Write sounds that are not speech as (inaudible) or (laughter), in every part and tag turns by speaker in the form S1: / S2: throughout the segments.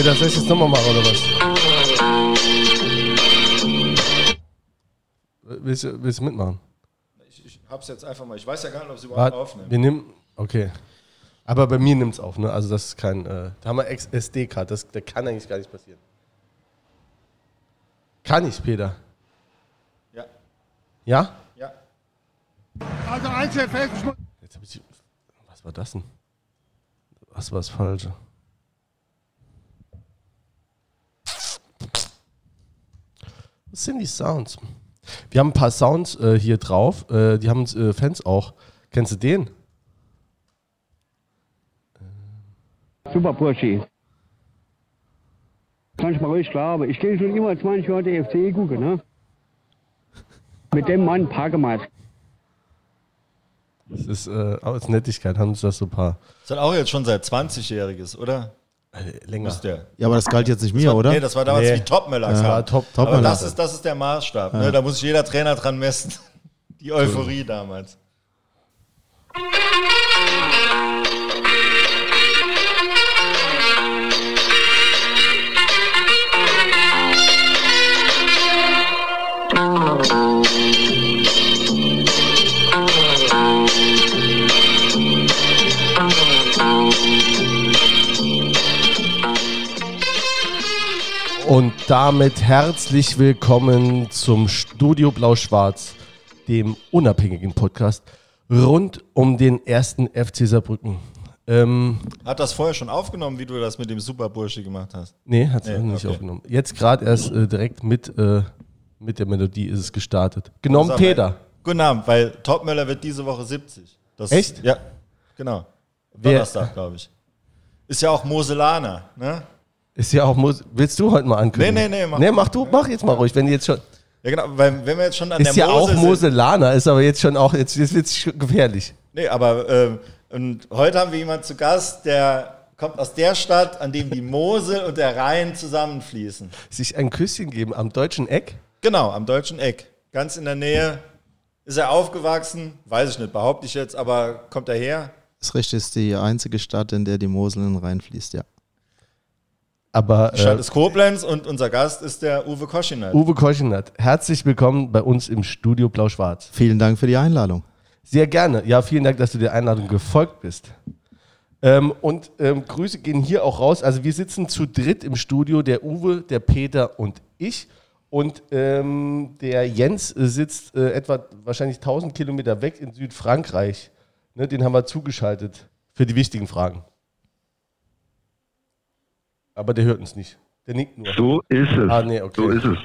S1: Peter, soll ich das nochmal machen oder was? Willst du, willst du mitmachen?
S2: Ich, ich hab's jetzt einfach mal. Ich weiß ja gar nicht, ob sie überhaupt aufnehmen.
S1: wir nehmen. Okay. Aber bei mir nimmt es auf, ne? Also das ist kein. Äh, da haben wir SD-Card. Das, das kann eigentlich gar nicht passieren. Kann ich, Peter?
S2: Ja,
S1: Ja?
S2: ja.
S3: Also Einzelfeld
S1: Jetzt habe ich. Was war das denn? Was war das Falsche? Was sind die Sounds? Wir haben ein paar Sounds äh, hier drauf. Äh, die haben äh, Fans auch. Kennst du den?
S4: Super Burschi. Manchmal ruhig klar, aber ich gehe schon immer 20 Jahre die FC gucken, ne? Mit dem Mann Parkemaß.
S1: Das ist äh, aus Nettigkeit haben sie das so ein paar
S2: Das hat auch jetzt schon seit 20-Jähriges, oder?
S1: Äh, länger.
S5: Ja, aber das galt jetzt nicht mir, oder?
S2: Nee, das war damals
S1: Nee.
S2: wie Topmöller.
S1: Das
S2: kam.
S1: war Top-
S2: Aber das ist, das ist der Maßstab. Ne? Da muss sich jeder Trainer dran messen. (laughs) Die Euphorie damals.
S1: Und damit herzlich willkommen zum Studio Blau-Schwarz, dem unabhängigen Podcast rund um den ersten FC Saarbrücken. Ähm,
S2: Hat das vorher schon aufgenommen, wie du das mit dem Superbursche gemacht hast?
S1: nee, hat es
S2: Nee,
S1: nicht
S2: okay.
S1: aufgenommen. Jetzt gerade erst äh, direkt mit, äh, mit der Melodie ist es gestartet. Genommen
S2: Sag,
S1: Peter.
S2: Guten Abend, weil Topmöller wird diese Woche 70. Das,
S1: Echt?
S2: Ja, genau.
S1: Wer-
S2: Donnerstag, glaube ich. Ist ja auch Moselaner, ne?
S1: Ist ja auch, Mus willst du heute mal ankündigen?
S2: Nee, nee, nee, mach-
S1: nee, mach du, mach jetzt mal ruhig, wenn jetzt schon,
S2: Ja, genau, weil wenn wir jetzt schon an
S1: ist
S2: der
S1: ja auch Moselaner, ist aber jetzt schon auch, jetzt, jetzt wird es gefährlich.
S2: Nee, aber ähm, und heute haben wir jemanden zu Gast, der kommt aus der Stadt, an dem die Mosel und der Rhein zusammenfließen.
S1: Sich ein Küsschen geben am deutschen Eck?
S2: Genau, am deutschen Eck. Ganz in der Nähe. Ist er aufgewachsen? Weiß ich nicht, behaupte ich jetzt, aber kommt er her?
S5: Das richtig ist die einzige Stadt, in der die Mosel in den Rhein fließt, ja.
S1: Aber
S2: Die Stadt
S1: äh,
S2: ist Koblenz und unser Gast ist der Uwe Koschinat.
S1: Uwe Koschinat, herzlich willkommen bei uns im Studio Blau-Schwarz.
S5: Vielen Dank für die Einladung.
S1: Sehr gerne. Ja, vielen Dank, dass du der Einladung gefolgt bist. Ähm, und ähm, Grüße gehen hier auch raus. Also wir sitzen zu dritt im Studio, der Uwe, der Peter und ich. Und ähm, der Jens äh, sitzt äh, etwa wahrscheinlich 1000 Kilometer weg in Südfrankreich. Ne, den haben wir zugeschaltet für die wichtigen Fragen. Aber der hört uns nicht. Der nickt nur.
S3: So ist es.
S1: Ah, nee, okay.
S3: So ist es.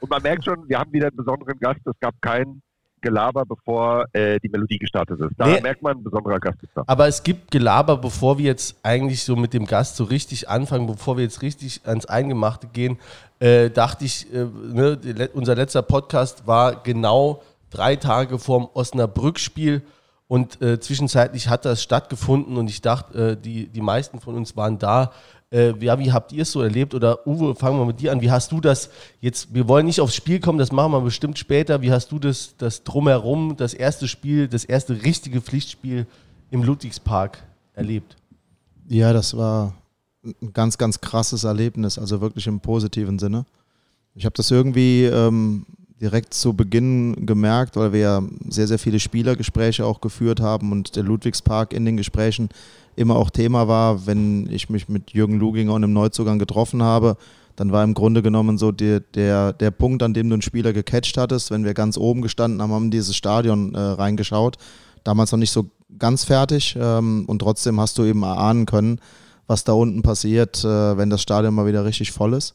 S3: Und man merkt schon, wir haben wieder einen besonderen Gast. Es gab kein Gelaber, bevor äh, die Melodie gestartet ist. Da
S1: Nee.
S3: merkt man, ein besonderer Gast ist da.
S1: Aber es gibt Gelaber, bevor wir jetzt eigentlich so mit dem Gast so richtig anfangen, bevor wir jetzt richtig ans Eingemachte gehen, äh, dachte ich, äh, ne, unser letzter Podcast war genau drei Tage vorm Osnabrück-Spiel und äh, zwischenzeitlich hat das stattgefunden und ich dachte, äh, die, die meisten von uns waren da. Äh, ja, wie habt ihr es so erlebt? Oder Uwe, fangen wir mit dir an. Wie hast du das jetzt? Wir wollen nicht aufs Spiel kommen, das machen wir bestimmt später. Wie hast du das, das drumherum, das erste Spiel, das erste richtige Pflichtspiel im Ludwigspark erlebt?
S5: Ja, das war ein ganz, ganz krasses Erlebnis, also wirklich im positiven Sinne. Ich habe das irgendwie ähm, direkt zu Beginn gemerkt, weil wir ja sehr, sehr viele Spielergespräche auch geführt haben und der Ludwigspark in den Gesprächen immer auch Thema war, wenn ich mich mit Jürgen Luginger und im Neuzugang getroffen habe, dann war im Grunde genommen so der, der, der Punkt, an dem du einen Spieler gecatcht hattest, wenn wir ganz oben gestanden haben, haben dieses Stadion äh, reingeschaut. Damals noch nicht so ganz fertig ähm, und trotzdem hast du eben erahnen können, was da unten passiert, äh, wenn das Stadion mal wieder richtig voll ist.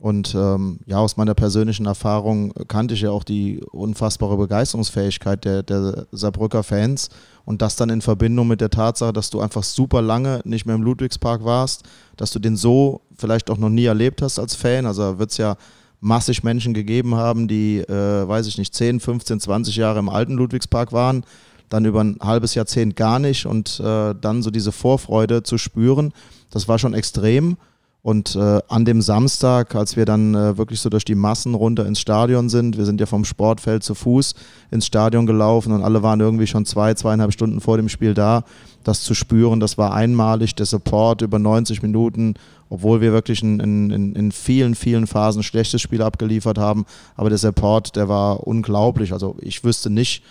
S5: Und ähm, ja, aus meiner persönlichen Erfahrung kannte ich ja auch die unfassbare Begeisterungsfähigkeit der, der Saarbrücker Fans und das dann in Verbindung mit der Tatsache, dass du einfach super lange nicht mehr im Ludwigspark warst, dass du den so vielleicht auch noch nie erlebt hast als Fan. Also wird es ja massig Menschen gegeben haben, die, äh, weiß ich nicht, 10, 15, 20 Jahre im alten Ludwigspark waren, dann über ein halbes Jahrzehnt gar nicht und äh, dann so diese Vorfreude zu spüren, das war schon extrem. Und äh, an dem Samstag, als wir dann äh, wirklich so durch die Massen runter ins Stadion sind, wir sind ja vom Sportfeld zu Fuß ins Stadion gelaufen und alle waren irgendwie schon zwei, zweieinhalb Stunden vor dem Spiel da. Das zu spüren, das war einmalig, der Support über 90 Minuten, obwohl wir wirklich in, in, in vielen, vielen Phasen schlechtes Spiel abgeliefert haben. Aber der Support, der war unglaublich. Also ich wüsste nicht,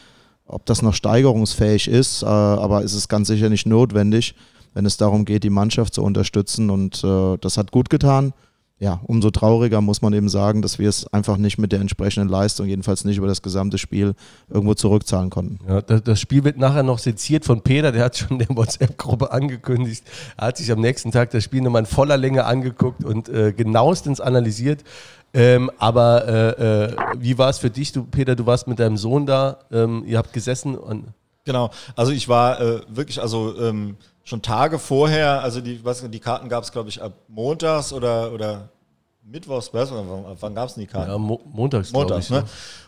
S5: ob das noch steigerungsfähig ist, äh, aber es ist ganz sicher nicht notwendig wenn es darum geht, die Mannschaft zu unterstützen. Und äh, das hat gut getan. Ja, umso trauriger muss man eben sagen, dass wir es einfach nicht mit der entsprechenden Leistung, jedenfalls nicht über das gesamte Spiel, irgendwo zurückzahlen konnten.
S1: Ja, das Spiel wird nachher noch seziert von Peter, der hat schon in der WhatsApp-Gruppe angekündigt. Er hat sich am nächsten Tag das Spiel nochmal in voller Länge angeguckt und äh, genauestens analysiert. Ähm, aber äh, äh, wie war es für dich, du, Peter? Du warst mit deinem Sohn da, ähm, ihr habt gesessen und.
S2: Genau, also ich war äh, wirklich, also ähm, schon Tage vorher, also die, was, die Karten gab es, glaube ich, ab montags oder, oder mittwochs, was, wann, wann gab es denn die Karten?
S1: Ja, mo montags,
S2: montags. Ich, ne?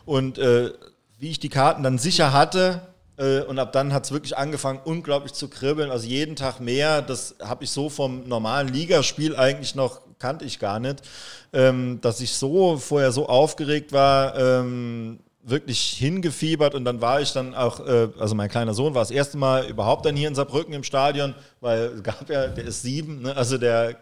S2: Und äh, wie ich die Karten dann sicher hatte, äh, und ab dann hat es wirklich angefangen, unglaublich zu kribbeln. Also jeden Tag mehr. Das habe ich so vom normalen Ligaspiel eigentlich noch, kannte ich gar nicht. Ähm, dass ich so vorher so aufgeregt war, ähm, wirklich hingefiebert und dann war ich dann auch, äh, also mein kleiner Sohn war das erste Mal überhaupt dann hier in Saarbrücken im Stadion, weil es gab ja, der ist sieben, ne? also der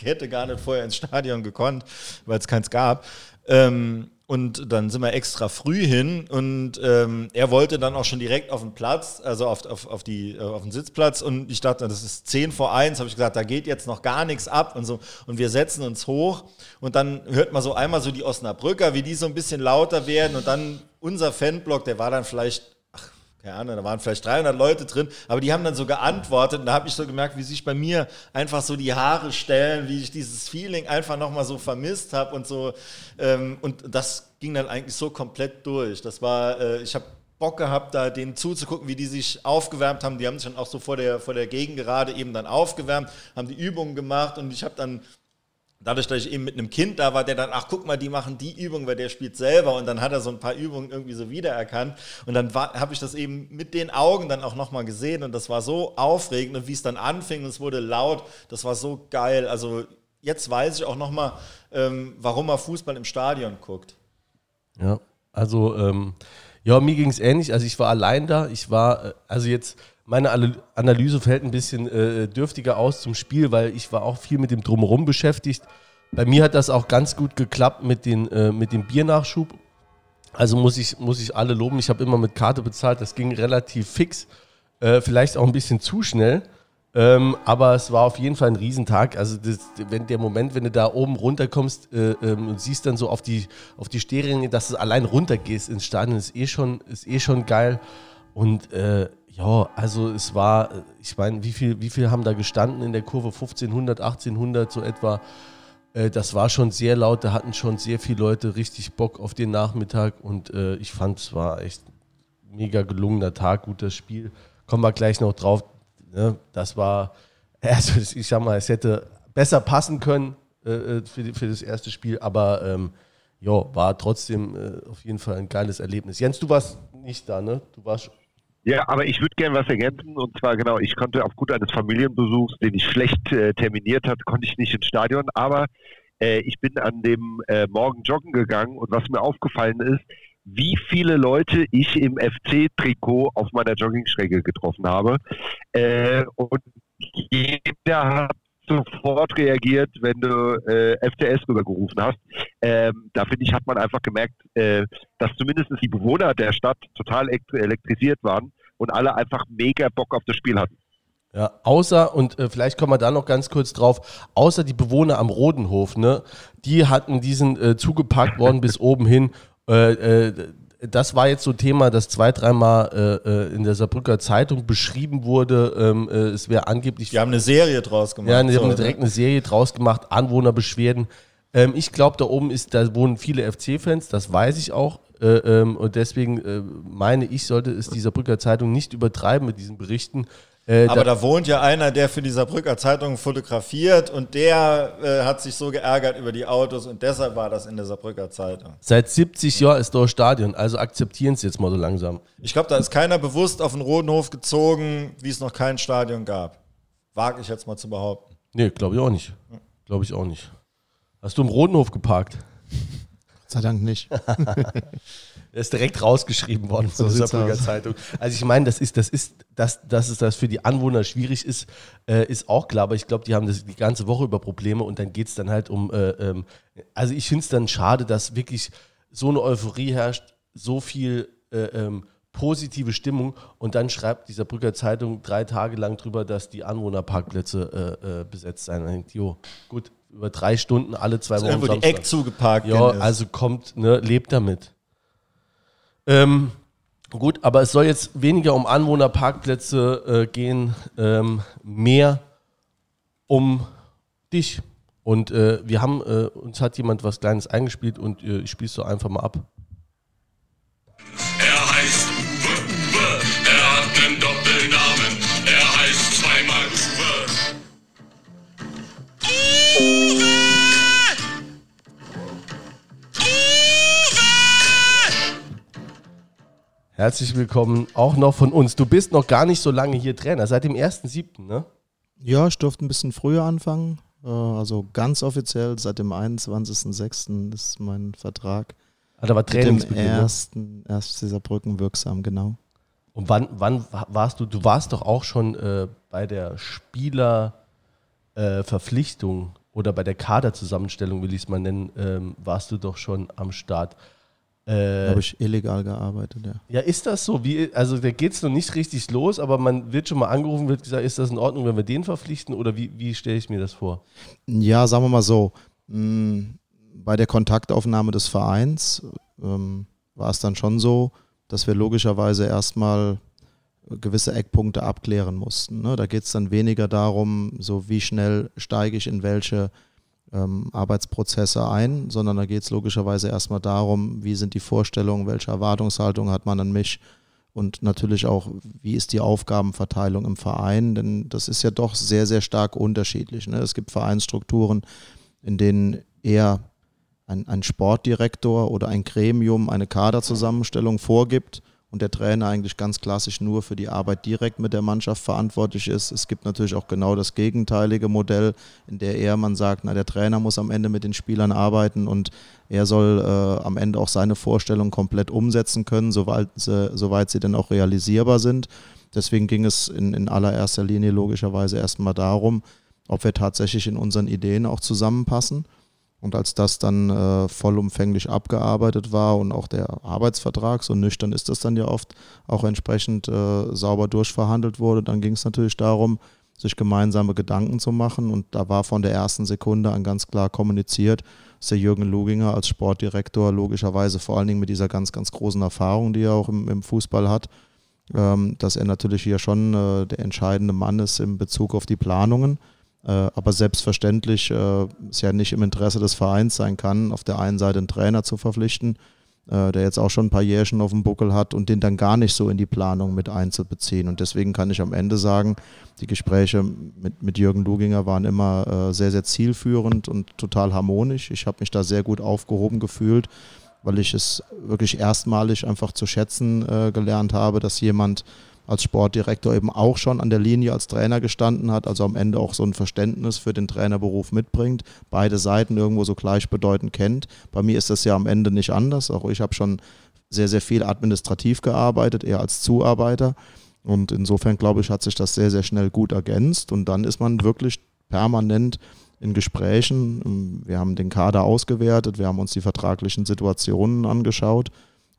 S2: hätte gar nicht vorher ins Stadion gekonnt, weil es keins gab. Ähm, und dann sind wir extra früh hin und ähm, er wollte dann auch schon direkt auf den Platz, also auf, auf, auf, die, äh, auf den Sitzplatz. Und ich dachte, das ist 10 vor 1, habe ich gesagt, da geht jetzt noch gar nichts ab und so. Und wir setzen uns hoch und dann hört man so einmal so die Osnabrücker, wie die so ein bisschen lauter werden. Und dann unser Fanblock, der war dann vielleicht keine Ahnung, da waren vielleicht 300 Leute drin, aber die haben dann so geantwortet und da habe ich so gemerkt, wie sich bei mir einfach so die Haare stellen, wie ich dieses Feeling einfach nochmal so vermisst habe und so. Ähm, und das ging dann eigentlich so komplett durch. Das war, äh, ich habe Bock gehabt, da denen zuzugucken, wie die sich aufgewärmt haben. Die haben sich dann auch so vor der, vor der Gegend gerade eben dann aufgewärmt, haben die Übungen gemacht und ich habe dann dadurch, dass ich eben mit einem Kind da war, der dann, ach guck mal, die machen die Übung, weil der spielt selber. Und dann hat er so ein paar Übungen irgendwie so wiedererkannt. Und dann habe ich das eben mit den Augen dann auch nochmal gesehen. Und das war so aufregend. Und wie es dann anfing und es wurde laut, das war so geil. Also jetzt weiß ich auch nochmal, ähm, warum man Fußball im Stadion guckt.
S1: Ja, also ähm, ja, mir ging es ähnlich, also ich war allein da, ich war, äh, also jetzt meine Analyse fällt ein bisschen äh, dürftiger aus zum Spiel, weil ich war auch viel mit dem Drumherum beschäftigt. Bei mir hat das auch ganz gut geklappt mit, den, äh, mit dem Biernachschub. Also muss ich, muss ich alle loben. Ich habe immer mit Karte bezahlt. Das ging relativ fix. Äh, vielleicht auch ein bisschen zu schnell. Ähm, aber es war auf jeden Fall ein Riesentag. Also das, wenn der Moment, wenn du da oben runterkommst äh, ähm, und siehst dann so auf die, auf die Stehringe, dass du allein runtergehst ins Stadion, ist eh schon, ist eh schon geil. Und äh, ja, also es war, ich meine, wie viel, wie viel haben da gestanden in der Kurve? 1500, 1800 so etwa. Äh, das war schon sehr laut, da hatten schon sehr viele Leute richtig Bock auf den Nachmittag und äh, ich fand, es war echt mega gelungener Tag, gutes Spiel. Kommen wir gleich noch drauf. Ne? Das war, (laughs) also ich sag mal, es hätte besser passen können äh, für, für das erste Spiel, aber ähm, ja, war trotzdem auf jeden Fall ein geiles Erlebnis. Jens, du warst nicht da, ne? Du warst
S3: ja, aber ich würde gerne was ergänzen. Und zwar genau, ich konnte aufgrund eines Familienbesuchs, den ich schlecht äh, terminiert hatte, konnte ich nicht ins Stadion, aber äh, ich bin an dem äh, Morgen joggen gegangen. Und was mir aufgefallen ist, wie viele Leute ich im FC-Trikot auf meiner Joggingstrecke getroffen habe. Äh, und jeder hat sofort reagiert, wenn du äh, FCS rübergerufen hast. Ähm, da finde ich, hat man einfach gemerkt, äh, dass zumindest die Bewohner der Stadt total elektrisiert waren und alle einfach mega Bock auf das Spiel hatten.
S1: Ja, außer, und äh, vielleicht kommen wir da noch ganz kurz drauf, außer die Bewohner am Rodenhof, ne, die hatten diesen äh, zugepackt worden bis oben hin. Äh, äh das war jetzt so ein Thema, das zwei, dreimal äh, äh, in der Saarbrücker Zeitung beschrieben wurde. Ähm, äh, es wäre angeblich.
S2: Die haben eine Serie draus gemacht.
S1: Ja, die so, haben direkt eine Serie draus gemacht, Anwohnerbeschwerden. Ähm, ich glaube, da oben ist, da wohnen viele FC-Fans, das weiß ich auch. Äh, ähm, und deswegen äh, meine ich, sollte es die Saarbrücker Zeitung nicht übertreiben mit diesen Berichten.
S2: Äh, Aber da, da, wohnt ja einer, der für die Saarbrücker Zeitung fotografiert und der äh, hat sich so geärgert über die Autos und deshalb war das in der Saarbrücker Zeitung.
S1: Seit 70 Jahren ist dort Stadion, also akzeptieren Sie jetzt mal so langsam.
S2: Ich glaube, da ist keiner bewusst auf den Roten Hof gezogen, wie es noch kein Stadion gab. Wage ich jetzt mal zu behaupten.
S1: Nee, glaube ich auch nicht. Glaube ich auch nicht. Hast du im Rodenhof geparkt?
S5: Sei Dank nicht. (laughs)
S1: Er ist direkt rausgeschrieben worden von
S5: So
S1: der
S5: sieht's
S1: Saarbrücker. Zeitung. Also ich meine, das ist, das ist, dass, dass es das für die Anwohner schwierig ist, äh, ist auch klar. Aber ich glaube, die haben das die ganze Woche über Probleme und dann geht es dann halt um. Äh, ähm, also ich finde es dann schade, dass wirklich so eine Euphorie herrscht, so viel äh, ähm, positive Stimmung und dann schreibt dieser Brücker Zeitung drei Tage lang drüber, dass die Anwohnerparkplätze äh, äh, besetzt seien. Dann denkt, jo, gut, über drei Stunden alle zwei Wochen.
S2: irgendwo die
S1: Samstag.
S2: Eck zugeparkt.
S1: Ja, also kommt, ne, lebt damit. Ähm, gut, aber es soll jetzt weniger um Anwohnerparkplätze äh, gehen, ähm, mehr um dich. Und äh, wir haben, äh, uns hat jemand was Kleines eingespielt und äh, ich spiel's so einfach mal ab. Herzlich willkommen auch noch von uns. Du bist noch gar nicht so lange hier Trainer, seit dem 1.7., ne?
S5: Ja, ich durfte ein bisschen früher anfangen. Äh, Also ganz offiziell seit dem 21.06. ist mein Vertrag
S1: Ah, da war
S5: mit dem
S1: Trainingsbeginn. Ne?
S5: ersten, erst dieser Brücken wirksam, genau.
S1: Und wann, wann wa- warst du, du warst doch auch schon äh, bei der Spielerverpflichtung äh, oder bei der Kaderzusammenstellung, will ich es mal nennen, ähm, warst du doch schon am Start.
S5: Da
S1: Äh,
S5: habe ich illegal gearbeitet, ja.
S1: ja, ist das so? Wie, also da geht es noch nicht richtig los, aber man wird schon mal angerufen, wird gesagt, ist das in Ordnung, wenn wir den verpflichten oder wie, wie stelle ich mir das vor?
S5: Ja, sagen wir mal so. mh, Bei der Kontaktaufnahme des Vereins ähm, war es dann schon so, dass wir logischerweise erstmal gewisse Eckpunkte abklären mussten. Ne? Da geht es dann weniger darum, so wie schnell steige ich in welche ähm, Arbeitsprozesse ein, sondern da geht es logischerweise erstmal darum, wie sind die Vorstellungen, welche Erwartungshaltung hat man an mich und natürlich auch, wie ist die Aufgabenverteilung im Verein, denn das ist ja doch sehr, sehr stark unterschiedlich. Ne? Es gibt Vereinsstrukturen, in denen eher ein, ein Sportdirektor oder ein Gremium eine Kaderzusammenstellung vorgibt und der Trainer eigentlich ganz klassisch nur für die Arbeit direkt mit der Mannschaft verantwortlich ist. Es gibt natürlich auch genau das gegenteilige Modell, in der eher man sagt, na, der Trainer muss am Ende mit den Spielern arbeiten und er soll äh, am Ende auch seine Vorstellungen komplett umsetzen können, soweit sie, soweit sie denn auch realisierbar sind. Deswegen ging es in, in allererster Linie logischerweise erstmal darum, ob wir tatsächlich in unseren Ideen auch zusammenpassen. Und als das dann äh, vollumfänglich abgearbeitet war und auch der Arbeitsvertrag, so nüchtern ist das dann ja oft, auch entsprechend äh, sauber durchverhandelt wurde, dann ging es natürlich darum, sich gemeinsame Gedanken zu machen. Und da war von der ersten Sekunde an ganz klar kommuniziert, dass der Jürgen Luginger als Sportdirektor logischerweise vor allen Dingen mit dieser ganz, ganz großen Erfahrung, die er auch im, im Fußball hat, ähm, dass er natürlich hier schon äh, der entscheidende Mann ist in Bezug auf die Planungen. Äh, aber selbstverständlich äh, es ja nicht im Interesse des Vereins sein kann, auf der einen Seite einen Trainer zu verpflichten, äh, der jetzt auch schon ein paar Jährchen auf dem Buckel hat und den dann gar nicht so in die Planung mit einzubeziehen. Und deswegen kann ich am Ende sagen, die Gespräche mit, mit Jürgen Luginger waren immer äh, sehr, sehr zielführend und total harmonisch. Ich habe mich da sehr gut aufgehoben gefühlt, weil ich es wirklich erstmalig einfach zu schätzen äh, gelernt habe, dass jemand als Sportdirektor eben auch schon an der Linie als Trainer gestanden hat, also am Ende auch so ein Verständnis für den Trainerberuf mitbringt, beide Seiten irgendwo so gleichbedeutend kennt. Bei mir ist das ja am Ende nicht anders. Auch ich habe schon sehr, sehr viel administrativ gearbeitet, eher als Zuarbeiter. Und insofern, glaube ich, hat sich das sehr, sehr schnell gut ergänzt. Und dann ist man wirklich permanent in Gesprächen. Wir haben den Kader ausgewertet, wir haben uns die vertraglichen Situationen angeschaut.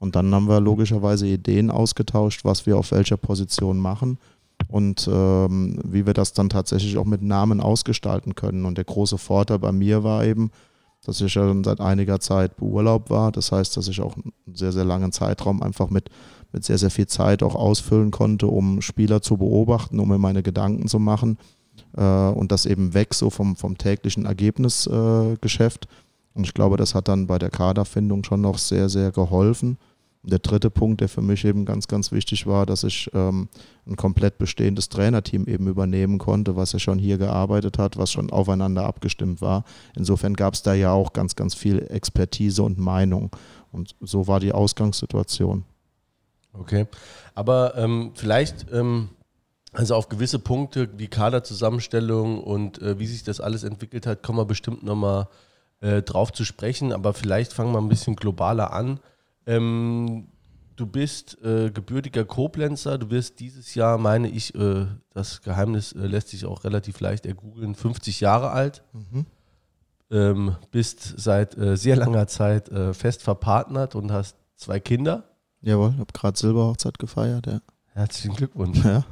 S5: Und dann haben wir logischerweise Ideen ausgetauscht, was wir auf welcher Position machen und ähm, wie wir das dann tatsächlich auch mit Namen ausgestalten können. Und der große Vorteil bei mir war eben, dass ich ja seit einiger Zeit beurlaubt war. Das heißt, dass ich auch einen sehr, sehr langen Zeitraum einfach mit, mit sehr, sehr viel Zeit auch ausfüllen konnte, um Spieler zu beobachten, um mir meine Gedanken zu machen. Äh, und das eben weg so vom, vom täglichen Ergebnisgeschäft. Äh, und ich glaube, das hat dann bei der Kaderfindung schon noch sehr, sehr geholfen. Der dritte Punkt, der für mich eben ganz, ganz wichtig war, dass ich ähm, ein komplett bestehendes Trainerteam eben übernehmen konnte, was ja schon hier gearbeitet hat, was schon aufeinander abgestimmt war. Insofern gab es da ja auch ganz, ganz viel Expertise und Meinung. Und so war die Ausgangssituation.
S1: Okay. Aber ähm, vielleicht ähm, Also auf gewisse Punkte wie Kaderzusammenstellung und äh, wie sich das alles entwickelt hat, kommen wir bestimmt nochmal äh, drauf zu sprechen. Aber vielleicht fangen wir ein bisschen globaler an. Ähm, du bist äh, gebürtiger Koblenzer. Du wirst dieses Jahr, meine ich, äh, das Geheimnis äh, lässt sich auch relativ leicht ergoogeln, 50 Jahre alt. Ähm, bist seit äh, sehr langer Zeit äh, fest verpartnert und hast zwei Kinder.
S5: Jawohl, habe gerade Silberhochzeit gefeiert, ja.
S1: Herzlichen Glückwunsch.
S5: Ja,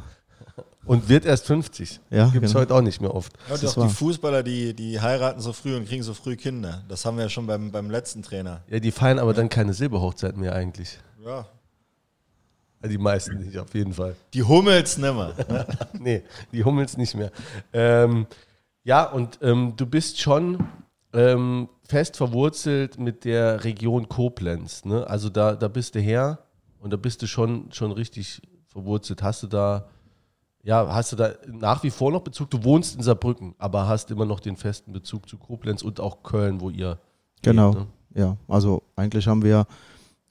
S1: Und wird erst 50.
S5: Ja,
S1: Gibt es
S5: genau.
S1: heute auch nicht mehr oft.
S2: Ja, und auch die Fußballer, die, die heiraten so früh und kriegen so früh Kinder. Das haben wir ja schon beim, beim letzten Trainer.
S1: Ja, die feiern aber dann keine Silberhochzeit mehr eigentlich.
S2: Ja.
S1: Ja, Die meisten nicht, auf jeden Fall.
S2: Die Hummels nimmer. (laughs)
S1: nee, die Hummels nicht mehr. Ähm, ja, und ähm, du bist schon ähm, fest verwurzelt mit der Region Koblenz. Ne? Also da, da bist du her und da bist du schon, schon richtig verwurzelt. Hast du da, ja, hast du da nach wie vor noch Bezug? Du wohnst in Saarbrücken, aber hast immer noch den festen Bezug zu Koblenz und auch Köln, wo ihr.
S5: Genau.
S1: lebt, ne?
S5: Ja, also eigentlich haben wir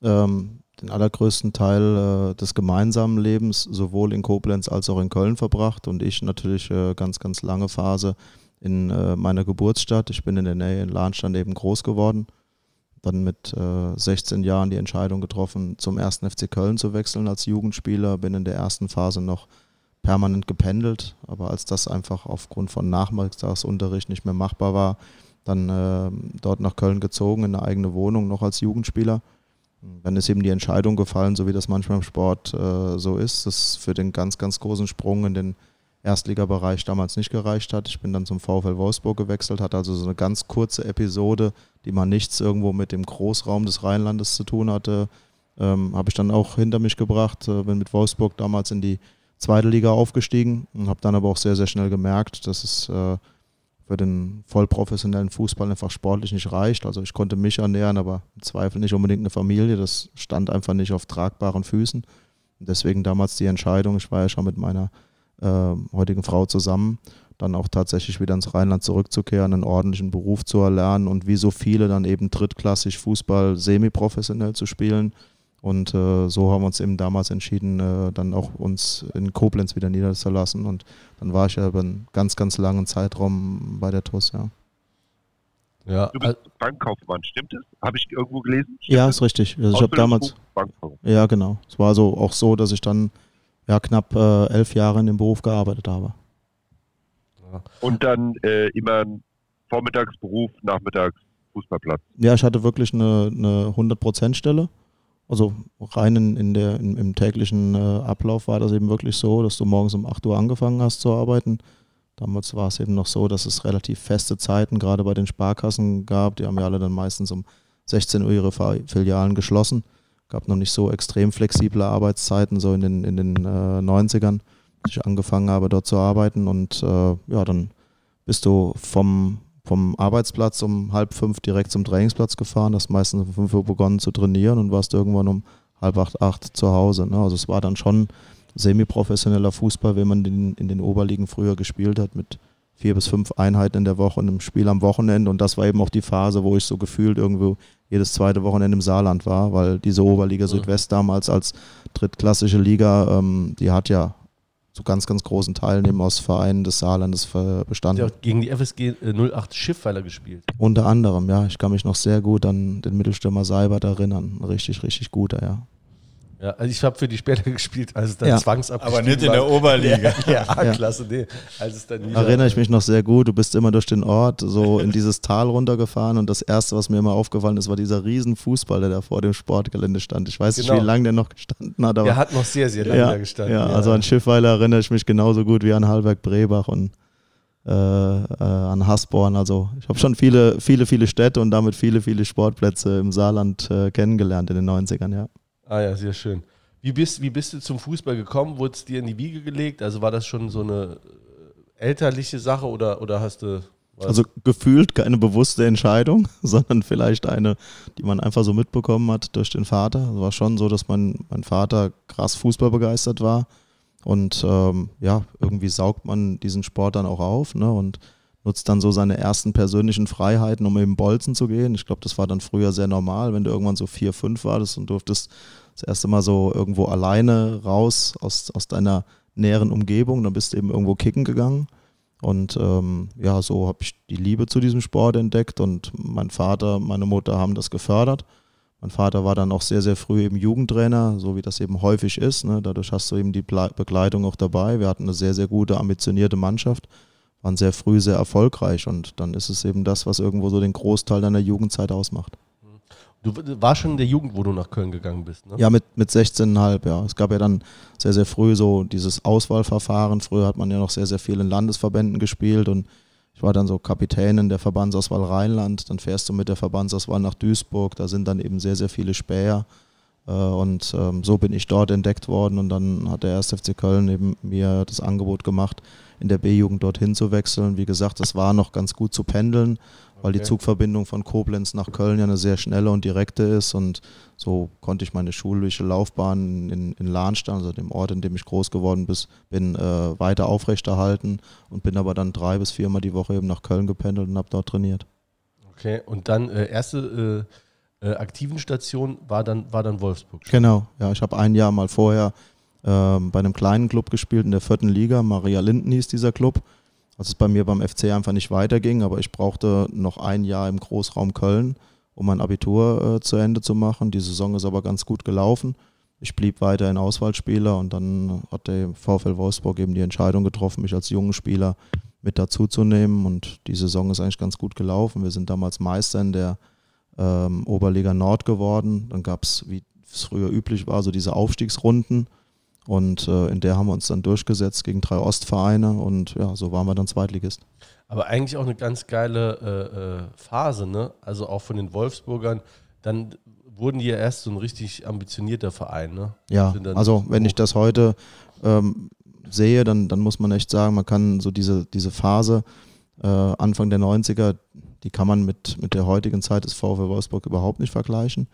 S5: ähm, den allergrößten Teil äh, des gemeinsamen Lebens sowohl in Koblenz als auch in Köln verbracht und ich natürlich äh, ganz, ganz lange Phase in äh, meiner Geburtsstadt. Ich bin in der Nähe in Lahnstein eben groß geworden. Dann mit äh, 16 Jahren die Entscheidung getroffen, zum ersten FC Köln zu wechseln als Jugendspieler. Bin in der ersten Phase noch permanent gependelt, aber als das einfach aufgrund von Nachmittagsunterricht nicht mehr machbar war, dann äh, dort nach Köln gezogen, in eine eigene Wohnung, noch als Jugendspieler. Dann ist eben die Entscheidung gefallen, so wie das manchmal im Sport äh, so ist, dass für den ganz, ganz großen Sprung in den Erstligabereich damals nicht gereicht hat. Ich bin dann zum VfL Wolfsburg gewechselt, hatte also so eine ganz kurze Episode, die mal nichts irgendwo mit dem Großraum des Rheinlandes zu tun hatte. Ähm, Habe ich dann auch hinter mich gebracht, äh, bin mit Wolfsburg damals in die zweite Liga aufgestiegen und habe dann aber auch sehr, sehr schnell gemerkt, dass es äh, für den vollprofessionellen Fußball einfach sportlich nicht reicht. Also ich konnte mich ernähren, aber im Zweifel nicht unbedingt eine Familie. Das stand einfach nicht auf tragbaren Füßen. Und deswegen damals die Entscheidung, ich war ja schon mit meiner äh, heutigen Frau zusammen, dann auch tatsächlich wieder ins Rheinland zurückzukehren, einen ordentlichen Beruf zu erlernen und wie so viele dann eben drittklassig Fußball semi-professionell zu spielen. Und äh, so haben wir uns eben damals entschieden, äh, dann auch uns in Koblenz wieder niederzulassen. Und dann war ich ja über einen ganz, ganz langen Zeitraum bei der TUS, ja.
S1: Ja,
S3: Du bist Bankkaufmann, stimmt es? Habe ich irgendwo gelesen? Stimmt
S5: Ja, ist richtig. Also ich habe damals, ja genau. Es war so auch so, dass ich dann ja knapp äh, elf Jahre in dem Beruf gearbeitet habe.
S3: Und dann äh, immer ein Vormittagsberuf, Nachmittags Fußballplatz.
S5: Ja, ich hatte wirklich eine, eine 100%-Stelle. Also rein in, der, in, im täglichen äh, Ablauf war das eben wirklich so, dass du morgens um 8 Uhr angefangen hast zu arbeiten. Damals war es eben noch so, dass es relativ feste Zeiten gerade bei den Sparkassen gab. Die haben ja alle dann meistens um 16 Uhr ihre Fi- Filialen geschlossen. Gab noch nicht so extrem flexible Arbeitszeiten, so in den, in den äh, 90ern, als ich angefangen habe, dort zu arbeiten. Und äh, ja, dann bist du vom, vom Arbeitsplatz um halb fünf direkt zum Trainingsplatz gefahren, hast meistens um fünf Uhr begonnen zu trainieren und warst irgendwann um halb acht, acht zu Hause. Ne? Also es war dann schon semi-professioneller Fußball, wenn man den, in den Oberligen früher gespielt hat, mit vier bis fünf Einheiten in der Woche und einem Spiel am Wochenende. Und das war eben auch die Phase, wo ich so gefühlt irgendwo jedes zweite Wochenende im Saarland war, weil diese Oberliga Südwest damals als drittklassische Liga, ähm, die hat ja zu ganz, ganz großen Teilen eben aus Vereinen des Saarlandes bestanden.
S1: ja auch gegen die FSG äh, 08 Schiffweiler gespielt.
S5: Unter anderem, ja. Ich kann mich noch sehr gut an den Mittelstürmer Seibert erinnern. Richtig, richtig guter, ja.
S1: Ja, also ich habe für die später (laughs) gespielt, als es dann
S5: Ja.
S1: zwangsabgestiegen
S2: Aber nicht in der Oberliga. (laughs)
S1: Ja, A-Klasse, nee. Als es dann
S5: Erinnere ich mich noch sehr gut. Du bist immer durch den Ort so in (laughs) dieses Tal runtergefahren und das erste, was mir immer aufgefallen ist, war dieser riesen Fußball, der da vor dem Sportgelände stand. Ich weiß nicht,
S1: Genau.
S5: wie lange der noch gestanden hat, aber
S1: Der hat noch sehr, sehr lange
S5: ja,
S1: da gestanden.
S5: ja, also an Schiffweiler erinnere ich mich genauso gut wie an Halberg Brebach und äh, äh, an Hasborn. Also ich habe schon viele, viele, viele Städte und damit viele, viele Sportplätze im Saarland äh, kennengelernt in den 90ern, ja.
S1: Ah ja, sehr schön. Wie bist, wie bist du zum Fußball gekommen? Wurde es dir in die Wiege gelegt? Also war das schon so eine äh, elterliche Sache oder, oder hast du.
S5: Also gefühlt keine bewusste Entscheidung, (laughs) sondern vielleicht eine, die man einfach so mitbekommen hat durch den Vater. Es war schon so, dass mein, mein Vater krass Fußball begeistert war. Und ähm, ja, irgendwie saugt man diesen Sport dann auch auf ne? und nutzt dann so seine ersten persönlichen Freiheiten, um eben Bolzen zu gehen. Ich glaube, das war dann früher sehr normal, wenn du irgendwann so vier, fünf warst und durftest das erste Mal so irgendwo alleine raus aus, aus deiner näheren Umgebung. Dann bist du eben irgendwo kicken gegangen. Und ähm, ja, so habe ich die Liebe zu diesem Sport entdeckt und mein Vater, meine Mutter haben das gefördert. Mein Vater war dann auch sehr, sehr früh eben Jugendtrainer, so wie das eben häufig ist. Ne? Dadurch hast du eben die Begleitung auch dabei. Wir hatten eine sehr, sehr gute, ambitionierte Mannschaft, waren sehr früh sehr erfolgreich und dann ist es eben das, was irgendwo so den Großteil deiner Jugendzeit ausmacht.
S1: Du warst schon in der Jugend, wo du nach Köln gegangen bist, ne?
S5: Ja, mit, mit 16,5, ja. Es gab ja dann sehr, sehr früh so dieses Auswahlverfahren. Früher hat man ja noch sehr, sehr viel in Landesverbänden gespielt und ich war dann so Kapitän in der Verbandsauswahl Rheinland. Dann fährst du mit der Verbandsauswahl nach Duisburg. Da sind dann eben sehr, sehr viele Späher. Äh, Und ähm, so bin ich dort entdeckt worden und dann hat der 1. FC Köln eben mir das Angebot gemacht, in der B-Jugend dorthin zu wechseln. Wie gesagt, das war noch ganz gut zu pendeln, weil die
S1: Okay.
S5: Zugverbindung von Koblenz nach Köln ja eine sehr schnelle und direkte ist und so konnte ich meine schulische Laufbahn in, in Lahnstein, also dem Ort, in dem ich groß geworden bin, äh, weiter aufrechterhalten und bin aber dann drei bis viermal die Woche eben nach Köln gependelt und habe dort trainiert.
S1: Okay, und dann äh, erste äh, äh, aktiven Station war dann, war dann Wolfsburg. schon.
S5: Genau, ja, ich habe ein Jahr mal vorher ähm, bei einem kleinen Club gespielt in der vierten Liga. Maria Linden hieß dieser Club. Als es bei mir beim FC einfach nicht weiterging, aber ich brauchte noch ein Jahr im Großraum Köln, um mein Abitur äh, zu Ende zu machen. Die Saison ist aber ganz gut gelaufen. Ich blieb weiterhin Auswahlspieler und dann hat der VfL Wolfsburg eben die Entscheidung getroffen, mich als jungen Spieler mit dazuzunehmen. Und die Saison ist eigentlich ganz gut gelaufen. Wir sind damals Meister in der ähm, Oberliga Nord geworden. Dann gab es, wie es früher üblich war, so diese Aufstiegsrunden. Und äh, in der haben wir uns dann durchgesetzt gegen drei Ostvereine und ja, so waren wir dann Zweitligist.
S1: Aber eigentlich auch eine ganz geile äh, äh, Phase, ne? Also auch von den Wolfsburgern. Dann wurden die ja erst so ein richtig ambitionierter Verein, ne?
S5: Ja, also wenn ich das heute ähm, sehe, dann, dann muss man echt sagen, man kann so diese, diese Phase äh, Anfang der 90er, die kann man mit, mit der heutigen Zeit des VfL Wolfsburg überhaupt nicht vergleichen.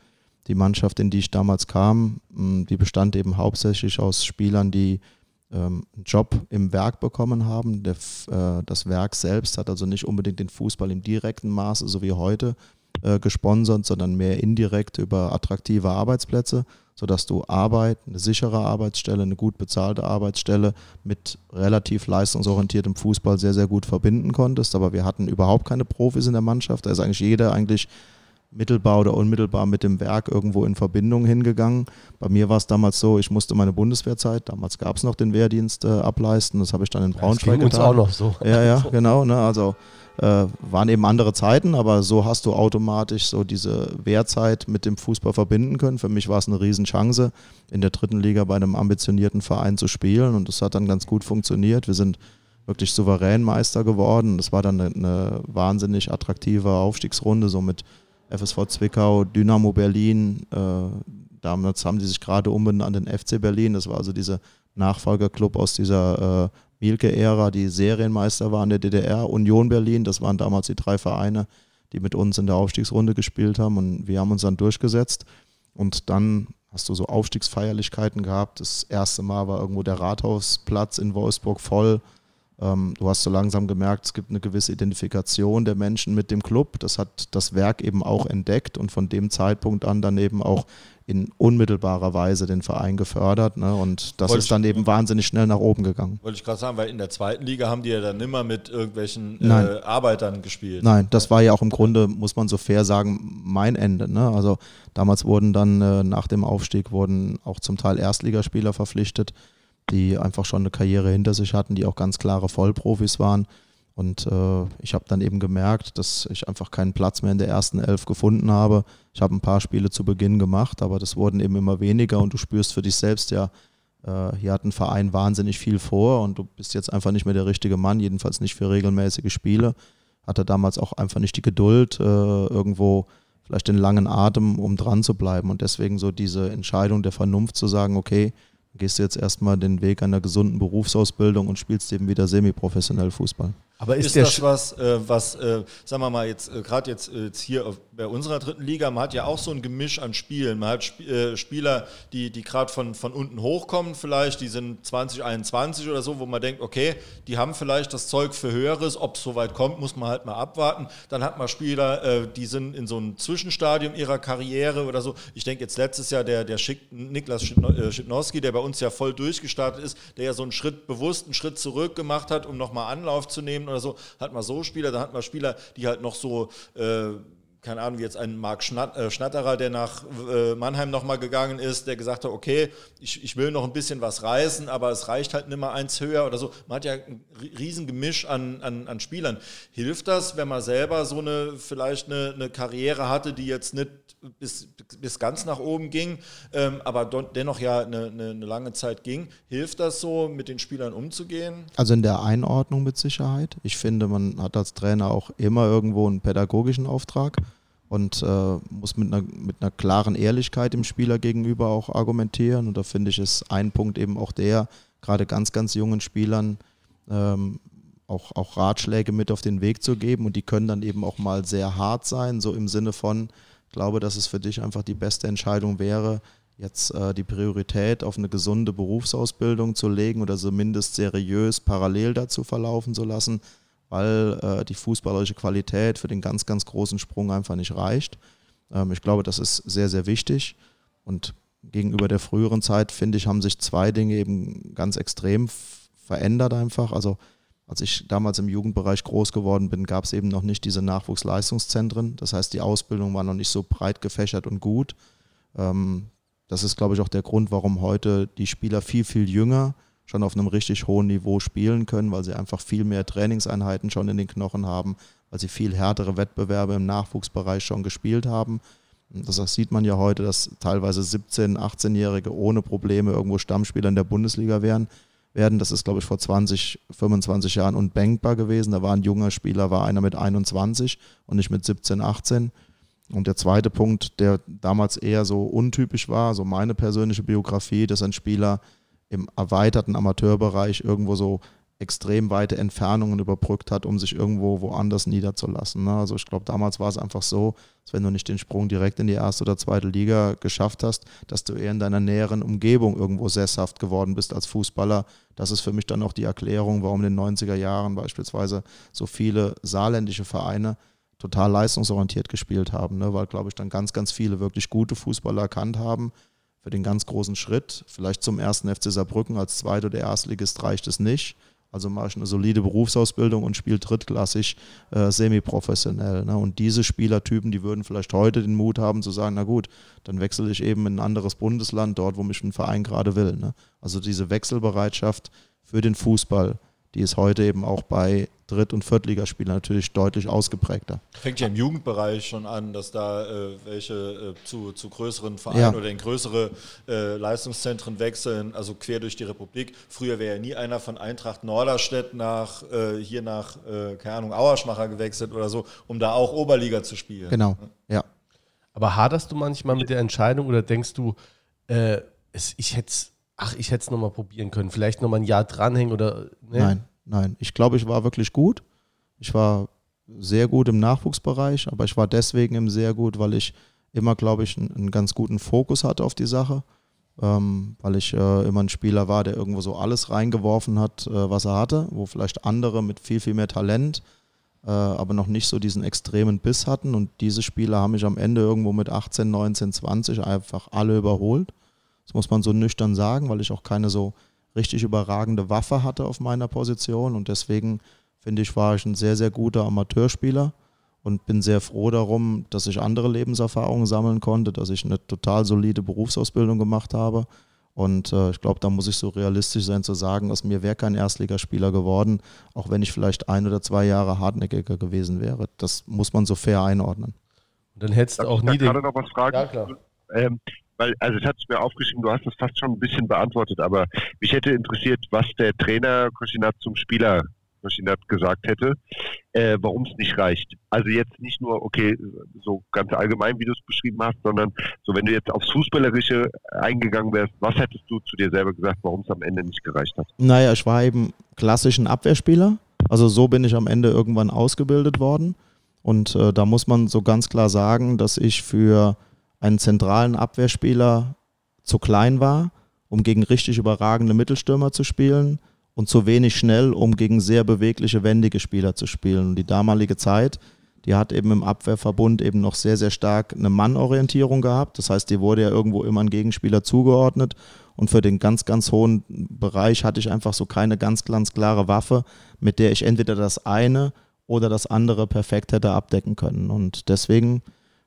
S5: Die Mannschaft, in die ich damals kam, mh, die bestand eben hauptsächlich aus Spielern, die ähm, einen Job im Werk bekommen haben. Äh, das Werk selbst hat also nicht unbedingt den Fußball im direkten Maße, so wie heute, äh, gesponsert, sondern mehr indirekt über attraktive Arbeitsplätze, sodass du Arbeit, eine sichere Arbeitsstelle, eine gut bezahlte Arbeitsstelle mit relativ leistungsorientiertem Fußball sehr, sehr gut verbinden konntest. Aber wir hatten überhaupt keine Profis in der Mannschaft. Da ist eigentlich jeder eigentlich mittelbar oder unmittelbar mit dem Werk irgendwo in Verbindung hingegangen. Bei mir war es damals so, ich musste meine Bundeswehrzeit, damals gab es noch den Wehrdienst äh, ableisten, das habe ich dann in
S1: Das
S5: Braunschweig
S1: uns
S5: getan.
S1: auch noch so.
S5: Ja, ja, (laughs) genau. Ne? Also äh, waren eben andere Zeiten, aber so hast du automatisch so diese Wehrzeit mit dem Fußball verbinden können. Für mich war es eine Riesenchance, in der dritten Liga bei einem ambitionierten Verein zu spielen und das hat dann ganz gut funktioniert. Wir sind wirklich souverän Meister geworden. Das war dann eine, eine wahnsinnig attraktive Aufstiegsrunde, so mit FSV Zwickau, Dynamo Berlin. Äh, damals haben die sich gerade umbenannt in FC Berlin. Das war also dieser Nachfolgerclub aus dieser äh, Mielke-Ära, die Serienmeister waren der DDR. Union Berlin, das waren damals die drei Vereine, die mit uns in der Aufstiegsrunde gespielt haben. Und wir haben uns dann durchgesetzt. Und dann hast du so Aufstiegsfeierlichkeiten gehabt. Das erste Mal war irgendwo der Rathausplatz in Wolfsburg voll. Ähm, du hast so langsam gemerkt, es gibt eine gewisse Identifikation der Menschen mit dem Club. Das hat das Werk eben auch entdeckt und von dem Zeitpunkt an dann eben auch in unmittelbarer Weise den Verein gefördert. Ne? Und das
S2: Wollte
S5: ist dann
S2: ich-
S5: eben wahnsinnig schnell nach oben gegangen.
S2: Wollte ich gerade sagen, weil in der zweiten Liga haben die ja dann nimmer mit irgendwelchen äh, Arbeitern gespielt.
S5: Nein, das war ja auch im Grunde, muss man so fair sagen, mein Ende. Ne? Also damals wurden dann äh, nach dem Aufstieg wurden auch zum Teil Erstligaspieler verpflichtet, die einfach schon eine Karriere hinter sich hatten, die auch ganz klare Vollprofis waren. Und äh, ich habe dann eben gemerkt, dass ich einfach keinen Platz mehr in der ersten Elf gefunden habe. Ich habe ein paar Spiele zu Beginn gemacht, aber das wurden eben immer weniger und du spürst für dich selbst ja, äh, hier hat ein Verein wahnsinnig viel vor und du bist jetzt einfach nicht mehr der richtige Mann, jedenfalls nicht für regelmäßige Spiele. Hatte damals auch einfach nicht die Geduld, äh, irgendwo vielleicht den langen Atem, um dran zu bleiben. Und deswegen so diese Entscheidung der Vernunft zu sagen, okay, gehst du jetzt erstmal den Weg einer gesunden Berufsausbildung und spielst eben wieder semi-professionell Fußball.
S1: Aber ist
S2: ist das was, äh, was, äh, sagen wir mal, jetzt äh, gerade jetzt, äh, jetzt hier auf, bei unserer dritten Liga, man hat ja auch so ein Gemisch an Spielen. Man hat Sp äh, Spieler, die, die gerade von, von unten hochkommen, vielleicht, die sind 2021 oder so, wo man denkt, okay, die haben vielleicht das Zeug für Höheres, ob es so weit kommt, muss man halt mal abwarten. Dann hat man Spieler, äh, die sind in so einem Zwischenstadium ihrer Karriere oder so. Ich denke jetzt letztes Jahr der, der Schick, Niklas Schipno- Schipnowski, der bei uns ja voll durchgestartet ist, der ja so einen Schritt bewusst, einen Schritt zurück gemacht hat, um nochmal Anlauf zu nehmen oder so, hat man so Spieler, da hat man Spieler, die halt noch so, äh, keine Ahnung, wie jetzt ein Marc äh, Schnatterer, der nach äh, Mannheim nochmal gegangen ist, der gesagt hat, okay, ich, ich will noch ein bisschen was reißen, aber es reicht halt nicht mehr eins höher oder so. Man hat ja ein ri- riesen Gemisch an, an, an Spielern. Hilft das, wenn man selber so eine, vielleicht eine, eine Karriere hatte, die jetzt nicht bis, bis ganz nach oben ging, ähm, aber dennoch ja eine, eine, eine lange Zeit ging. Hilft das so, mit den Spielern umzugehen?
S5: Also in der Einordnung mit Sicherheit. Ich finde, man hat als Trainer auch immer irgendwo einen pädagogischen Auftrag und äh, muss mit einer, mit einer klaren Ehrlichkeit dem Spieler gegenüber auch argumentieren. Und da finde ich, ist ein Punkt eben auch der, gerade ganz, ganz jungen Spielern ähm, auch, auch Ratschläge mit auf den Weg zu geben. Und die können dann eben auch mal sehr hart sein, so im Sinne von, ich glaube, dass es für dich einfach die beste Entscheidung wäre, jetzt äh, die Priorität auf eine gesunde Berufsausbildung zu legen oder zumindest seriös parallel dazu verlaufen zu lassen, weil äh, die fußballerische Qualität für den ganz, ganz großen Sprung einfach nicht reicht. Ähm, ich glaube, das ist sehr, sehr wichtig. Und gegenüber der früheren Zeit, finde ich, haben sich zwei Dinge eben ganz extrem verändert einfach. Also als ich damals im Jugendbereich groß geworden bin, gab es eben noch nicht diese Nachwuchsleistungszentren. Das heißt, die Ausbildung war noch nicht so breit gefächert und gut. Ähm, das ist, glaube ich, auch der Grund, warum heute die Spieler viel, viel jünger schon auf einem richtig hohen Niveau spielen können, weil sie einfach viel mehr Trainingseinheiten schon in den Knochen haben, weil sie viel härtere Wettbewerbe im Nachwuchsbereich schon gespielt haben. Das sieht man ja heute, dass teilweise 17-, 18-Jährige ohne Probleme irgendwo Stammspieler in der Bundesliga wären, werden. Das ist, glaube ich, vor 20, 25 Jahren undenkbar gewesen. Da war ein junger Spieler, war einer mit 21 und nicht mit 17, 18. Und der zweite Punkt, der damals eher so untypisch war, so meine persönliche Biografie, dass ein Spieler im erweiterten Amateurbereich irgendwo so extrem weite Entfernungen überbrückt hat, um sich irgendwo woanders niederzulassen. ne? Also ich glaube, damals war es einfach so, dass wenn du nicht den Sprung direkt in die erste oder zweite Liga geschafft hast, dass du eher in deiner näheren Umgebung irgendwo sesshaft geworden bist als Fußballer. Das ist für mich dann auch die Erklärung, warum in den 90er Jahren beispielsweise so viele saarländische Vereine total leistungsorientiert gespielt haben, ne? weil, glaube ich, dann ganz, ganz viele wirklich gute Fußballer erkannt haben, für den ganz großen Schritt, vielleicht zum ersten FC Saarbrücken als Zweit- oder Erstligist reicht es nicht. Also mache ich eine solide Berufsausbildung und spiele drittklassig äh, semi-professionell. Ne? Und diese Spielertypen, die würden vielleicht heute den Mut haben zu sagen, na gut, dann wechsle ich eben in ein anderes Bundesland, dort, wo mich ein Verein gerade will. Ne? Also diese Wechselbereitschaft für den Fußball, die ist heute eben auch bei Dritt- und Viertligaspielern natürlich deutlich ausgeprägter.
S2: Fängt ja im Jugendbereich schon an, dass da äh, welche äh, zu, zu größeren Vereinen
S5: Ja.
S2: oder in größere äh, Leistungszentren wechseln, also quer durch die Republik. Früher wäre ja nie einer von Eintracht Norderstedt nach äh, hier nach, äh, keine Ahnung, Auerschmacher gewechselt oder so, um da auch Oberliga zu spielen.
S5: Genau, ja.
S1: Aber haderst du manchmal mit der Entscheidung oder denkst du, äh, es, ich hätte ach, ich hätte es nochmal probieren können, vielleicht nochmal ein Jahr dranhängen oder. Ne?
S5: Nein, nein. Ich glaube, ich war wirklich gut. Ich war sehr gut im Nachwuchsbereich, aber ich war deswegen eben sehr gut, weil ich immer, glaube ich, einen, einen ganz guten Fokus hatte auf die Sache. Ähm, weil ich äh, immer ein Spieler war, der irgendwo so alles reingeworfen hat, äh, was er hatte, wo vielleicht andere mit viel, viel mehr Talent, äh, aber noch nicht so diesen extremen Biss hatten. Und diese Spieler haben mich am Ende irgendwo mit 18, 19, 20 einfach alle überholt. Das muss man so nüchtern sagen, weil ich auch keine so richtig überragende Waffe hatte auf meiner Position. Und deswegen finde ich, war ich ein sehr, sehr guter Amateurspieler und bin sehr froh darum, dass ich andere Lebenserfahrungen sammeln konnte, dass ich eine total solide Berufsausbildung gemacht habe. Und äh, ich glaube, da muss ich so realistisch sein zu sagen, aus mir wäre kein Erstligaspieler geworden, auch wenn ich vielleicht ein oder zwei Jahre hartnäckiger gewesen wäre. Das muss man so fair einordnen.
S1: Und dann hättest du auch
S3: ich
S1: nie den.
S3: gerade noch was fragen?
S1: Ja, klar.
S3: Ähm, weil, also, ich hatte es mir aufgeschrieben, du hast es fast schon ein bisschen beantwortet, aber mich hätte interessiert, was der Trainer Koschinat zum Spieler Koschinat gesagt hätte, äh, warum es nicht reicht. Also jetzt nicht nur, okay, so ganz allgemein, wie du es beschrieben hast, sondern so, wenn du jetzt aufs Fußballerische eingegangen wärst, was hättest du zu dir selber gesagt, warum es am Ende nicht gereicht hat?
S5: Naja, ich war eben klassisch ein Abwehrspieler. Also so bin ich am Ende irgendwann ausgebildet worden. Und äh, da muss man so ganz klar sagen, dass ich für einen zentralen Abwehrspieler zu klein war, um gegen richtig überragende Mittelstürmer zu spielen und zu wenig schnell, um gegen sehr bewegliche, wendige Spieler zu spielen. Und die damalige Zeit, die hat eben im Abwehrverbund eben noch sehr, sehr stark eine Mannorientierung gehabt. Das heißt, die wurde ja irgendwo immer ein Gegenspieler zugeordnet. Und für den ganz, ganz hohen Bereich hatte ich einfach so keine ganz, ganz klare Waffe, mit der ich entweder das eine oder das andere perfekt hätte abdecken können. Und deswegen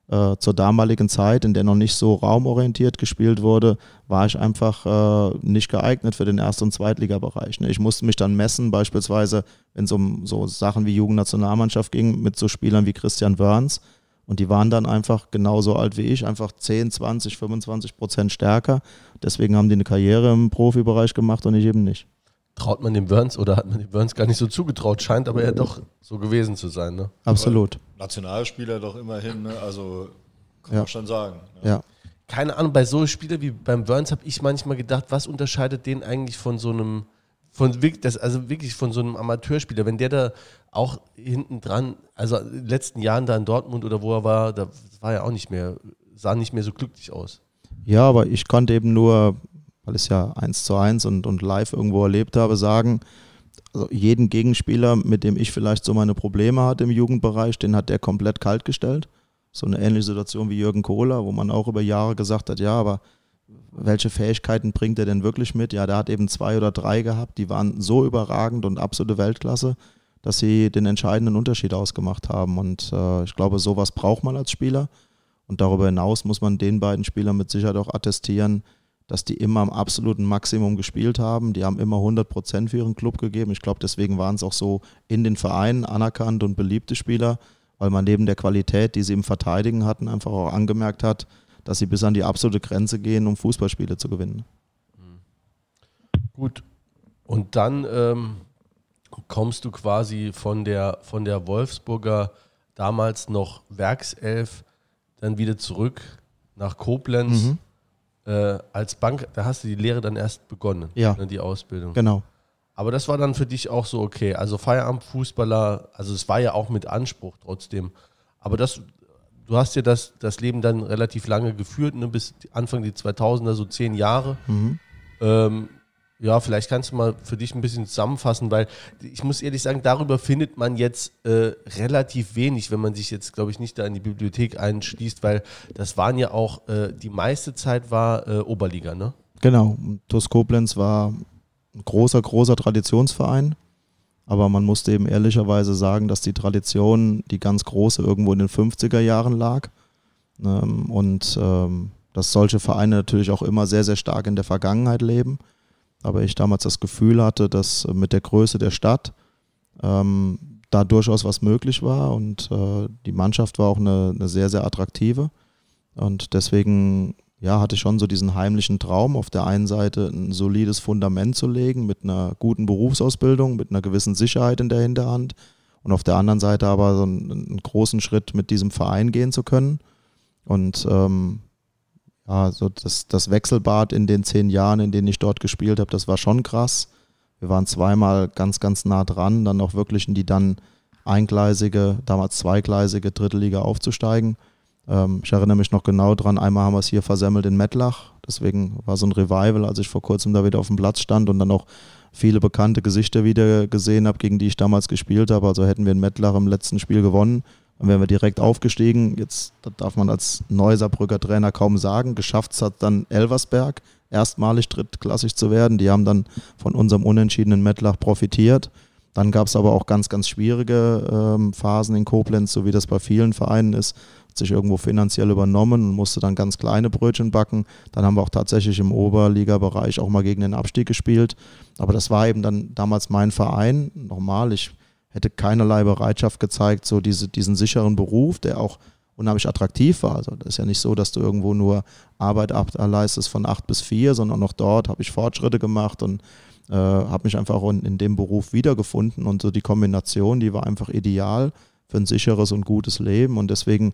S5: äh, zur damaligen Zeit, in der noch nicht so raumorientiert gespielt wurde, war ich einfach äh, nicht geeignet für den Erst- und Zweitligabereich. Ne? Ich musste mich dann messen, beispielsweise, wenn es um so Sachen wie Jugendnationalmannschaft ging, mit so Spielern wie Christian Wörns. Und die waren dann einfach genauso alt wie ich, einfach 10, 20, 25 Prozent stärker. Deswegen haben die eine Karriere im Profibereich gemacht und ich eben nicht.
S1: Traut man dem Burns oder hat man dem Burns gar nicht so zugetraut? Scheint aber ja doch so gewesen zu sein. Ne?
S5: Absolut.
S2: Nationalspieler doch immerhin, ne? also kann
S5: Ja.
S2: man schon sagen. Ne?
S5: Ja.
S1: Keine Ahnung, bei so Spielern wie beim Burns habe ich manchmal gedacht, was unterscheidet den eigentlich von so einem, von wirklich, das, also wirklich von so einem Amateurspieler, wenn der da auch hinten dran, also in den letzten Jahren da in Dortmund oder wo er war, da war er auch nicht mehr, sah nicht mehr so glücklich aus.
S5: Ja, aber ich konnte eben nur, weil ich es ja eins zu eins und, und live irgendwo erlebt habe, sagen, also jeden Gegenspieler, mit dem ich vielleicht so meine Probleme hatte im Jugendbereich, den hat der komplett kalt gestellt. So eine ähnliche Situation wie Jürgen Kohler, wo man auch über Jahre gesagt hat, ja, aber welche Fähigkeiten bringt er denn wirklich mit? Ja, der hat eben zwei oder drei gehabt, die waren so überragend und absolute Weltklasse, dass sie den entscheidenden Unterschied ausgemacht haben. Und äh, ich glaube, sowas braucht man als Spieler. Und darüber hinaus muss man den beiden Spielern mit Sicherheit auch attestieren, dass die immer am absoluten Maximum gespielt haben. Die haben immer 100 Prozent für ihren Club gegeben. Ich glaube, deswegen waren es auch so in den Vereinen anerkannt und beliebte Spieler, weil man neben der Qualität, die sie im Verteidigen hatten, einfach auch angemerkt hat, dass sie bis an die absolute Grenze gehen, um Fußballspiele zu gewinnen.
S1: Gut. Und dann ähm, kommst du quasi von der, von der Wolfsburger damals noch Werkself dann wieder zurück nach Koblenz
S5: Mhm.
S1: Äh, als Bank. Da hast du die Lehre dann erst begonnen,
S5: Ja.
S1: ne, die Ausbildung.
S5: Genau.
S1: Aber das war dann für dich auch so okay. Also Feierabendfußballer, also es war ja auch mit Anspruch trotzdem. Aber das, du hast ja das, das Leben dann relativ lange geführt, ne, bis Anfang die 2000er, so zehn Jahre.
S5: Mhm.
S1: Ähm, ja, vielleicht kannst du mal für dich ein bisschen zusammenfassen, weil ich muss ehrlich sagen, darüber findet man jetzt äh, relativ wenig, wenn man sich jetzt, glaube ich, nicht da in die Bibliothek einschließt, weil das waren ja auch, äh, die meiste Zeit war äh, Oberliga, ne?
S5: Genau. TuS Koblenz war ein großer, großer Traditionsverein. Aber man musste eben ehrlicherweise sagen, dass die Tradition, die ganz große, irgendwo in den 50er Jahren lag. Ähm, und ähm, dass solche Vereine natürlich auch immer sehr, sehr stark in der Vergangenheit leben. Aber ich damals das Gefühl hatte, dass äh, mit der Größe der Stadt ähm, da durchaus was möglich war. Und äh, die Mannschaft war auch eine, eine sehr, sehr attraktive. Und deswegen ja, hatte ich schon so diesen heimlichen Traum, auf der einen Seite ein solides Fundament zu legen mit einer guten Berufsausbildung, mit einer gewissen Sicherheit in der Hinterhand und auf der anderen Seite aber so einen, einen großen Schritt mit diesem Verein gehen zu können. Und ähm, ja, so das, das Wechselbad in den zehn Jahren, in denen ich dort gespielt habe, das war schon krass. Wir waren zweimal ganz, ganz nah dran, dann auch wirklich in die dann eingleisige, damals zweigleisige dritte Liga aufzusteigen. Ähm, ich erinnere mich noch genau dran, einmal haben wir es hier versemmelt in Mettlach. Deswegen war so ein Revival, als ich vor kurzem da wieder auf dem Platz stand und dann auch viele bekannte Gesichter wieder gesehen habe, gegen die ich damals gespielt habe. Also hätten wir in Mettlach im letzten Spiel gewonnen, dann wären wir direkt aufgestiegen. Jetzt darf man als Neusarbrücker Trainer kaum sagen. Geschafft hat dann Elversberg, erstmalig drittklassig zu werden. Die haben dann von unserem unentschiedenen Mettlach profitiert. Dann gab es aber auch ganz, ganz schwierige ähm, Phasen in Koblenz, so wie das bei vielen Vereinen ist. Hat sich irgendwo finanziell übernommen und musste dann ganz kleine Brötchen backen. Dann haben wir auch tatsächlich im Oberligabereich auch mal gegen den Abstieg gespielt. Aber das war eben dann damals mein Verein. Normal, ich hätte keinerlei Bereitschaft gezeigt, so diese, diesen sicheren Beruf, der auch unheimlich attraktiv war. Also das ist ja nicht so, dass du irgendwo nur Arbeit ableistest von acht bis vier, sondern auch dort habe ich Fortschritte gemacht und äh, habe mich einfach in, in dem Beruf wiedergefunden und so die Kombination, die war einfach ideal für ein sicheres und gutes Leben und deswegen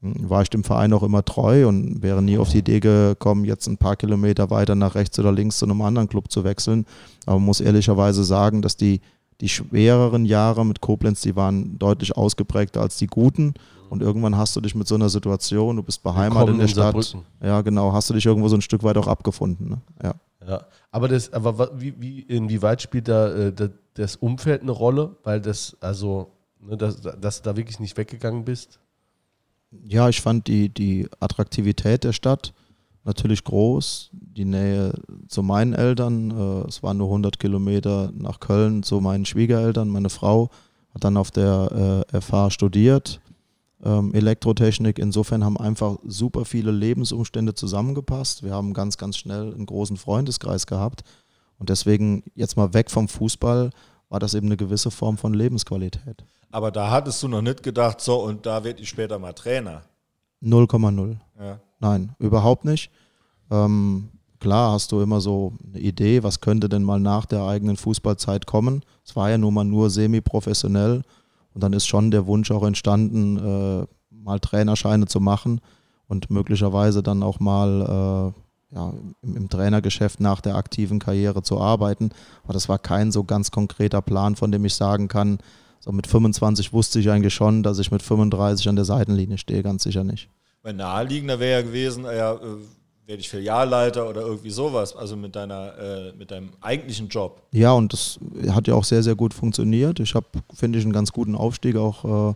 S5: mh, war ich dem Verein auch immer treu und wäre nie auf die Idee gekommen, jetzt ein paar Kilometer weiter nach rechts oder links zu einem anderen Club zu wechseln. Aber man muss ehrlicherweise sagen, dass die, die schwereren Jahre mit Koblenz, die waren deutlich ausgeprägter als die guten. Und irgendwann hast du dich mit so einer Situation, du bist beheimatet in der
S1: in
S5: Stadt.
S1: Saarbrücken.
S5: Ja, genau, hast du dich irgendwo so ein Stück weit auch abgefunden. Ne? Ja.
S1: Ja, aber das, aber wie, wie, inwieweit spielt da äh, da, das Umfeld eine Rolle? Weil das, also, ne, dass, dass du da wirklich nicht weggegangen bist?
S5: ja, ich fand die, die Attraktivität der Stadt natürlich groß. Die Nähe zu meinen Eltern, äh, es waren nur 100 Kilometer nach Köln zu meinen Schwiegereltern. Meine Frau hat dann auf der äh, FH studiert, ähm, Elektrotechnik. Insofern haben einfach super viele Lebensumstände zusammengepasst. Wir haben ganz, ganz schnell einen großen Freundeskreis gehabt. Und deswegen jetzt mal weg vom Fußball war das eben eine gewisse Form von Lebensqualität.
S2: Aber da hattest du noch nicht gedacht, so und da werde ich später mal Trainer.
S5: 0,0.
S2: Ja.
S5: Nein, überhaupt nicht. Ähm, klar hast du immer so eine Idee, was könnte denn mal nach der eigenen Fußballzeit kommen. Es war ja nun mal nur semi-professionell und dann ist schon der Wunsch auch entstanden, äh, mal Trainerscheine zu machen und möglicherweise dann auch mal äh, ja, im, im Trainergeschäft nach der aktiven Karriere zu arbeiten. Aber das war kein so ganz konkreter Plan, von dem ich sagen kann, so mit 25 wusste ich eigentlich schon, dass ich mit 35 an der Seitenlinie stehe, ganz sicher nicht.
S2: Mein naheliegender wäre ja gewesen, ja, äh, werde ich Filialleiter oder irgendwie sowas, also mit deiner, äh, mit deinem eigentlichen Job.
S5: Ja, und das hat ja auch sehr, sehr gut funktioniert. Ich habe, finde ich, einen ganz guten Aufstieg auch äh,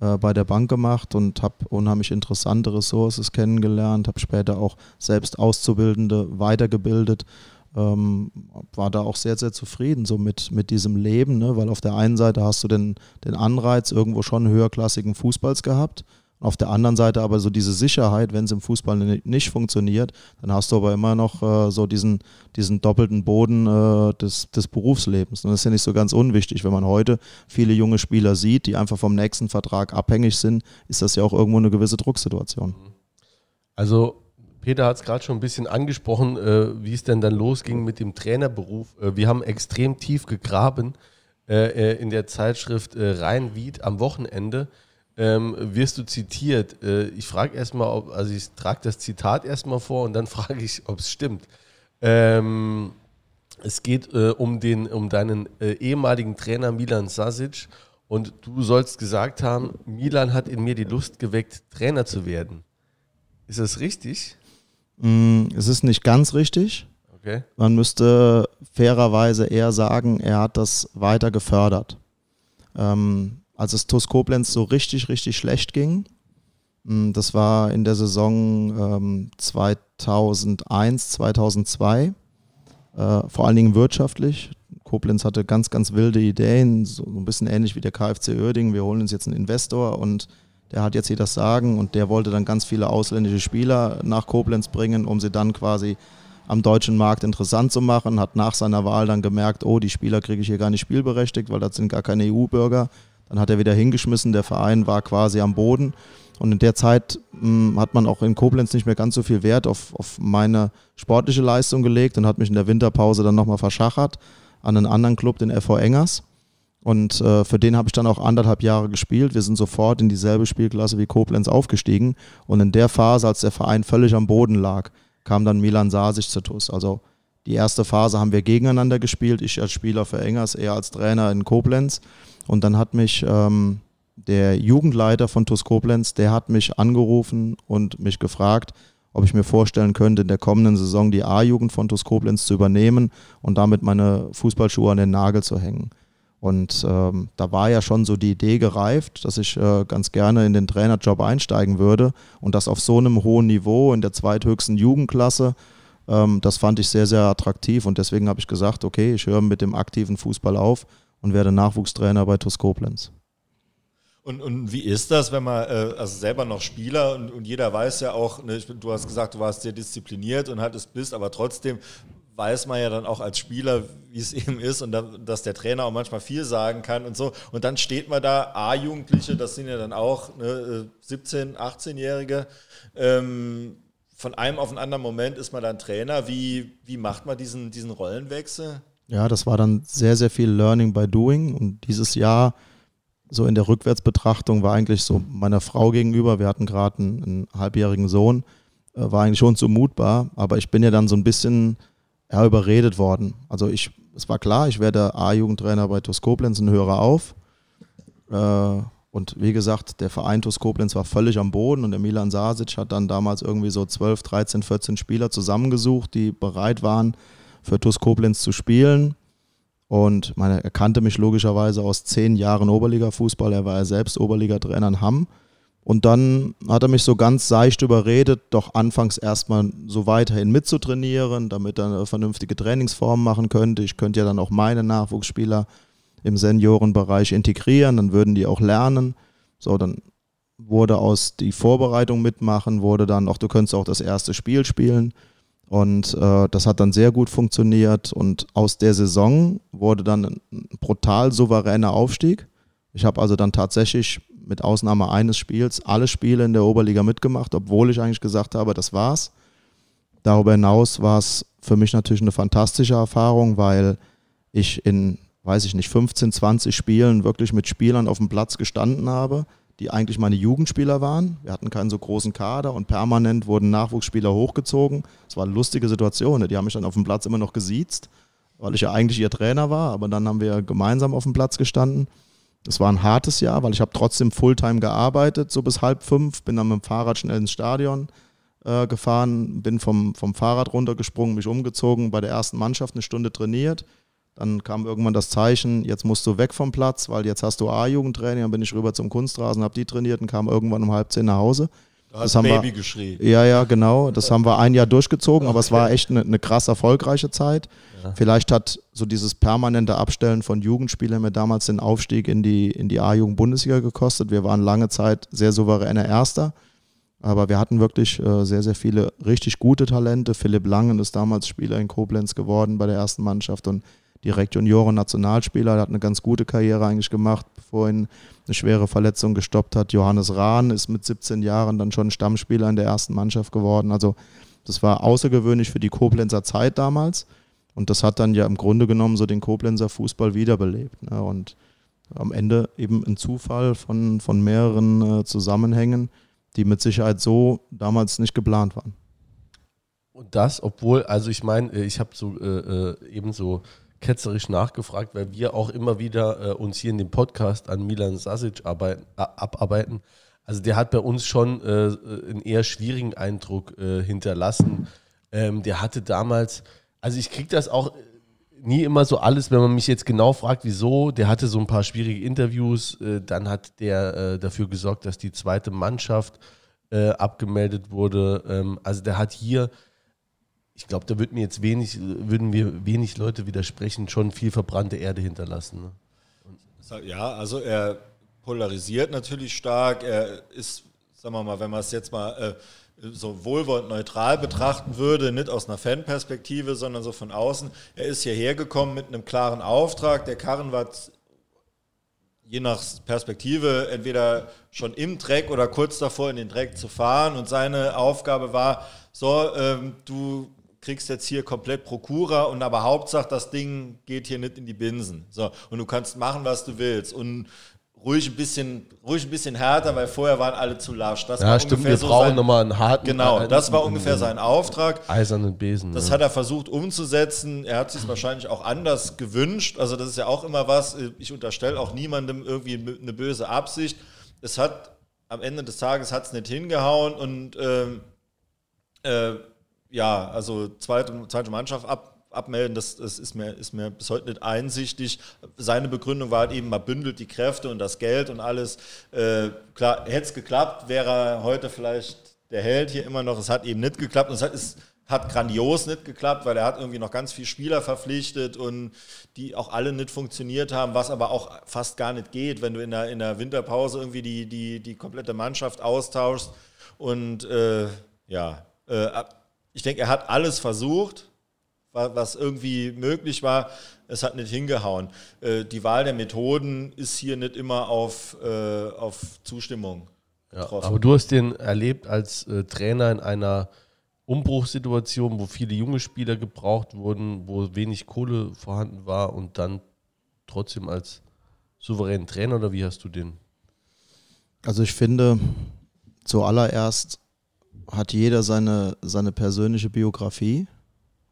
S5: äh, bei der Bank gemacht und habe unheimlich interessante Ressourcen kennengelernt, habe später auch selbst Auszubildende weitergebildet. Ähm, war da auch sehr, sehr zufrieden so mit, mit diesem Leben, ne? weil auf der einen Seite hast du den, den Anreiz irgendwo schon höherklassigen Fußballs gehabt, auf der anderen Seite aber so diese Sicherheit, wenn es im Fußball ni- nicht funktioniert, dann hast du aber immer noch äh, so diesen, diesen doppelten Boden äh, des, des Berufslebens. Und das ist ja nicht so ganz unwichtig. Wenn man heute viele junge Spieler sieht, die einfach vom nächsten Vertrag abhängig sind, ist das ja auch irgendwo eine gewisse Drucksituation.
S1: Also, Peter hat es gerade schon ein bisschen angesprochen, äh, wie es denn dann losging mit dem Trainerberuf. Äh, wir haben extrem tief gegraben äh, äh, in der Zeitschrift äh, Rhein-Wied am Wochenende. Ähm, wirst du zitiert? Äh, ich frage erstmal, ob, also ich trage das Zitat erstmal vor und dann (laughs) frage ich, ob es stimmt. Ähm, es geht äh, um, den, um deinen äh, ehemaligen Trainer Milan Sasic und du sollst gesagt haben, Milan hat in mir die Lust geweckt, Trainer zu werden. Ist das richtig?
S5: Mm, es ist nicht ganz richtig.
S1: Okay.
S5: Man müsste fairerweise eher sagen, er hat das weiter gefördert. Ähm, als es TuS Koblenz so richtig, richtig schlecht ging, mh, das war in der Saison ähm, 2001, 2002, äh, vor allen Dingen wirtschaftlich. Koblenz hatte ganz, ganz wilde Ideen, so ein bisschen ähnlich wie der KfC Uerdingen. Wir holen uns jetzt einen Investor und der hat jetzt hier das Sagen und der wollte dann ganz viele ausländische Spieler nach Koblenz bringen, um sie dann quasi am deutschen Markt interessant zu machen, hat nach seiner Wahl dann gemerkt, oh, die Spieler kriege ich hier gar nicht spielberechtigt, weil das sind gar keine EU-Bürger. Dann hat er wieder hingeschmissen, der Verein war quasi am Boden. Und in der Zeit mh, hat man auch in Koblenz nicht mehr ganz so viel Wert auf, auf meine sportliche Leistung gelegt und hat mich in der Winterpause dann nochmal verschachert an einen anderen Club, den FV Engers. Und äh, für den habe ich dann auch anderthalb Jahre gespielt. Wir sind sofort in dieselbe Spielklasse wie Koblenz aufgestiegen. Und in der Phase, als der Verein völlig am Boden lag, kam dann Milan Sasic zu TuS. Also die erste Phase haben wir gegeneinander gespielt. Ich als Spieler für Engers, er als Trainer in Koblenz. Und dann hat mich ähm, der Jugendleiter von TuS Koblenz, der hat mich angerufen und mich gefragt, ob ich mir vorstellen könnte, in der kommenden Saison die A-Jugend von TuS Koblenz zu übernehmen und damit meine Fußballschuhe an den Nagel zu hängen. Und ähm, da war ja schon so die Idee gereift, dass ich äh, ganz gerne in den Trainerjob einsteigen würde und das auf so einem hohen Niveau in der zweithöchsten Jugendklasse. Ähm, das fand ich sehr, sehr attraktiv und deswegen habe ich gesagt, okay, ich höre mit dem aktiven Fußball auf und werde Nachwuchstrainer bei TuS Koblenz.
S2: Und, und wie ist das, wenn man, äh, also selber noch Spieler und, und jeder weiß ja auch, ne, du hast gesagt, du warst sehr diszipliniert und hattest bist, aber trotzdem weiß man ja dann auch als Spieler, wie es (laughs) eben ist und dann, dass der Trainer auch manchmal viel sagen kann und so. Und dann steht man da, A-Jugendliche, das sind ja dann auch ne, äh, 17-, 18-Jährige. Ähm, von einem auf einen anderen Moment ist man dann Trainer. Wie, wie macht man diesen, diesen Rollenwechsel?
S5: Ja, das war dann sehr, sehr viel Learning by Doing und dieses Jahr so in der Rückwärtsbetrachtung war eigentlich so meiner Frau gegenüber, wir hatten gerade einen, einen halbjährigen Sohn, äh, war eigentlich schon zumutbar, aber ich bin ja dann so ein bisschen ja, überredet worden. Also ich, es war klar, ich werde A-Jugendtrainer bei TuS Koblenz und höre auf. Äh, und wie gesagt, der Verein TuS Koblenz war völlig am Boden und der Milan Sasic hat dann damals irgendwie so 12, 13, 14 Spieler zusammengesucht, die bereit waren, für TuS Koblenz zu spielen. Und meine, er kannte mich logischerweise aus zehn Jahren Oberliga-Fußball. Er war ja selbst Oberliga-Trainer in Hamm. Und dann hat er mich so ganz seicht überredet, doch anfangs erstmal so weiterhin mitzutrainieren, damit er eine vernünftige Trainingsform machen könnte. Ich könnte ja dann auch meine Nachwuchsspieler im Seniorenbereich integrieren, dann würden die auch lernen. So, dann wurde aus die Vorbereitung mitmachen, wurde dann auch, du könntest auch das erste Spiel spielen. Und äh, das hat dann sehr gut funktioniert. Und aus der Saison wurde dann ein brutal souveräner Aufstieg. Ich habe also dann tatsächlich mit Ausnahme eines Spiels alle Spiele in der Oberliga mitgemacht, obwohl ich eigentlich gesagt habe, das war's. Darüber hinaus war es für mich natürlich eine fantastische Erfahrung, weil ich in, weiß ich nicht, 15, 20 Spielen wirklich mit Spielern auf dem Platz gestanden habe, die eigentlich meine Jugendspieler waren. Wir hatten keinen so großen Kader und permanent wurden Nachwuchsspieler hochgezogen. Es war eine lustige Situation. Die haben mich dann auf dem Platz immer noch gesiezt, weil ich ja eigentlich ihr Trainer war, aber dann haben wir gemeinsam auf dem Platz gestanden. Es war ein hartes Jahr, weil ich habe trotzdem Fulltime gearbeitet, so bis halb fünf, bin dann mit dem Fahrrad schnell ins Stadion äh, gefahren, bin vom, vom Fahrrad runtergesprungen, mich umgezogen, bei der ersten Mannschaft eine Stunde trainiert. Dann kam irgendwann das Zeichen, jetzt musst du weg vom Platz, weil jetzt hast du A-Jugendtraining. Dann bin ich rüber zum Kunstrasen, habe die trainiert und kam irgendwann um halb zehn nach Hause.
S2: Da das hast Baby wir, geschrien.
S5: Ja, ja, genau. Das haben wir ein Jahr durchgezogen, okay. aber es war echt eine, eine krass erfolgreiche Zeit. Ja. Vielleicht hat so dieses permanente Abstellen von Jugendspielern mir damals den Aufstieg in die, in die A-Jugend-Bundesliga gekostet. Wir waren lange Zeit sehr souveräner Erster, aber wir hatten wirklich äh, sehr, sehr viele richtig gute Talente. Philipp Langen ist damals Spieler in Koblenz geworden bei der ersten Mannschaft und direkt Junioren-Nationalspieler, hat eine ganz gute Karriere eigentlich gemacht, bevor ihn eine schwere Verletzung gestoppt hat. Johannes Rahn ist mit 17 Jahren dann schon Stammspieler in der ersten Mannschaft geworden. Also das war außergewöhnlich für die Koblenzer Zeit damals. Und das hat dann ja im Grunde genommen so den Koblenzer Fußball wiederbelebt. Ne? Und am Ende eben ein Zufall von, von mehreren äh, Zusammenhängen, die mit Sicherheit so damals nicht geplant waren.
S1: Und das, obwohl, also ich meine, äh, ich habe so äh, äh, eben so ketzerisch nachgefragt, weil wir auch immer wieder äh, uns hier in dem Podcast an Milan Sasic arbeiten, äh, abarbeiten. Also der hat bei uns schon äh, einen eher schwierigen Eindruck äh, hinterlassen. Ähm, der hatte damals, also ich kriege das auch nie immer so alles, wenn man mich jetzt genau fragt, wieso. Der hatte so ein paar schwierige Interviews. Äh, dann hat der äh, dafür gesorgt, dass die zweite Mannschaft abgemeldet wurde. Ähm, also der hat hier ich glaube, da würden mir jetzt wenig, würden wir wenig Leute widersprechen, schon viel verbrannte Erde hinterlassen.
S2: Ne? Ja, also er polarisiert natürlich stark. Er ist, sagen wir mal, wenn man es jetzt mal äh, so wohlwollend neutral betrachten würde, nicht aus einer Fanperspektive, sondern so von außen. Er ist hierher gekommen mit einem klaren Auftrag. Der Karren war je nach Perspektive entweder schon im Dreck oder kurz davor in den Dreck zu fahren. Und seine Aufgabe war, so, ähm, du kriegst jetzt hier komplett Prokura und aber Hauptsache das Ding geht hier nicht in die Binsen. So, und du kannst machen, was du willst. Und ruhig ein bisschen, ruhig ein bisschen härter, weil vorher waren alle zu lasch.
S1: Das ja, stimmt, wir so brauchen nochmal einen harten.
S2: Genau, das war ungefähr sein Auftrag.
S1: Eisernen Besen.
S2: Das ja. hat er versucht umzusetzen. Er hat sich wahrscheinlich auch anders gewünscht. Also das ist ja auch immer was. Ich unterstelle auch niemandem irgendwie eine böse Absicht. Es hat am Ende des Tages hat es nicht hingehauen und ähm, äh, ja, also zweite, zweite Mannschaft ab, abmelden, das, das ist, mir, ist mir bis heute nicht einsichtig. Seine Begründung war halt eben, man bündelt die Kräfte und das Geld und alles. Äh, klar, hätte es geklappt, wäre er heute vielleicht der Held hier immer noch. Es hat eben nicht geklappt und es hat, es hat grandios nicht geklappt, weil er hat irgendwie noch ganz viele Spieler verpflichtet und die auch alle nicht funktioniert haben, was aber auch fast gar nicht geht, wenn du in der, in der Winterpause irgendwie die, die, die komplette Mannschaft austauschst und äh, ja, äh, ich denke, er hat alles versucht, was irgendwie möglich war. Es hat nicht hingehauen. Äh, die Wahl der Methoden ist hier nicht immer auf, äh, auf Zustimmung
S1: getroffen. Ja, aber du hast den erlebt als äh, Trainer in einer Umbruchssituation, wo viele junge Spieler gebraucht wurden, wo wenig Kohle vorhanden war und dann trotzdem als souveränen Trainer oder wie hast du den?
S5: Also ich finde, zuallererst hat jeder seine, seine persönliche Biografie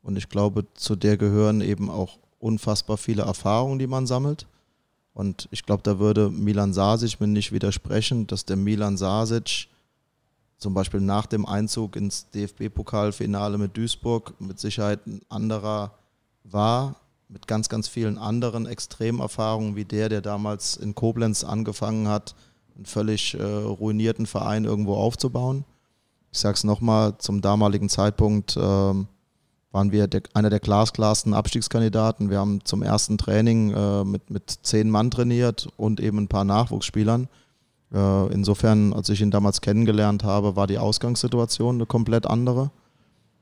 S5: Und ich glaube, zu der gehören eben auch unfassbar viele Erfahrungen, die man sammelt. Und ich glaube, da würde Milan Sasic mir nicht widersprechen, dass der Milan Sasic zum Beispiel nach dem Einzug ins DFB-Pokalfinale mit Duisburg mit Sicherheit ein anderer war, mit ganz, ganz vielen anderen Extremerfahrungen wie der, der damals in Koblenz angefangen hat, einen völlig äh, ruinierten Verein irgendwo aufzubauen. Ich sage es nochmal, zum damaligen Zeitpunkt ähm, waren wir der, einer der glasklarsten Abstiegskandidaten. Wir haben zum ersten Training äh, mit, mit zehn Mann trainiert und eben ein paar Nachwuchsspielern. Äh, insofern, als ich ihn damals kennengelernt habe, war die Ausgangssituation eine komplett andere.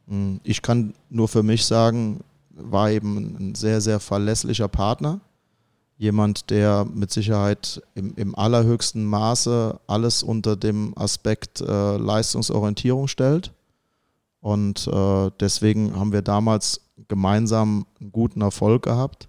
S5: Hm, ich kann nur für mich sagen, war eben ein sehr, sehr verlässlicher Partner. Jemand, der mit Sicherheit im, im allerhöchsten Maße alles unter dem Aspekt äh, Leistungsorientierung stellt. Und äh, deswegen haben wir damals gemeinsam einen guten Erfolg gehabt.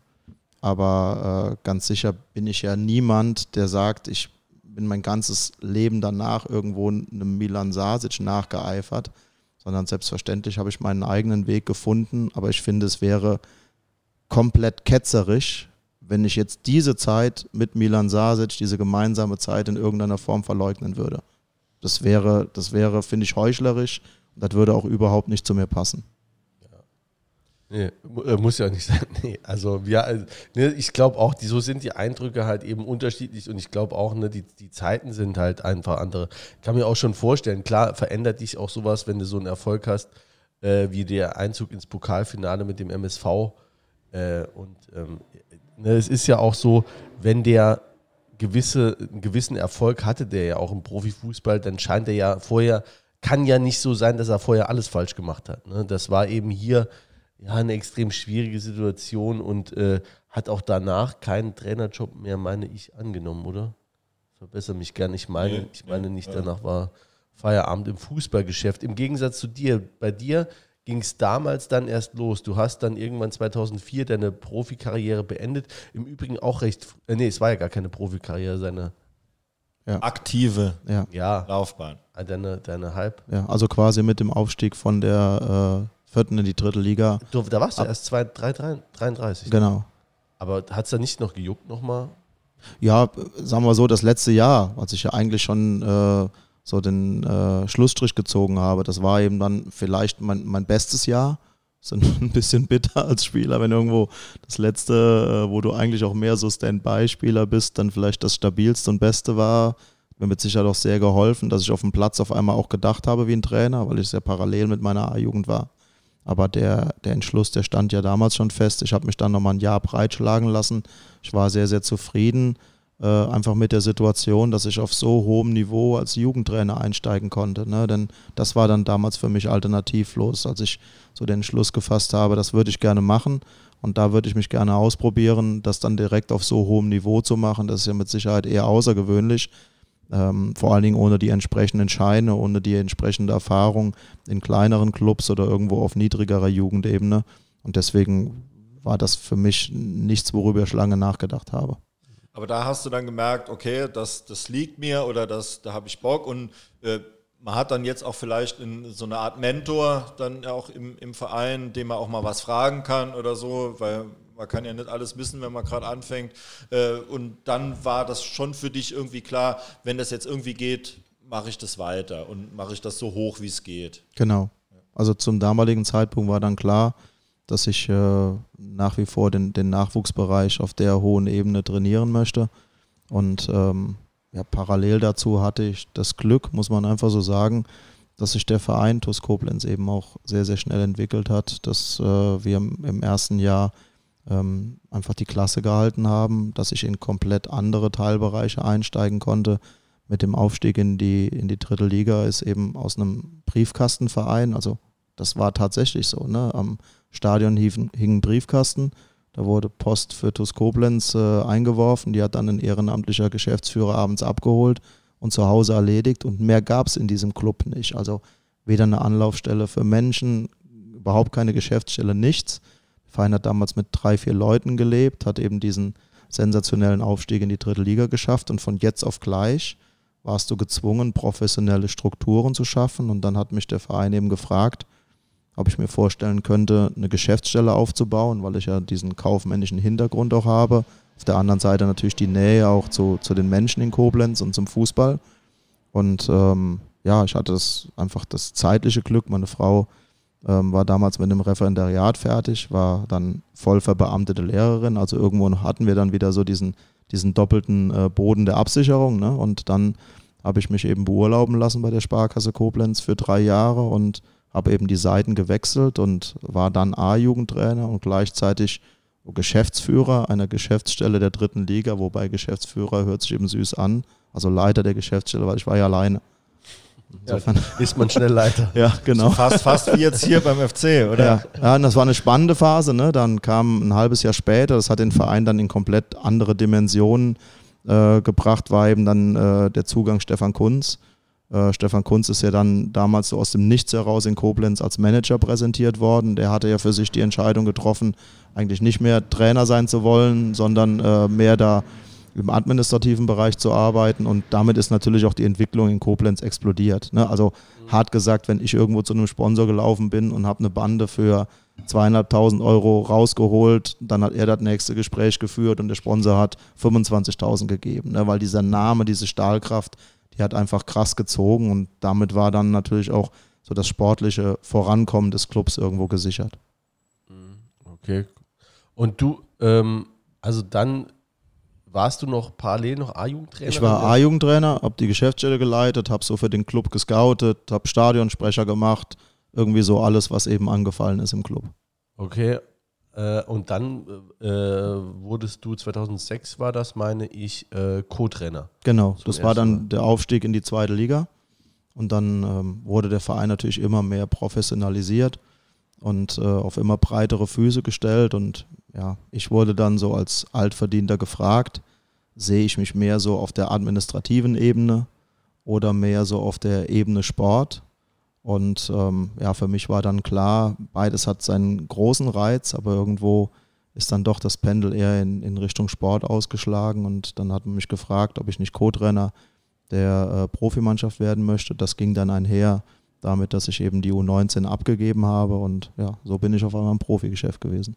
S5: Aber äh, ganz sicher bin ich ja niemand, der sagt, ich bin mein ganzes Leben danach irgendwo einem Milan Sasic nachgeeifert, sondern selbstverständlich habe ich meinen eigenen Weg gefunden. Aber ich finde, es wäre komplett ketzerisch, wenn ich jetzt diese Zeit mit Milan Sasic, diese gemeinsame Zeit in irgendeiner Form verleugnen würde. Das wäre, das wäre, finde ich, heuchlerisch und das würde auch überhaupt nicht zu mir passen.
S1: Nee, äh, muss ja nicht (laughs) sein. Nee, also ja, ne, ich glaube auch, die, so sind die Eindrücke halt eben unterschiedlich und ich glaube auch, ne, die, die Zeiten sind halt einfach andere. Kann mir auch schon vorstellen, klar verändert dich auch sowas, wenn du so einen Erfolg hast, äh, wie der Einzug ins Pokalfinale mit dem MSV. Äh, und ähm, ne, es ist ja auch so, wenn der gewisse, einen gewissen Erfolg hatte, der ja auch im Profifußball, dann scheint er ja vorher, kann ja nicht so sein, dass er vorher alles falsch gemacht hat. Ne? Das war eben hier ja, eine extrem schwierige Situation und äh, hat auch danach keinen Trainerjob mehr, meine ich, angenommen, oder? Verbessere mich gerne. Ich meine, ich meine nicht, danach war Feierabend im Fußballgeschäft. Im Gegensatz zu dir, bei dir ging es damals dann erst los. Du hast dann irgendwann 2004 deine Profikarriere beendet. Im Übrigen auch recht, äh, nee, es war ja gar keine Profikarriere, seine,
S2: Aktive
S5: Ja,
S1: ja,
S2: Laufbahn.
S1: deine, deine Halb.
S5: ja also quasi mit dem Aufstieg von der äh, vierten in die dritte Liga.
S1: Du, da warst du
S5: Ab-
S1: erst zwei, drei, drei, 33.
S5: Genau.
S1: Aber hat es da nicht noch gejuckt nochmal?
S5: Ja, sagen wir so, das letzte Jahr, als ich ja eigentlich schon äh, so den äh, Schlussstrich gezogen habe, das war eben dann vielleicht mein, mein bestes Jahr. (laughs) Ist ein bisschen bitter als Spieler, wenn irgendwo das letzte, äh, wo du eigentlich auch mehr so Standby-Spieler bist, dann vielleicht das stabilste und beste war. Mir mit Sicherheit auch sehr geholfen, dass ich auf dem Platz auf einmal auch gedacht habe wie ein Trainer, weil ich sehr parallel mit meiner A-Jugend war. Aber der, der Entschluss, der stand ja damals schon fest. Ich habe mich dann nochmal ein Jahr breitschlagen lassen. Ich war sehr, sehr zufrieden, äh, einfach mit der Situation, dass ich auf so hohem Niveau als Jugendtrainer einsteigen konnte. Ne? Denn das war dann damals für mich alternativlos, als ich so den Entschluss gefasst habe, das würde ich gerne machen. Und da würde ich mich gerne ausprobieren, das dann direkt auf so hohem Niveau zu machen. Das ist ja mit Sicherheit eher außergewöhnlich. Ähm, vor allen Dingen ohne die entsprechenden Scheine, ohne die entsprechende Erfahrung in kleineren Clubs oder irgendwo auf niedrigerer Jugendebene. Und deswegen war das für mich nichts, worüber ich lange nachgedacht habe.
S2: Aber da hast du dann gemerkt, okay, das, das liegt mir oder das, da habe ich Bock und äh, man hat dann jetzt auch vielleicht in so eine Art Mentor dann auch im, im Verein, dem man auch mal was fragen kann oder so, weil man kann ja nicht alles wissen, wenn man gerade anfängt. Äh, und dann war das schon für dich irgendwie klar, wenn das jetzt irgendwie geht, mache ich das weiter und mache ich das so hoch, wie es geht.
S5: Genau. Also zum damaligen Zeitpunkt war dann klar, dass ich äh, nach wie vor den, den Nachwuchsbereich auf der hohen Ebene trainieren möchte. Und ähm, ja, parallel dazu hatte ich das Glück, muss man einfach so sagen, dass sich der Verein TuS Koblenz eben auch sehr, sehr schnell entwickelt hat, dass äh, wir im, ersten Jahr ähm, einfach die Klasse gehalten haben, dass ich in komplett andere Teilbereiche einsteigen konnte. Mit dem Aufstieg in die, in die dritte Liga ist eben aus einem Briefkastenverein, also das war tatsächlich so, ne? am Stadion hing, ein Briefkasten, da wurde Post für TuS Koblenz äh, eingeworfen, die hat dann ein ehrenamtlicher Geschäftsführer abends abgeholt und zu Hause erledigt und mehr gab es in diesem Club nicht. Also weder eine Anlaufstelle für Menschen, überhaupt keine Geschäftsstelle, nichts. Der Verein hat damals mit drei, vier Leuten gelebt, hat eben diesen sensationellen Aufstieg in die dritte Liga geschafft und von jetzt auf gleich warst du gezwungen, professionelle Strukturen zu schaffen. Und dann hat mich der Verein eben gefragt, ob ich mir vorstellen könnte, eine Geschäftsstelle aufzubauen, weil ich ja diesen kaufmännischen Hintergrund auch habe. Auf der anderen Seite natürlich die Nähe auch zu, zu den Menschen in Koblenz und zum Fußball. Und ähm, ja, ich hatte das einfach das zeitliche Glück. Meine Frau ähm, war damals mit dem Referendariat fertig, war dann voll verbeamtete Lehrerin. Also irgendwo hatten wir dann wieder so diesen, diesen doppelten äh, Boden der Absicherung. Ne? Und dann habe ich mich eben beurlauben lassen bei der Sparkasse Koblenz für drei Jahre und habe eben die Seiten gewechselt und war dann A-Jugendtrainer und gleichzeitig Geschäftsführer einer Geschäftsstelle der dritten Liga, wobei Geschäftsführer hört sich eben süß an, also Leiter der Geschäftsstelle, weil ich war ja alleine.
S1: Insofern ja, ist man schnell Leiter. (laughs)
S5: ja, genau.
S2: Fast, fast wie jetzt hier beim FC, oder?
S5: Ja, ja und das war eine spannende Phase. Ne? Dann kam ein halbes Jahr später, das hat den Verein dann in komplett andere Dimensionen äh, gebracht, war eben dann äh, der Zugang Stefan Kunz äh, Stefan Kunz ist ja dann damals so aus dem Nichts heraus in Koblenz als Manager präsentiert worden. Der hatte ja für sich die Entscheidung getroffen, eigentlich nicht mehr Trainer sein zu wollen, sondern äh, mehr da im administrativen Bereich zu arbeiten und damit ist natürlich auch die Entwicklung in Koblenz explodiert. Ne? Also mhm. hart gesagt, wenn ich irgendwo zu einem Sponsor gelaufen bin und habe eine Bande für zweieinhalbtausend Euro rausgeholt, dann hat er das nächste Gespräch geführt und der Sponsor hat 25.000 gegeben, ne? weil dieser Name, diese Stahlkraft, die hat einfach krass gezogen und damit war dann natürlich auch so das sportliche Vorankommen des Clubs irgendwo gesichert.
S1: Mhm. Okay. Und du, ähm, also dann warst du noch parallel noch A-Jugendtrainer?
S5: Ich war A-Jugendtrainer, habe die Geschäftsstelle geleitet, habe so für den Club gescoutet, habe Stadionsprecher gemacht, irgendwie so alles, was eben angefallen ist im Club.
S1: Okay, und dann äh, wurdest du, 2006 war das, meine ich, äh, Co-Trainer.
S5: Genau, das war dann Mal. der Aufstieg in die zweite Liga. Und dann ähm, wurde der Verein natürlich immer mehr professionalisiert und äh, auf immer breitere Füße gestellt. Und ja, ich wurde dann so als Altverdienter gefragt, sehe ich mich mehr so auf der administrativen Ebene oder mehr so auf der Ebene Sport. Und ähm, ja, für mich war dann klar, beides hat seinen großen Reiz, aber irgendwo ist dann doch das Pendel eher in, in Richtung Sport ausgeschlagen. Und dann hat man mich gefragt, ob ich nicht Co-Trainer der äh, Profimannschaft werden möchte. Das ging dann einher damit, dass ich eben die U19 abgegeben habe. Und ja, so bin ich auf einmal im Profigeschäft gewesen.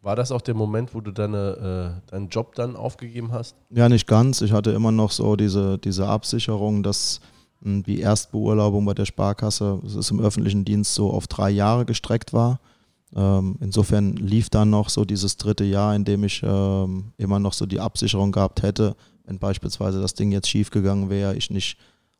S1: War das auch der Moment, wo du deine, äh, deinen Job dann aufgegeben hast?
S5: Ja, nicht ganz. Ich hatte immer noch so diese, diese Absicherung, dass die Erstbeurlaubung bei der Sparkasse, es ist im öffentlichen Dienst so auf drei Jahre gestreckt war. Ähm, insofern lief dann noch so dieses dritte Jahr, in dem ich ähm, immer noch so die Absicherung gehabt hätte, wenn beispielsweise das Ding jetzt schiefgegangen wäre, ich nicht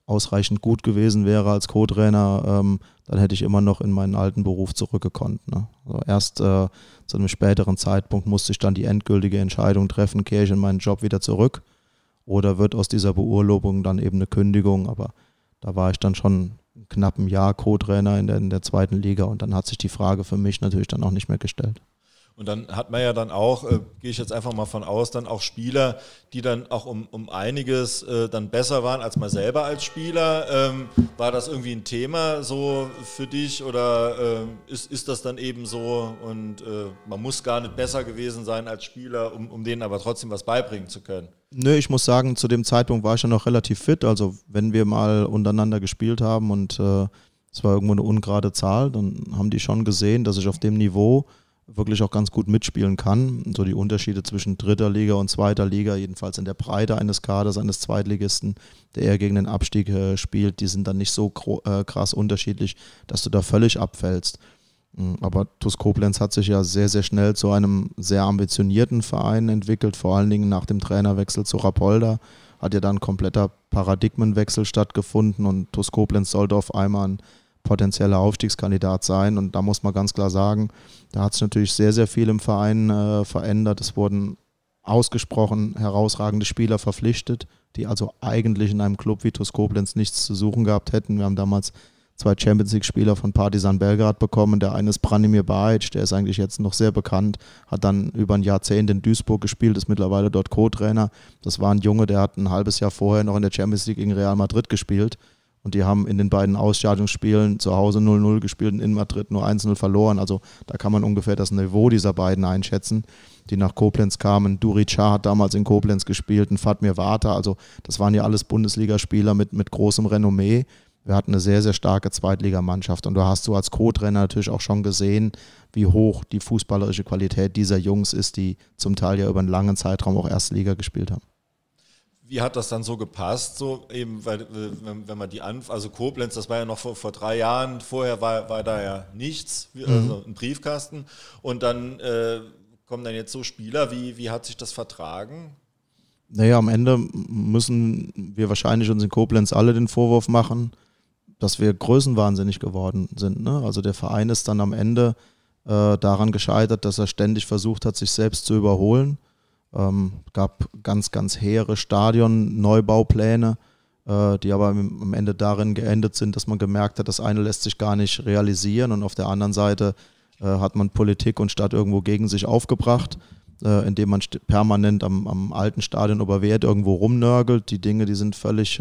S5: ausreichend gut gewesen wäre als Co-Trainer, ähm, dann hätte ich immer noch in meinen alten Beruf zurückgekonnt. Also erst äh, zu einem späteren Zeitpunkt musste ich dann die endgültige Entscheidung treffen, kehre ich in meinen Job wieder zurück oder wird aus dieser Beurlaubung dann eben eine Kündigung, aber da war ich dann schon knapp ein Jahr Co-Trainer in der, in der zweiten Liga und dann hat sich die Frage für mich natürlich dann auch nicht mehr gestellt.
S2: Und dann hat man ja dann auch, äh, gehe ich jetzt einfach mal von aus, dann auch Spieler, die dann auch um, um einiges äh, dann besser waren als man selber als Spieler. Ähm, war das irgendwie ein Thema so für dich oder äh, ist, ist das dann eben so und äh, man muss gar nicht besser gewesen sein als Spieler, um, um denen aber trotzdem was beibringen zu können?
S5: Nö, ich muss sagen, zu dem Zeitpunkt war ich ja noch relativ fit. Also wenn wir mal untereinander gespielt haben und äh, es war irgendwo eine ungerade Zahl, dann haben die schon gesehen, dass ich auf dem Niveau wirklich auch ganz gut mitspielen kann. So die Unterschiede zwischen dritter Liga und zweiter Liga, jedenfalls in der Breite eines Kaders, eines Zweitligisten, der eher gegen den Abstieg äh, spielt, die sind dann nicht so äh, krass unterschiedlich, dass du da völlig abfällst. Mm, aber TuS Koblenz hat sich ja sehr, sehr schnell zu einem sehr ambitionierten Verein entwickelt, vor allen Dingen nach dem Trainerwechsel zu Rapolda hat ja dann ein kompletter Paradigmenwechsel stattgefunden und TuS Koblenz sollte auf einmal ein potenzieller Aufstiegskandidat sein. Und da muss man ganz klar sagen, da hat sich natürlich sehr, sehr viel im Verein äh, verändert. Es wurden ausgesprochen herausragende Spieler verpflichtet, die also eigentlich in einem Club wie TuS Koblenz nichts zu suchen gehabt hätten. Wir haben damals zwei Champions League-Spieler von Partizan Belgrad bekommen. Der eine ist Branimir Bajic, der ist eigentlich jetzt noch sehr bekannt, hat dann über ein Jahrzehnt in Duisburg gespielt, ist mittlerweile dort Co-Trainer. Das war ein Junge, der hat ein halbes Jahr vorher noch in der Champions League gegen Real Madrid gespielt. Und die haben in den beiden Ausscheidungsspielen zu Hause 0-0 gespielt und in Madrid nur 1-0 verloren. Also da kann man ungefähr das Niveau dieser beiden einschätzen, die nach Koblenz kamen. Duri Cha hat damals in Koblenz gespielt, ein Fatmir Vata. Also das waren ja alles Bundesligaspieler mit, mit großem Renommee. Wir hatten eine sehr, sehr starke Zweitligamannschaft und du hast du als Co-Trainer natürlich auch schon gesehen, wie hoch die fußballerische Qualität dieser Jungs ist, die zum Teil ja über einen langen Zeitraum auch Erste Liga gespielt haben.
S2: Wie hat das dann so gepasst? So eben, weil wenn, wenn man die an, also Koblenz, das war ja noch vor, vor drei Jahren, vorher war, war da ja nichts, also ein Briefkasten. Und dann äh, kommen dann jetzt so Spieler, wie, wie hat sich das vertragen?
S5: Naja, am Ende müssen wir wahrscheinlich uns in Koblenz alle den Vorwurf machen, dass wir größenwahnsinnig geworden sind. Ne? Also der Verein ist dann am Ende äh, daran gescheitert, dass er ständig versucht hat, sich selbst zu überholen. Ähm, gab ganz, ganz hehre Stadion-Neubaupläne, äh, die aber am Ende darin geendet sind, dass man gemerkt hat, das eine lässt sich gar nicht realisieren und auf der anderen Seite äh, hat man Politik und Stadt irgendwo gegen sich aufgebracht, äh, indem man permanent am, am alten Stadion Oberwert irgendwo rumnörgelt. Die Dinge, die sind völlig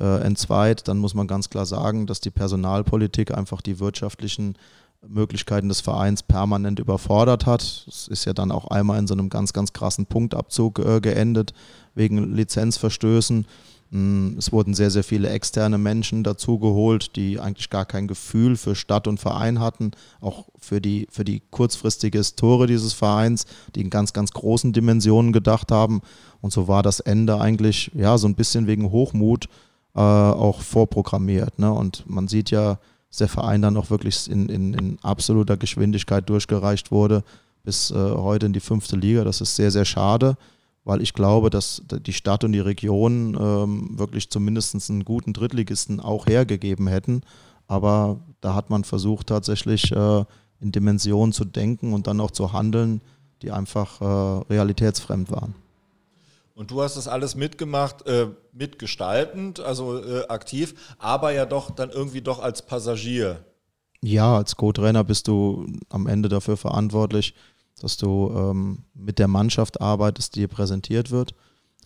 S5: äh, entzweit, dann muss man ganz klar sagen, dass die Personalpolitik einfach die wirtschaftlichen Möglichkeiten des Vereins permanent überfordert hat. Es ist ja dann auch einmal in so einem ganz, ganz krassen Punktabzug äh, geendet wegen Lizenzverstößen. Mm, es wurden sehr, sehr viele externe Menschen dazugeholt, die eigentlich gar kein Gefühl für Stadt und Verein hatten, auch für die, für die kurzfristige Historie dieses Vereins, die in ganz, ganz großen Dimensionen gedacht haben. Und so war das Ende eigentlich, ja, so ein bisschen wegen Hochmut äh, auch vorprogrammiert. Ne? Und man sieht ja, dass der Verein dann auch wirklich in, in, in absoluter Geschwindigkeit durchgereicht wurde bis äh, heute in die fünfte Liga. Das ist sehr, sehr schade, weil ich glaube, dass die Stadt und die Region ähm, wirklich zumindest einen guten Drittligisten auch hergegeben hätten. Aber da hat man versucht, tatsächlich äh, in Dimensionen zu denken und dann auch zu handeln, die einfach äh, realitätsfremd waren.
S2: Und du hast das alles mitgemacht, äh, mitgestaltend, also äh, aktiv, aber ja doch dann irgendwie doch als Passagier.
S5: Ja, als Co-Trainer bist du am Ende dafür verantwortlich, dass du ähm, mit der Mannschaft arbeitest, die dir präsentiert wird.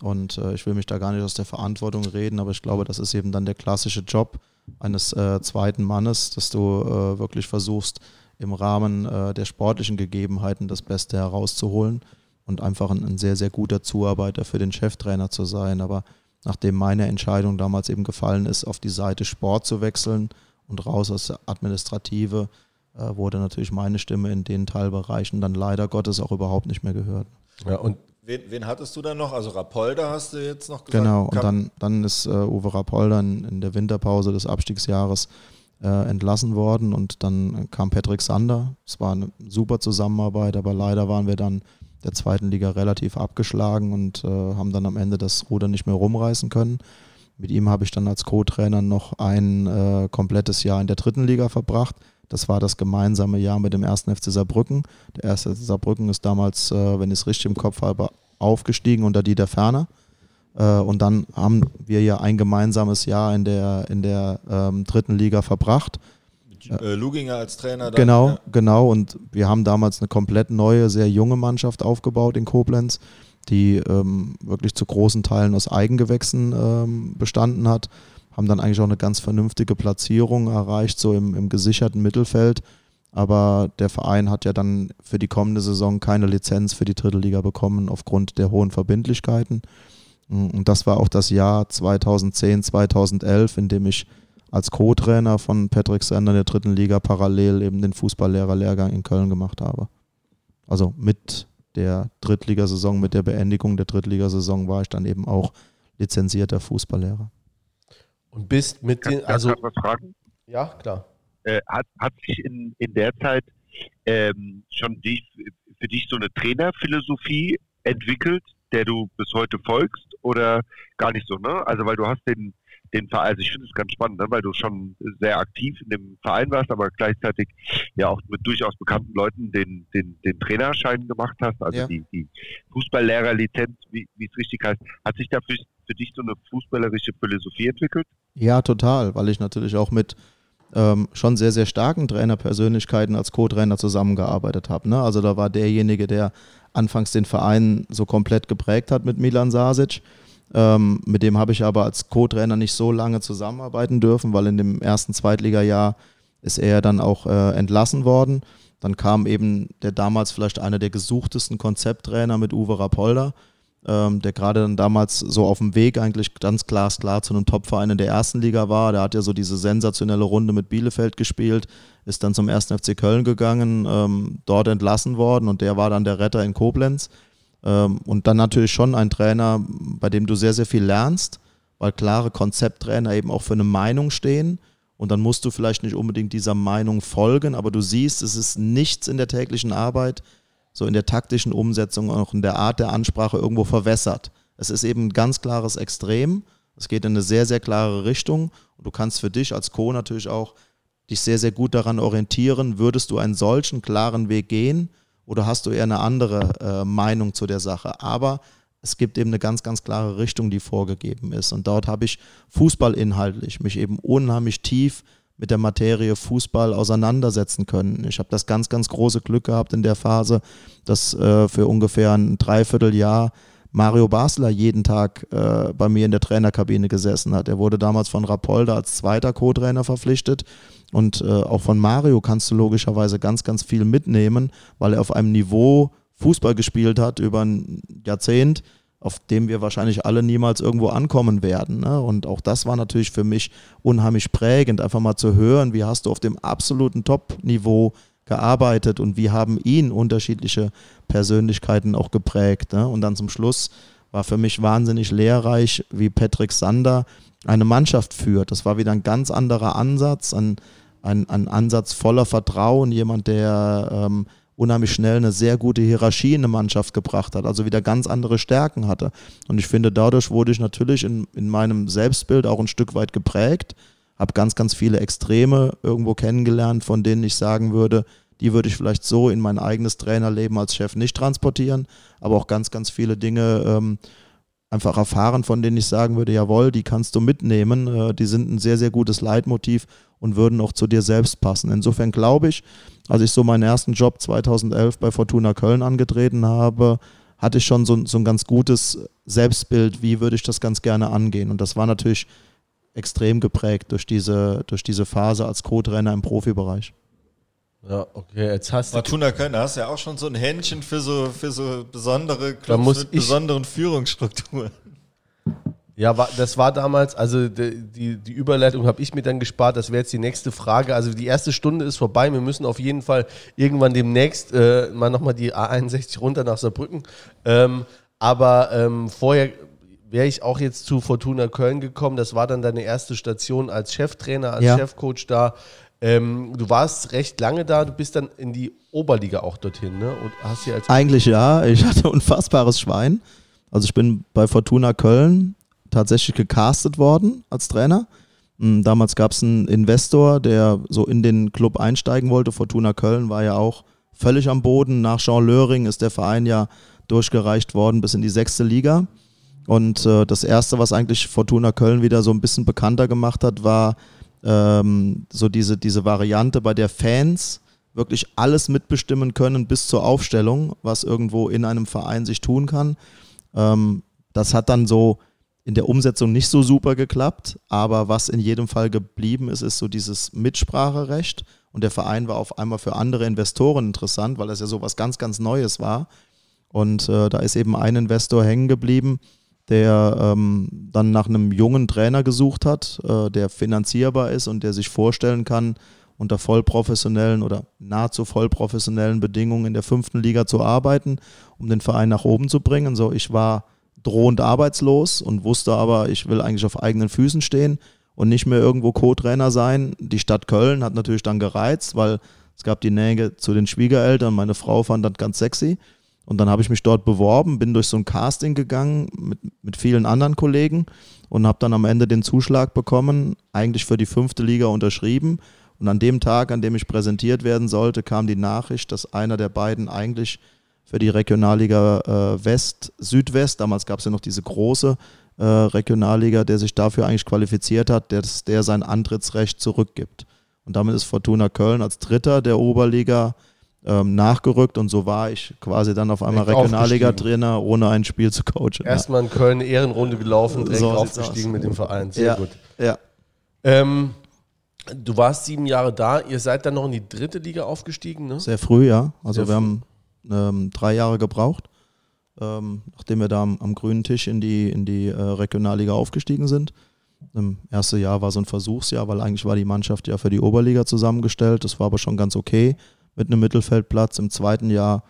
S5: Und äh, ich will mich da gar nicht aus der Verantwortung reden, aber ich glaube, das ist eben dann der klassische Job eines äh, zweiten Mannes, dass du äh, wirklich versuchst, im Rahmen äh, der sportlichen Gegebenheiten das Beste herauszuholen und einfach ein, ein, sehr, sehr guter Zuarbeiter für den Cheftrainer zu sein. Aber nachdem meine Entscheidung damals eben gefallen ist, auf die Seite Sport zu wechseln und raus aus der Administrative, äh, wurde natürlich meine Stimme in den Teilbereichen dann leider Gottes auch überhaupt nicht mehr gehört.
S2: Ja, und wen, wen hattest du dann noch? Also Rapolda hast du jetzt noch gesagt?
S5: Genau, und dann, dann ist äh, Uwe Rapolda in, in, der Winterpause des Abstiegsjahres äh, entlassen worden und dann kam Patrick Sander. Es war eine super Zusammenarbeit, aber leider waren wir dann der zweiten Liga relativ abgeschlagen und äh, haben dann am Ende das Ruder nicht mehr rumreißen können. Mit ihm habe ich dann als Co-Trainer noch ein äh, komplettes Jahr in der dritten Liga verbracht. Das war das gemeinsame Jahr mit dem ersten FC Saarbrücken. Der erste Saarbrücken ist damals, äh, wenn ich es richtig im Kopf habe, aufgestiegen unter Dieter Ferner. Äh, und dann haben wir ja ein gemeinsames Jahr in der, in der ähm, dritten Liga verbracht
S2: äh, Luginger als Trainer.
S5: Dann, genau, ja. genau. Und wir haben damals eine komplett neue, sehr junge Mannschaft aufgebaut in Koblenz, die ähm, wirklich zu großen Teilen aus Eigengewächsen ähm, bestanden hat. Haben dann eigentlich auch eine ganz vernünftige Platzierung erreicht, so im, im gesicherten Mittelfeld. Aber der Verein hat ja dann für die kommende Saison keine Lizenz für die dritte Liga bekommen aufgrund der hohen Verbindlichkeiten. Und das war auch das Jahr 2010, 2011, in dem ich als Co-Trainer von Patrick Sander in der dritten Liga parallel eben den Fußballlehrerlehrgang in Köln gemacht habe. Also mit der Drittligasaison, mit der Beendigung der Drittligasaison war ich dann eben auch lizenzierter Fußballlehrer.
S1: Und bist mit den, also.
S3: Ich was fragen?
S1: Ja, klar.
S3: Äh, hat, hat sich in, in der Zeit ähm, schon die, für dich so eine Trainerphilosophie entwickelt, der du bis heute folgst oder gar nicht so, ne? Also weil du hast den den Verein, also ich finde es ganz spannend, ne, weil du schon sehr aktiv in dem Verein warst, aber gleichzeitig ja auch mit durchaus bekannten Leuten den, den, den Trainerschein gemacht hast, also ja. die, die Fußballlehrerlizenz, wie es richtig heißt. Hat sich da für, für dich so eine fußballerische Philosophie entwickelt?
S5: Ja, total, weil ich natürlich auch mit ähm, schon sehr, sehr starken Trainerpersönlichkeiten als Co-Trainer zusammengearbeitet habe. Ne? Also da war derjenige, der anfangs den Verein so komplett geprägt hat mit Milan Sasic ähm, mit dem habe ich aber als Co-Trainer nicht so lange zusammenarbeiten dürfen, weil in dem ersten Zweitligajahr ist er dann auch äh, entlassen worden. Dann kam eben der damals vielleicht einer der gesuchtesten Konzepttrainer mit Uwe Rapolda, ähm, der gerade dann damals so auf dem Weg eigentlich ganz glasklar zu einem Topverein in der ersten Liga war. Der hat ja so diese sensationelle Runde mit Bielefeld gespielt, ist dann zum ersten FC Köln gegangen, ähm, dort entlassen worden und der war dann der Retter in Koblenz. Ähm, und dann natürlich schon ein Trainer, bei dem du sehr, sehr viel lernst, weil klare Konzepttrainer eben auch für eine Meinung stehen. Und dann musst du vielleicht nicht unbedingt dieser Meinung folgen, aber du siehst, es ist nichts in der täglichen Arbeit, so in der taktischen Umsetzung, auch in der Art der Ansprache irgendwo verwässert. Es ist eben ein ganz klares Extrem. Es geht in eine sehr, sehr klare Richtung. Und du kannst für dich als Co. natürlich auch dich sehr, sehr gut daran orientieren, würdest du einen solchen klaren Weg gehen oder hast du eher eine andere äh, Meinung zu der Sache. Aber es gibt eben eine ganz, ganz klare Richtung, die vorgegeben ist. Und dort habe ich fußballinhaltlich mich eben unheimlich tief mit der Materie Fußball auseinandersetzen können. Ich habe das ganz, ganz große Glück gehabt in der Phase, dass äh, für ungefähr ein Dreivierteljahr Mario Basler jeden Tag äh, bei mir in der Trainerkabine gesessen hat. Er wurde damals von Rapolda als zweiter Co-Trainer verpflichtet. Und äh, auch von Mario kannst du logischerweise ganz, ganz viel mitnehmen, weil er auf einem Niveau Fußball gespielt hat über ein Jahrzehnt, auf dem wir wahrscheinlich alle niemals irgendwo ankommen werden. Ne? Und auch das war natürlich für mich unheimlich prägend, einfach mal zu hören, wie hast du auf dem absoluten Top-Niveau gearbeitet und wie haben ihn unterschiedliche Persönlichkeiten auch geprägt. Ne? Und dann zum Schluss war für mich wahnsinnig lehrreich, wie Patrick Sander eine Mannschaft führt. Das war wieder ein ganz anderer Ansatz, ein, ein, ein Ansatz voller Vertrauen, jemand, der ähm, unheimlich schnell eine sehr gute Hierarchie in eine Mannschaft gebracht hat, also wieder ganz andere Stärken hatte. Und ich finde, dadurch wurde ich natürlich in, in meinem Selbstbild auch ein Stück weit geprägt, habe ganz, ganz viele Extreme irgendwo kennengelernt, von denen ich sagen würde, die würde ich vielleicht so in mein eigenes Trainerleben als Chef nicht transportieren, aber auch ganz, ganz viele Dinge ähm, einfach erfahren, von denen ich sagen würde, jawohl, die kannst du mitnehmen, äh, die sind ein sehr, sehr gutes Leitmotiv und würden auch zu dir selbst passen. Insofern glaube ich, als ich so meinen ersten Job 2011 bei Fortuna Köln angetreten habe, hatte ich schon so, so ein ganz gutes Selbstbild, wie würde ich das ganz gerne angehen. Und das war natürlich extrem geprägt durch diese, durch diese Phase als Co-Trainer im Profibereich.
S1: Ja, okay, jetzt hast du.
S2: Fortuna Köln, da hast du ja auch schon so ein Händchen für so, für so besondere
S1: Da muss
S2: Clubs mit
S1: ich-
S2: besonderen Führungsstrukturen.
S1: Ja, war, das war damals, also die, die, die Überleitung habe ich mir dann gespart. Das wäre jetzt die nächste Frage. Also die erste Stunde ist vorbei. Wir müssen auf jeden Fall irgendwann demnächst äh, mal nochmal die A61 runter nach Saarbrücken. Ähm, aber ähm, vorher wäre ich auch jetzt zu Fortuna Köln gekommen. Das war dann deine erste Station als Cheftrainer, als
S5: Ja.
S1: Chefcoach da. Ähm, du warst recht lange da. Du bist dann in die Oberliga auch dorthin, ne? Und hast hier als
S5: Eigentlich ja, ich hatte unfassbares Schwein. Also ich bin bei Fortuna Köln tatsächlich gecastet worden als Trainer. Mm, Damals gab es einen Investor, der so in den Club einsteigen wollte. Fortuna Köln war ja auch völlig am Boden. Nach Jean Löring ist der Verein ja durchgereicht worden bis in die sechste Liga. Und äh, das Erste, was eigentlich Fortuna Köln wieder so ein bisschen bekannter gemacht hat, war ähm, so diese, diese Variante, bei der Fans wirklich alles mitbestimmen können bis zur Aufstellung, was irgendwo in einem Verein sich tun kann. Ähm, das hat dann so in der Umsetzung nicht so super geklappt, aber was in jedem Fall geblieben ist, ist so dieses Mitspracherecht. Und der Verein war auf einmal für andere Investoren interessant, weil das ja so was ganz, ganz Neues war. Und äh, da ist eben ein Investor hängen geblieben, der ähm, dann nach einem jungen Trainer gesucht hat, äh, der finanzierbar ist und der sich vorstellen kann, unter vollprofessionellen oder nahezu vollprofessionellen Bedingungen in der fünften Liga zu arbeiten, um den Verein nach oben zu bringen. So, ich war drohend arbeitslos und wusste aber, ich will eigentlich auf eigenen Füßen stehen und nicht mehr irgendwo Co-Trainer sein. Die Stadt Köln hat natürlich dann gereizt, weil es gab die Nähe zu den Schwiegereltern. Meine Frau fand das ganz sexy. Und dann habe ich mich dort beworben, bin durch so ein Casting gegangen mit, mit vielen anderen Kollegen und habe dann am Ende den Zuschlag bekommen, eigentlich für die fünfte Liga unterschrieben. Und an dem Tag, an dem ich präsentiert werden sollte, kam die Nachricht, dass einer der beiden eigentlich für die Regionalliga äh, West, Südwest, damals gab es ja noch diese große äh, Regionalliga, der sich dafür eigentlich qualifiziert hat, dass der sein Antrittsrecht zurückgibt. Und damit ist Fortuna Köln als Dritter der Oberliga ähm, nachgerückt und so war ich quasi dann auf einmal Regionalliga-Trainer, ohne ein Spiel zu coachen.
S1: erstmal in Köln Ehrenrunde gelaufen, direkt
S5: So
S1: aufgestiegen
S5: aus.
S1: mit dem Verein. Sehr
S5: ja.
S1: gut.
S5: Ja.
S1: Ähm, du warst sieben Jahre da, ihr seid dann noch in die dritte Liga aufgestiegen, ne?
S5: Sehr früh, ja. Also
S1: Sehr
S5: wir haben ähm, drei Jahre gebraucht. ähm, nachdem wir da am, am, grünen Tisch in die, in die äh, Regionalliga aufgestiegen sind. Im ersten Jahr war so ein Versuchsjahr, weil eigentlich war die Mannschaft ja für die Oberliga zusammengestellt. Das war aber schon ganz okay mit einem Mittelfeldplatz. Im zweiten Jahr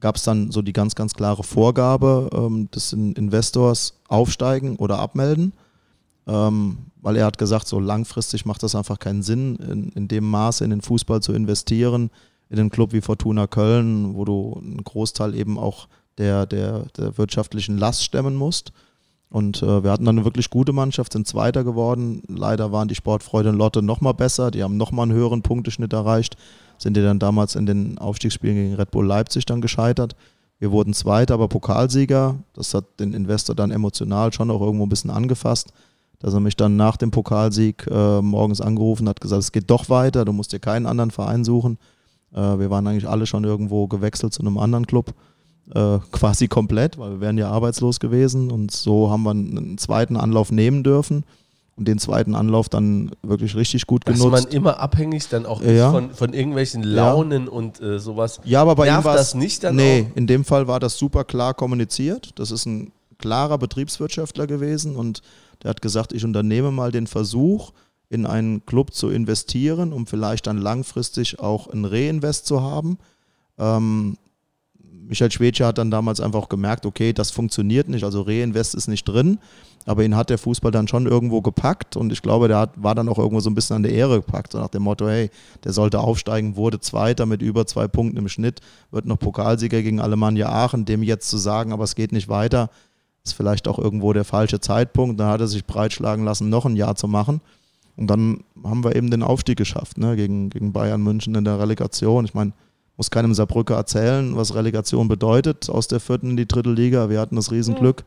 S5: gab es dann so die ganz, ganz klare Vorgabe ähm, des Investors aufsteigen oder abmelden, ähm, weil er hat gesagt, so langfristig macht das einfach keinen Sinn, in, in dem Maße in den Fußball zu investieren, in einen Club wie Fortuna Köln, wo du einen Großteil eben auch der, der, der wirtschaftlichen Last stemmen musst. Und äh, wir hatten dann eine wirklich gute Mannschaft, sind Zweiter geworden. Leider waren die Sportfreude in Lotte noch mal besser. Die haben noch mal einen höheren Punkteschnitt erreicht sind die dann damals in den Aufstiegsspielen gegen Red Bull Leipzig dann gescheitert. Wir wurden Zweiter, aber Pokalsieger. Das hat den Investor dann emotional schon auch irgendwo ein bisschen angefasst, dass er mich dann nach dem Pokalsieg äh, morgens angerufen hat, gesagt, es geht doch weiter, du musst dir keinen anderen Verein suchen. Äh, wir waren eigentlich alle schon irgendwo gewechselt zu einem anderen Club, äh, (laughs) quasi komplett, weil wir wären ja arbeitslos gewesen und so haben wir einen zweiten Anlauf nehmen dürfen und den zweiten Anlauf dann wirklich richtig gut
S1: Dass
S5: genutzt.
S1: Dass man immer abhängig dann auch
S5: ja.
S1: von, von irgendwelchen Launen ja. und äh, sowas.
S5: Ja, aber bei
S1: Nervt
S5: ihm war
S1: das nicht dann
S5: Nee,
S1: auch?
S5: in dem Fall war das super klar kommuniziert. Das ist ein klarer Betriebswirtschaftler gewesen und der hat gesagt, ich unternehme mal den Versuch, in einen Club zu investieren, um vielleicht dann langfristig auch ein Reinvest zu haben. Ähm, Michael Schwedje hat dann damals einfach gemerkt, okay, das funktioniert nicht, also Reinvest ist nicht drin. Aber ihn hat der Fußball dann schon irgendwo gepackt und ich glaube, der hat, war dann auch irgendwo so ein bisschen an der Ehre gepackt, so nach dem Motto, hey, der sollte aufsteigen, wurde Zweiter mit über zwei Punkten im Schnitt, wird noch Pokalsieger gegen Alemannia Aachen, dem jetzt zu sagen, aber es geht nicht weiter, ist vielleicht auch irgendwo der falsche Zeitpunkt. Da hat er sich breitschlagen lassen, noch ein Jahr zu machen. Und dann haben wir eben den Aufstieg geschafft, ne, gegen, gegen Bayern München in der Relegation. Ich meine, muss keinem Saarbrücker erzählen, was Relegation bedeutet, aus der vierten in die dritte Liga. Wir hatten das Riesenglück. Ja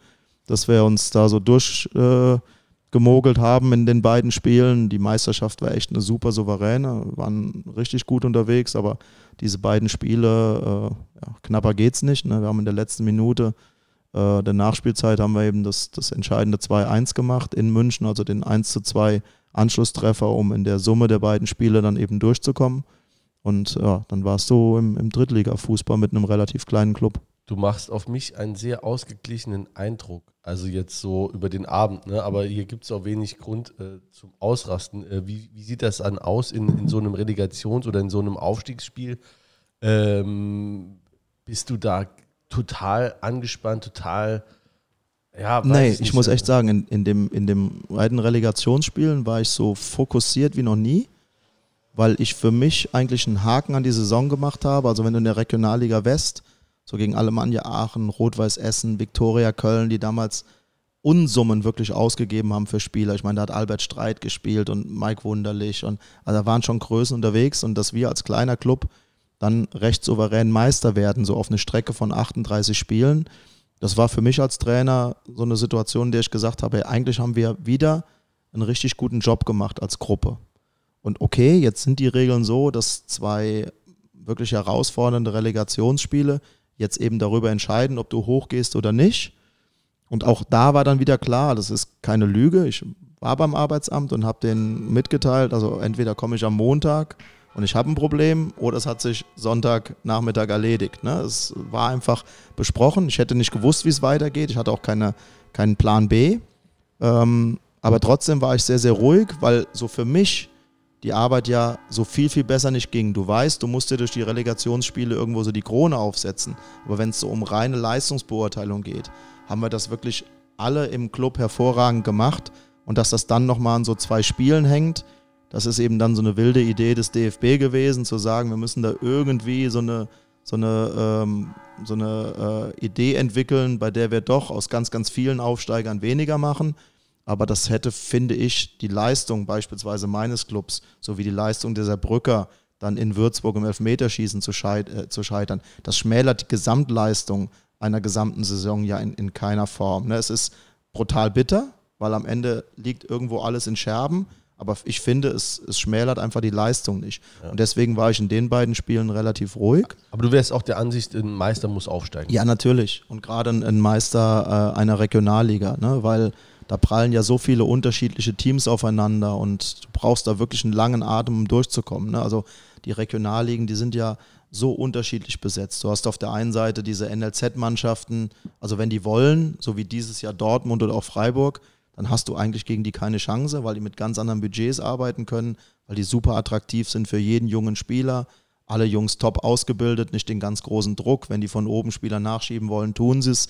S5: dass wir uns da so durchgemogelt äh, haben in den beiden Spielen. Die Meisterschaft war echt eine super souveräne, waren richtig gut unterwegs, aber diese beiden Spiele, äh, ja, knapper geht's nicht. Ne? Wir haben in der letzten Minute äh, der Nachspielzeit haben wir eben das, das entscheidende 2-1 gemacht in München, also den 1-2 Anschlusstreffer, um in der Summe der beiden Spiele dann eben durchzukommen. Und ja, dann warst du im, im Drittliga-Fußball mit einem relativ kleinen Club.
S1: Du machst auf mich einen sehr ausgeglichenen Eindruck. Also jetzt so über den Abend, ne? aber hier gibt es auch wenig Grund äh, zum Ausrasten. Äh, wie, wie, sieht das dann aus in, in so einem Relegations- oder in so einem Aufstiegsspiel? Ähm, bist du da total angespannt, total
S5: ja, nee, ich, ich muss echt sagen, in, in, dem, in dem beiden Relegationsspielen war ich so fokussiert wie noch nie, weil ich für mich eigentlich einen Haken an die Saison gemacht habe. Also wenn du in der Regionalliga West so gegen Alemannia Aachen, Rot-Weiß Essen, Viktoria Köln, die damals Unsummen wirklich ausgegeben haben für Spieler. Ich meine, da hat Albert Streit gespielt und Mike Wunderlich und also da waren schon Größen unterwegs und dass wir als kleiner Club dann recht souverän Meister werden, so auf eine Strecke von 38 Spielen. Das war für mich als Trainer so eine Situation, in der ich gesagt habe, eigentlich haben wir wieder einen richtig guten Job gemacht als Gruppe. Und okay, jetzt sind die Regeln so, dass zwei wirklich herausfordernde Relegationsspiele jetzt eben darüber entscheiden, ob du hochgehst oder nicht. Und auch da war dann wieder klar, das ist keine Lüge. Ich war beim Arbeitsamt und habe denen mitgeteilt, also entweder komme ich am Montag und ich habe ein Problem oder es hat sich Sonntagnachmittag erledigt. Ne? Es war einfach besprochen. Ich hätte nicht gewusst, wie es weitergeht. Ich hatte auch keine, keinen Plan B. Ähm, aber trotzdem war ich sehr, sehr ruhig, weil so für mich die Arbeit ja so viel, viel besser nicht ging. Du weißt, du musst dir durch die Relegationsspiele irgendwo so die Krone aufsetzen. Aber wenn es so um reine Leistungsbeurteilung geht, haben wir das wirklich alle im Club hervorragend gemacht. Und dass das dann nochmal an so zwei Spielen hängt, das ist eben dann so eine wilde Idee des DFB gewesen, zu sagen, wir müssen da irgendwie so eine, so eine, ähm, so eine äh, Idee entwickeln, bei der wir doch aus ganz, ganz vielen Aufsteigern weniger machen aber das hätte, finde ich, die Leistung beispielsweise meines Clubs sowie die Leistung dieser Brücker dann in Würzburg im Elfmeterschießen zu, scheit äh, zu scheitern, das schmälert die Gesamtleistung einer gesamten Saison ja in, in keiner Form. Ne? Es ist brutal bitter, weil am Ende liegt irgendwo alles in Scherben. Aber ich finde, es, es schmälert einfach die Leistung nicht. Ja. Und deswegen war ich in den beiden Spielen relativ ruhig.
S1: Aber du wärst auch der Ansicht, ein Meister muss aufsteigen.
S5: Ja, natürlich. Und gerade ein Meister äh, einer Regionalliga, ne? weil da prallen ja so viele unterschiedliche Teams aufeinander und du brauchst da wirklich einen langen Atem, um durchzukommen. Ne? Also die Regionalligen, die sind ja so unterschiedlich besetzt. Du hast auf der einen Seite diese NLZ-Mannschaften, also wenn die wollen, so wie dieses Jahr Dortmund oder auch Freiburg, dann hast du eigentlich gegen die keine Chance, weil die mit ganz anderen Budgets arbeiten können, weil die super attraktiv sind für jeden jungen Spieler. Alle Jungs top ausgebildet, nicht den ganz großen Druck. Wenn die von oben Spieler nachschieben wollen, tun sie es.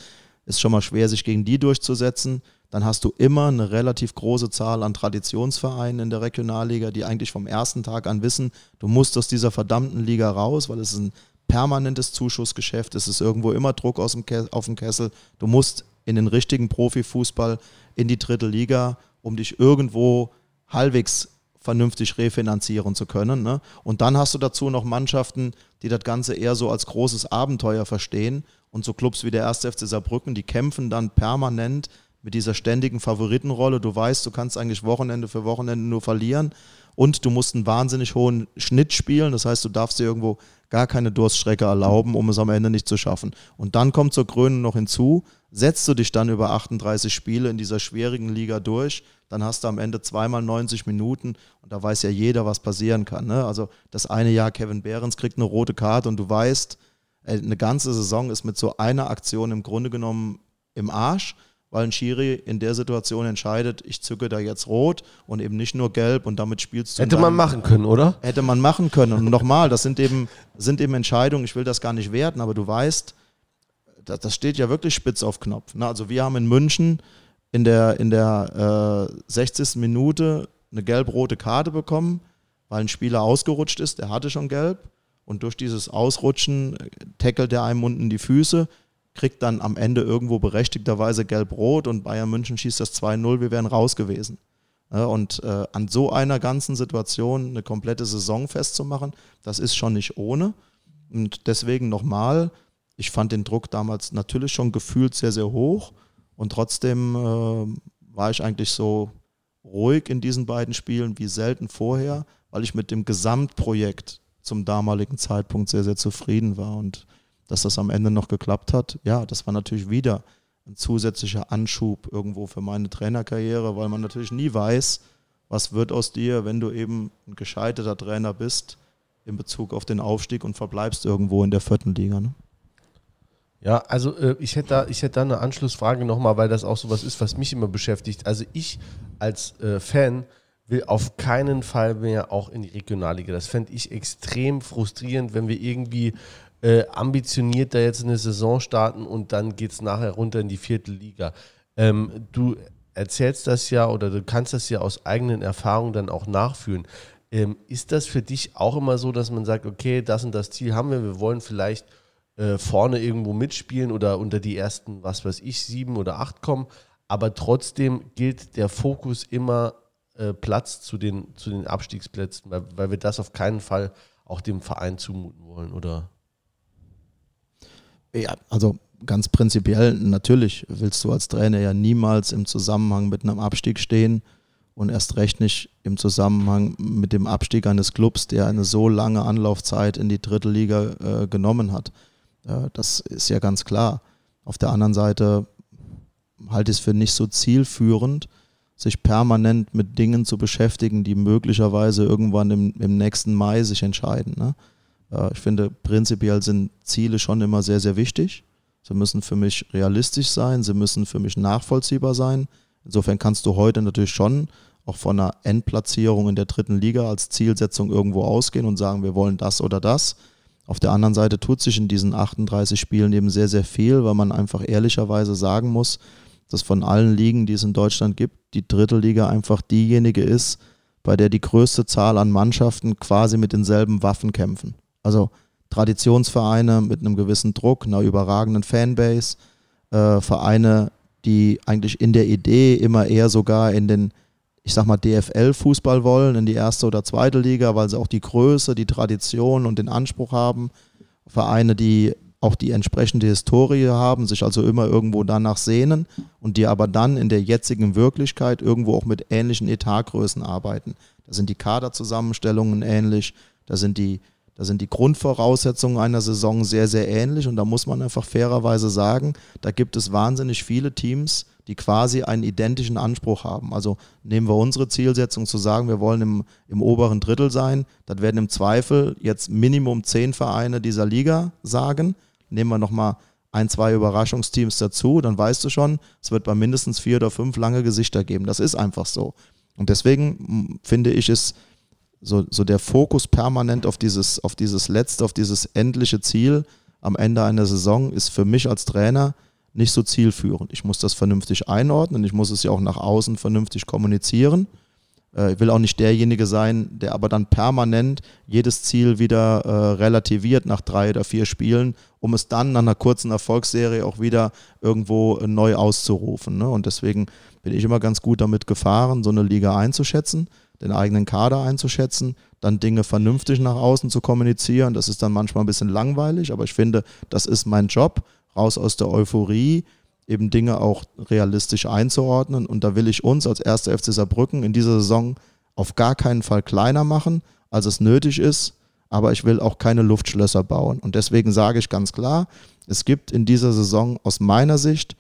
S5: Ist schon mal schwer, sich gegen die durchzusetzen. Dann hast du immer eine relativ große Zahl an Traditionsvereinen in der Regionalliga, die eigentlich vom ersten Tag an wissen, du musst aus dieser verdammten Liga raus, weil es ist ein permanentes Zuschussgeschäft, es ist irgendwo immer Druck aus dem auf dem Kessel. Du musst in den richtigen Profifußball in die dritte Liga, um dich irgendwo halbwegs vernünftig refinanzieren zu können. Ne? Und dann hast du dazu noch Mannschaften, die das Ganze eher so als großes Abenteuer verstehen. Und so Clubs wie der 1. FC Saarbrücken, die kämpfen dann permanent mit dieser ständigen Favoritenrolle. Du weißt, du kannst eigentlich Wochenende für Wochenende nur verlieren. Und du musst einen wahnsinnig hohen Schnitt spielen. Das heißt, du darfst dir irgendwo gar keine Durststrecke erlauben, um es am Ende nicht zu schaffen. Und dann kommt zur Krönung noch hinzu, setzt du dich dann über 38 Spiele in dieser schwierigen Liga durch, dann hast du am Ende zweimal 90 Minuten und da weiß ja jeder, was passieren kann. Ne? Also das eine Jahr Kevin Behrens kriegt eine rote Karte und du weißt, eine ganze Saison ist mit so einer Aktion im Grunde genommen im Arsch weil ein Schiri in der Situation entscheidet, ich zücke da jetzt rot und eben nicht nur gelb und damit spielst du.
S1: Hätte man machen können, oder?
S5: Hätte man machen können. Und nochmal, das sind eben, sind eben Entscheidungen, ich will das gar nicht werten, aber du weißt, das, das steht ja wirklich spitz auf Knopf. Ne? Also wir haben in München in der, in der äh, 60. Minute eine gelb-rote Karte bekommen, weil ein Spieler ausgerutscht ist, der hatte schon gelb. Und durch dieses Ausrutschen äh, tackelt er einem unten die Füße kriegt dann am Ende irgendwo berechtigterweise gelb-rot und Bayern München schießt das 2-0, wir wären raus gewesen. Und äh, an so einer ganzen Situation eine komplette Saison festzumachen, das ist schon nicht ohne. Und deswegen nochmal, ich fand den Druck damals natürlich schon gefühlt sehr, sehr hoch und trotzdem äh, war ich eigentlich so ruhig in diesen beiden Spielen wie selten vorher, weil ich mit dem Gesamtprojekt zum damaligen Zeitpunkt sehr, sehr zufrieden war und dass das am Ende noch geklappt hat, ja, das war natürlich wieder ein zusätzlicher Anschub irgendwo für meine Trainerkarriere, weil man natürlich nie weiß, was wird aus dir, wenn du eben ein gescheiterter Trainer bist in Bezug auf den Aufstieg und verbleibst irgendwo in der vierten Liga. Ne?
S1: Ja, also äh, ich hätte da, ich hätte da eine Anschlussfrage nochmal, weil das auch sowas ist, was mich immer beschäftigt. Also ich als äh, Fan will auf keinen Fall mehr auch in die Regionalliga. Das fände ich extrem frustrierend, wenn wir irgendwie äh, ambitioniert da jetzt eine Saison starten und dann geht es nachher runter in die vierte Liga. Ähm, du erzählst das ja oder du kannst das ja aus eigenen Erfahrungen dann auch nachführen. Ähm, ist das für dich auch immer so, dass man sagt, okay, das und das Ziel haben wir, wir wollen vielleicht äh, vorne irgendwo mitspielen oder unter die ersten, was weiß ich, sieben oder acht kommen, aber trotzdem gilt der Fokus immer äh, Platz zu den, zu den Abstiegsplätzen, weil, weil wir das auf keinen Fall auch dem Verein zumuten wollen, oder?
S5: Ja, also ganz prinzipiell, natürlich willst du als Trainer ja niemals im Zusammenhang mit einem Abstieg stehen und erst recht nicht im Zusammenhang mit dem Abstieg eines Clubs, der eine so lange Anlaufzeit in die dritte Liga äh, genommen hat. Äh, das ist ja ganz klar. Auf der anderen Seite halte ich es für nicht so zielführend, sich permanent mit Dingen zu beschäftigen, die möglicherweise irgendwann im, im nächsten Mai sich entscheiden. Ne? Äh, ich finde, prinzipiell sind Ziele schon immer sehr, sehr wichtig. Sie müssen für mich realistisch sein, sie müssen für mich nachvollziehbar sein. Insofern kannst du heute natürlich schon auch von einer Endplatzierung in der dritten Liga als Zielsetzung irgendwo ausgehen und sagen, wir wollen das oder das. Auf der anderen Seite tut sich in diesen 38 Spielen eben sehr, sehr viel, weil man einfach ehrlicherweise sagen muss, dass von allen Ligen, die es in Deutschland gibt, die dritte Liga einfach diejenige ist, bei der die größte Zahl an Mannschaften quasi mit denselben Waffen kämpfen. Also Traditionsvereine mit einem gewissen Druck, einer überragenden Fanbase, äh, Vereine, die eigentlich in der Idee immer eher sogar in den, ich sag mal, DFL-Fußball wollen, in die erste oder zweite Liga, weil sie auch die Größe, die Tradition und den Anspruch haben. Vereine, die auch die entsprechende Historie haben, sich also immer irgendwo danach sehnen und die aber dann in der jetzigen Wirklichkeit irgendwo auch mit ähnlichen Etatgrößen arbeiten. Da sind die Kaderzusammenstellungen ähnlich, da sind die Da sind die Grundvoraussetzungen einer Saison sehr, sehr ähnlich und da muss man einfach fairerweise sagen, da gibt es wahnsinnig viele Teams, die quasi einen identischen Anspruch haben. Also nehmen wir unsere Zielsetzung zu sagen, wir wollen im, im oberen Drittel sein, das werden im Zweifel jetzt Minimum zehn Vereine dieser Liga sagen. Nehmen wir nochmal ein, zwei Überraschungsteams dazu, dann weißt du schon, es wird bei mindestens vier oder fünf lange Gesichter geben. Das ist einfach so. Und deswegen finde ich es so, so der Fokus permanent auf dieses, auf dieses letzte, auf dieses endliche Ziel am Ende einer Saison ist für mich als Trainer nicht so zielführend. Ich muss das vernünftig einordnen, ich muss es ja auch nach außen vernünftig kommunizieren. Äh, Ich will auch nicht derjenige sein, der aber dann permanent jedes Ziel wieder äh, relativiert nach drei oder vier Spielen, um es dann nach einer kurzen Erfolgsserie auch wieder irgendwo äh, neu auszurufen. Ne? Und deswegen bin ich immer ganz gut damit gefahren, so eine Liga einzuschätzen, den eigenen Kader einzuschätzen, dann Dinge vernünftig nach außen zu kommunizieren. Das ist dann manchmal ein bisschen langweilig, aber ich finde, das ist mein Job, raus aus der Euphorie, eben Dinge auch realistisch einzuordnen. Und da will ich uns als erster FC Saarbrücken in dieser Saison auf gar keinen Fall kleiner machen, als es nötig ist. Aber ich will auch keine Luftschlösser bauen. Und deswegen sage ich ganz klar, es gibt in dieser Saison aus meiner Sicht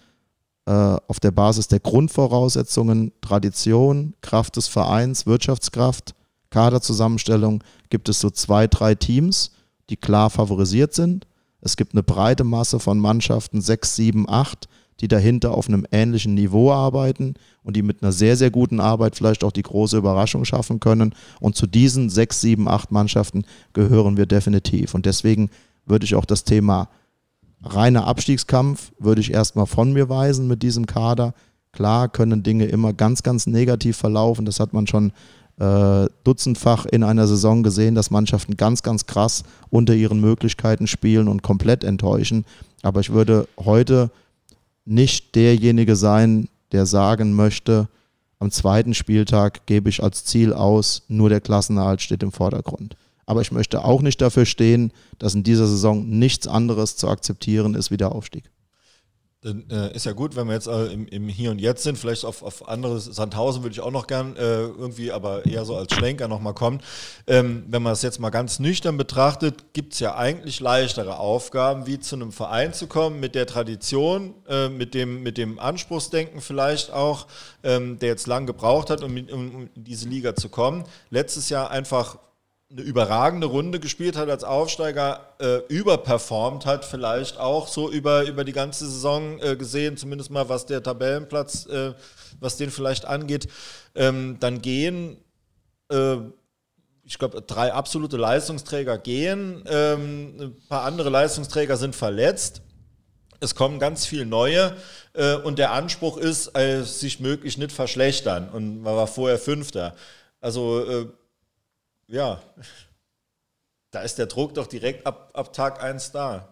S5: äh, auf der Basis der Grundvoraussetzungen, Tradition, Kraft des Vereins, Wirtschaftskraft, Kaderzusammenstellung, gibt es so zwei, drei Teams, die klar favorisiert sind. Es gibt eine breite Masse von Mannschaften, sechs, sieben, acht, die dahinter auf einem ähnlichen Niveau arbeiten und die mit einer sehr, sehr guten Arbeit vielleicht auch die große Überraschung schaffen können. Und zu diesen sechs, sieben, acht Mannschaften gehören wir definitiv. Und deswegen würde ich auch das Thema reiner Abstiegskampf, würde ich erstmal von mir weisen mit diesem Kader. Klar können Dinge immer ganz, ganz negativ verlaufen. Das hat man schon äh, dutzendfach in einer Saison gesehen, dass Mannschaften ganz, ganz krass unter ihren Möglichkeiten spielen und komplett enttäuschen. Aber ich würde heute nicht derjenige sein, der sagen möchte, am zweiten Spieltag gebe ich als Ziel aus, nur der Klassenerhalt steht im Vordergrund. Aber ich möchte auch nicht dafür stehen, dass in dieser Saison nichts anderes zu akzeptieren ist wie der Aufstieg.
S2: Dann äh, ist ja gut, wenn wir jetzt äh, im, im Hier und Jetzt sind, vielleicht auf, auf anderes Sandhausen würde ich auch noch gern äh, irgendwie, aber eher so als Schlenker nochmal kommen. Ähm, wenn man es jetzt mal ganz nüchtern betrachtet, gibt es ja eigentlich leichtere Aufgaben, wie zu einem Verein zu kommen, mit der Tradition, äh, mit, dem, mit dem Anspruchsdenken vielleicht auch, ähm, der jetzt lang gebraucht hat, um, um in diese Liga zu kommen. Letztes Jahr einfach eine überragende Runde gespielt hat als Aufsteiger, äh, überperformt hat, vielleicht auch so über, über die ganze Saison äh, gesehen, zumindest mal was der Tabellenplatz, äh, was den vielleicht angeht, ähm, dann gehen, äh, ich glaube, drei absolute Leistungsträger gehen, ähm, ein paar andere Leistungsträger sind verletzt. Es kommen ganz viele neue äh, und der Anspruch ist, äh, sich möglichst nicht verschlechtern. Und man war vorher Fünfter. Also ja, da ist der Druck doch direkt ab, ab Tag 1 da.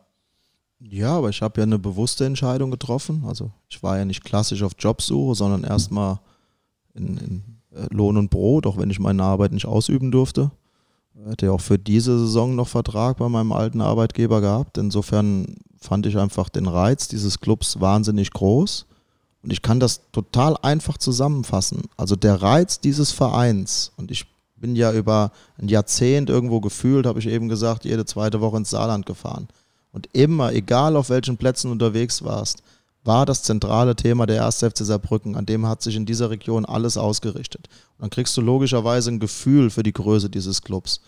S5: Ja, aber ich habe ja eine bewusste Entscheidung getroffen. Also ich war ja nicht klassisch auf Jobsuche, sondern erstmal in, in äh, Lohn und Brot, auch wenn ich meine Arbeit nicht ausüben durfte. Hätte ja auch für diese Saison noch Vertrag bei meinem alten Arbeitgeber gehabt. Insofern fand ich einfach den Reiz dieses Clubs wahnsinnig groß. Und ich kann das total einfach zusammenfassen. Also der Reiz dieses Vereins, und ich bin ja über ein Jahrzehnt irgendwo gefühlt, habe ich eben gesagt, jede zweite Woche ins Saarland gefahren. Und immer, egal auf welchen Plätzen unterwegs warst, war das zentrale Thema der 1. FC Saarbrücken. An dem hat sich in dieser Region alles ausgerichtet. Und dann kriegst du logischerweise ein Gefühl für die Größe dieses Clubs.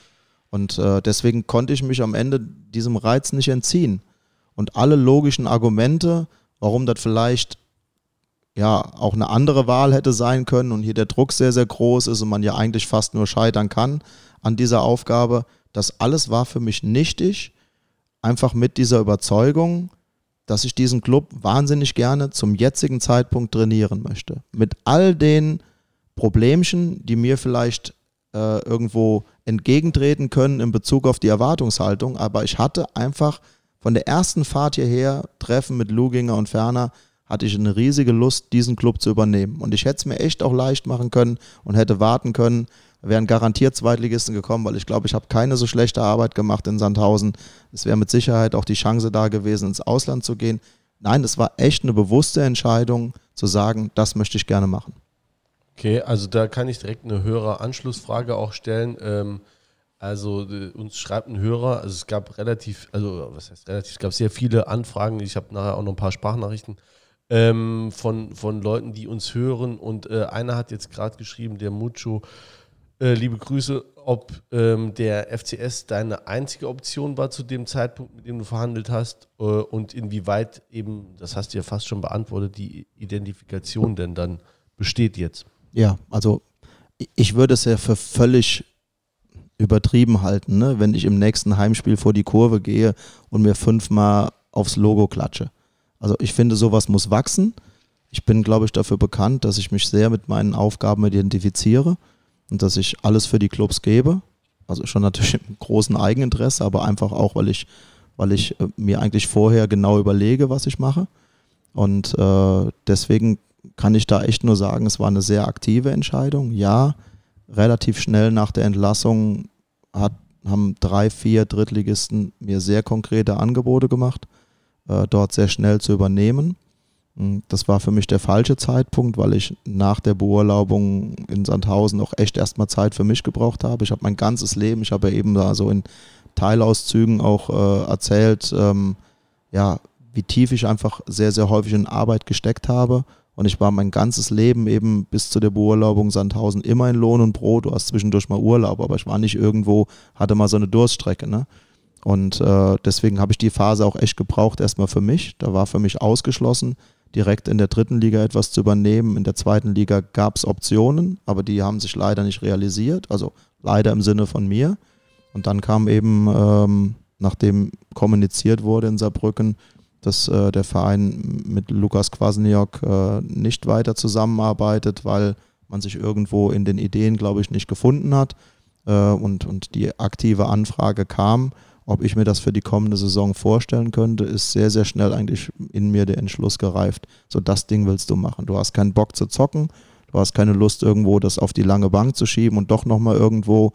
S5: Und äh, deswegen konnte ich mich am Ende diesem Reiz nicht entziehen. Und alle logischen Argumente, warum das vielleicht ja auch eine andere Wahl hätte sein können und hier der Druck sehr, sehr groß ist und man ja eigentlich fast nur scheitern kann an dieser Aufgabe, das alles war für mich nichtig, einfach mit dieser Überzeugung, dass ich diesen Club wahnsinnig gerne zum jetzigen Zeitpunkt trainieren möchte. Mit all den Problemchen, die mir vielleicht äh, irgendwo entgegentreten können in Bezug auf die Erwartungshaltung, aber ich hatte einfach von der ersten Fahrt hierher, Treffen mit Luginger und Ferner, hatte ich eine riesige Lust, diesen Club zu übernehmen. Und ich hätte es mir echt auch leicht machen können und hätte warten können, wären garantiert Zweitligisten gekommen, weil ich glaube, ich habe keine so schlechte Arbeit gemacht in Sandhausen. Es wäre mit Sicherheit auch die Chance da gewesen, ins Ausland zu gehen. Nein, es war echt eine bewusste Entscheidung, zu sagen, das möchte ich gerne machen.
S1: Okay, also da kann ich direkt eine höhere Anschlussfrage auch stellen. Ähm, Also äh, uns schreibt ein Hörer, also es gab relativ, also was heißt relativ, es gab sehr viele Anfragen. Ich habe nachher auch noch ein paar Sprachnachrichten ähm, von, von Leuten, die uns hören. Und äh, einer hat jetzt gerade geschrieben, der Mucho, äh, liebe Grüße, ob ähm, der FCS deine einzige Option war zu dem Zeitpunkt, mit dem du verhandelt hast äh, und inwieweit eben, das hast du ja fast schon beantwortet, die Identifikation denn dann besteht jetzt.
S5: Ja, also ich würde es ja für völlig übertrieben halten, ne? wenn ich im nächsten Heimspiel vor die Kurve gehe und mir fünfmal aufs Logo klatsche. Also ich finde, sowas muss wachsen. Ich bin, glaube ich, dafür bekannt, dass ich mich sehr mit meinen Aufgaben identifiziere und dass ich alles für die Clubs gebe. Also schon natürlich (laughs) im großen Eigeninteresse, aber einfach auch, weil ich, weil ich äh, mir eigentlich vorher genau überlege, was ich mache. Und äh, deswegen kann ich da echt nur sagen, es war eine sehr aktive Entscheidung. Ja, relativ schnell nach der Entlassung hat, haben drei, vier Drittligisten mir sehr konkrete Angebote gemacht, äh, dort sehr schnell zu übernehmen. Hm, Das war für mich der falsche Zeitpunkt, weil ich nach der Beurlaubung in Sandhausen auch echt erstmal Zeit für mich gebraucht habe. Ich habe mein ganzes Leben, ich habe ja eben da so in Teilauszügen auch äh, erzählt, ähm, ja, wie tief ich einfach sehr, sehr häufig in Arbeit gesteckt habe. Und ich war mein ganzes Leben eben bis zu der Beurlaubung Sandhausen immer in Lohn und Brot. Du hast zwischendurch mal Urlaub, aber ich war nicht irgendwo, hatte mal so eine Durststrecke. Ne? Und äh, deswegen habe ich die Phase auch echt gebraucht, erstmal für mich. Da war für mich ausgeschlossen, direkt in der dritten Liga etwas zu übernehmen. In der zweiten Liga gab es Optionen, aber die haben sich leider nicht realisiert. Also leider im Sinne von mir. Und dann kam eben, ähm, nachdem kommuniziert wurde in Saarbrücken, dass äh, der Verein mit Lukas Kwasniok äh, nicht weiter zusammenarbeitet, weil man sich irgendwo in den Ideen, glaube ich, nicht gefunden hat. Äh, und, und die aktive Anfrage kam, ob ich mir das für die kommende Saison vorstellen könnte, ist sehr, sehr schnell eigentlich in mir der Entschluss gereift. So, das Ding willst du machen. Du hast keinen Bock zu zocken, du hast keine Lust, irgendwo das auf die lange Bank zu schieben und doch nochmal irgendwo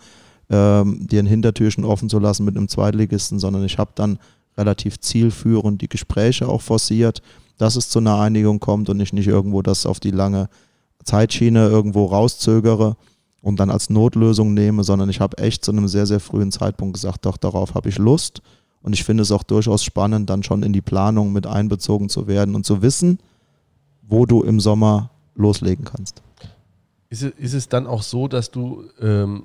S5: ähm, dir ein Hintertürchen offen zu lassen mit einem Zweitligisten, sondern ich habe dann relativ zielführend die Gespräche auch forciert, dass es zu einer Einigung kommt und ich nicht irgendwo das auf die lange Zeitschiene irgendwo rauszögere und dann als Notlösung nehme, sondern ich habe echt zu einem sehr, sehr frühen Zeitpunkt gesagt, doch darauf habe ich Lust. Und ich finde es auch durchaus spannend, dann schon in die Planung mit einbezogen zu werden und zu wissen, wo du im Sommer loslegen kannst.
S1: Ist es, ist es dann auch so, dass du ähm,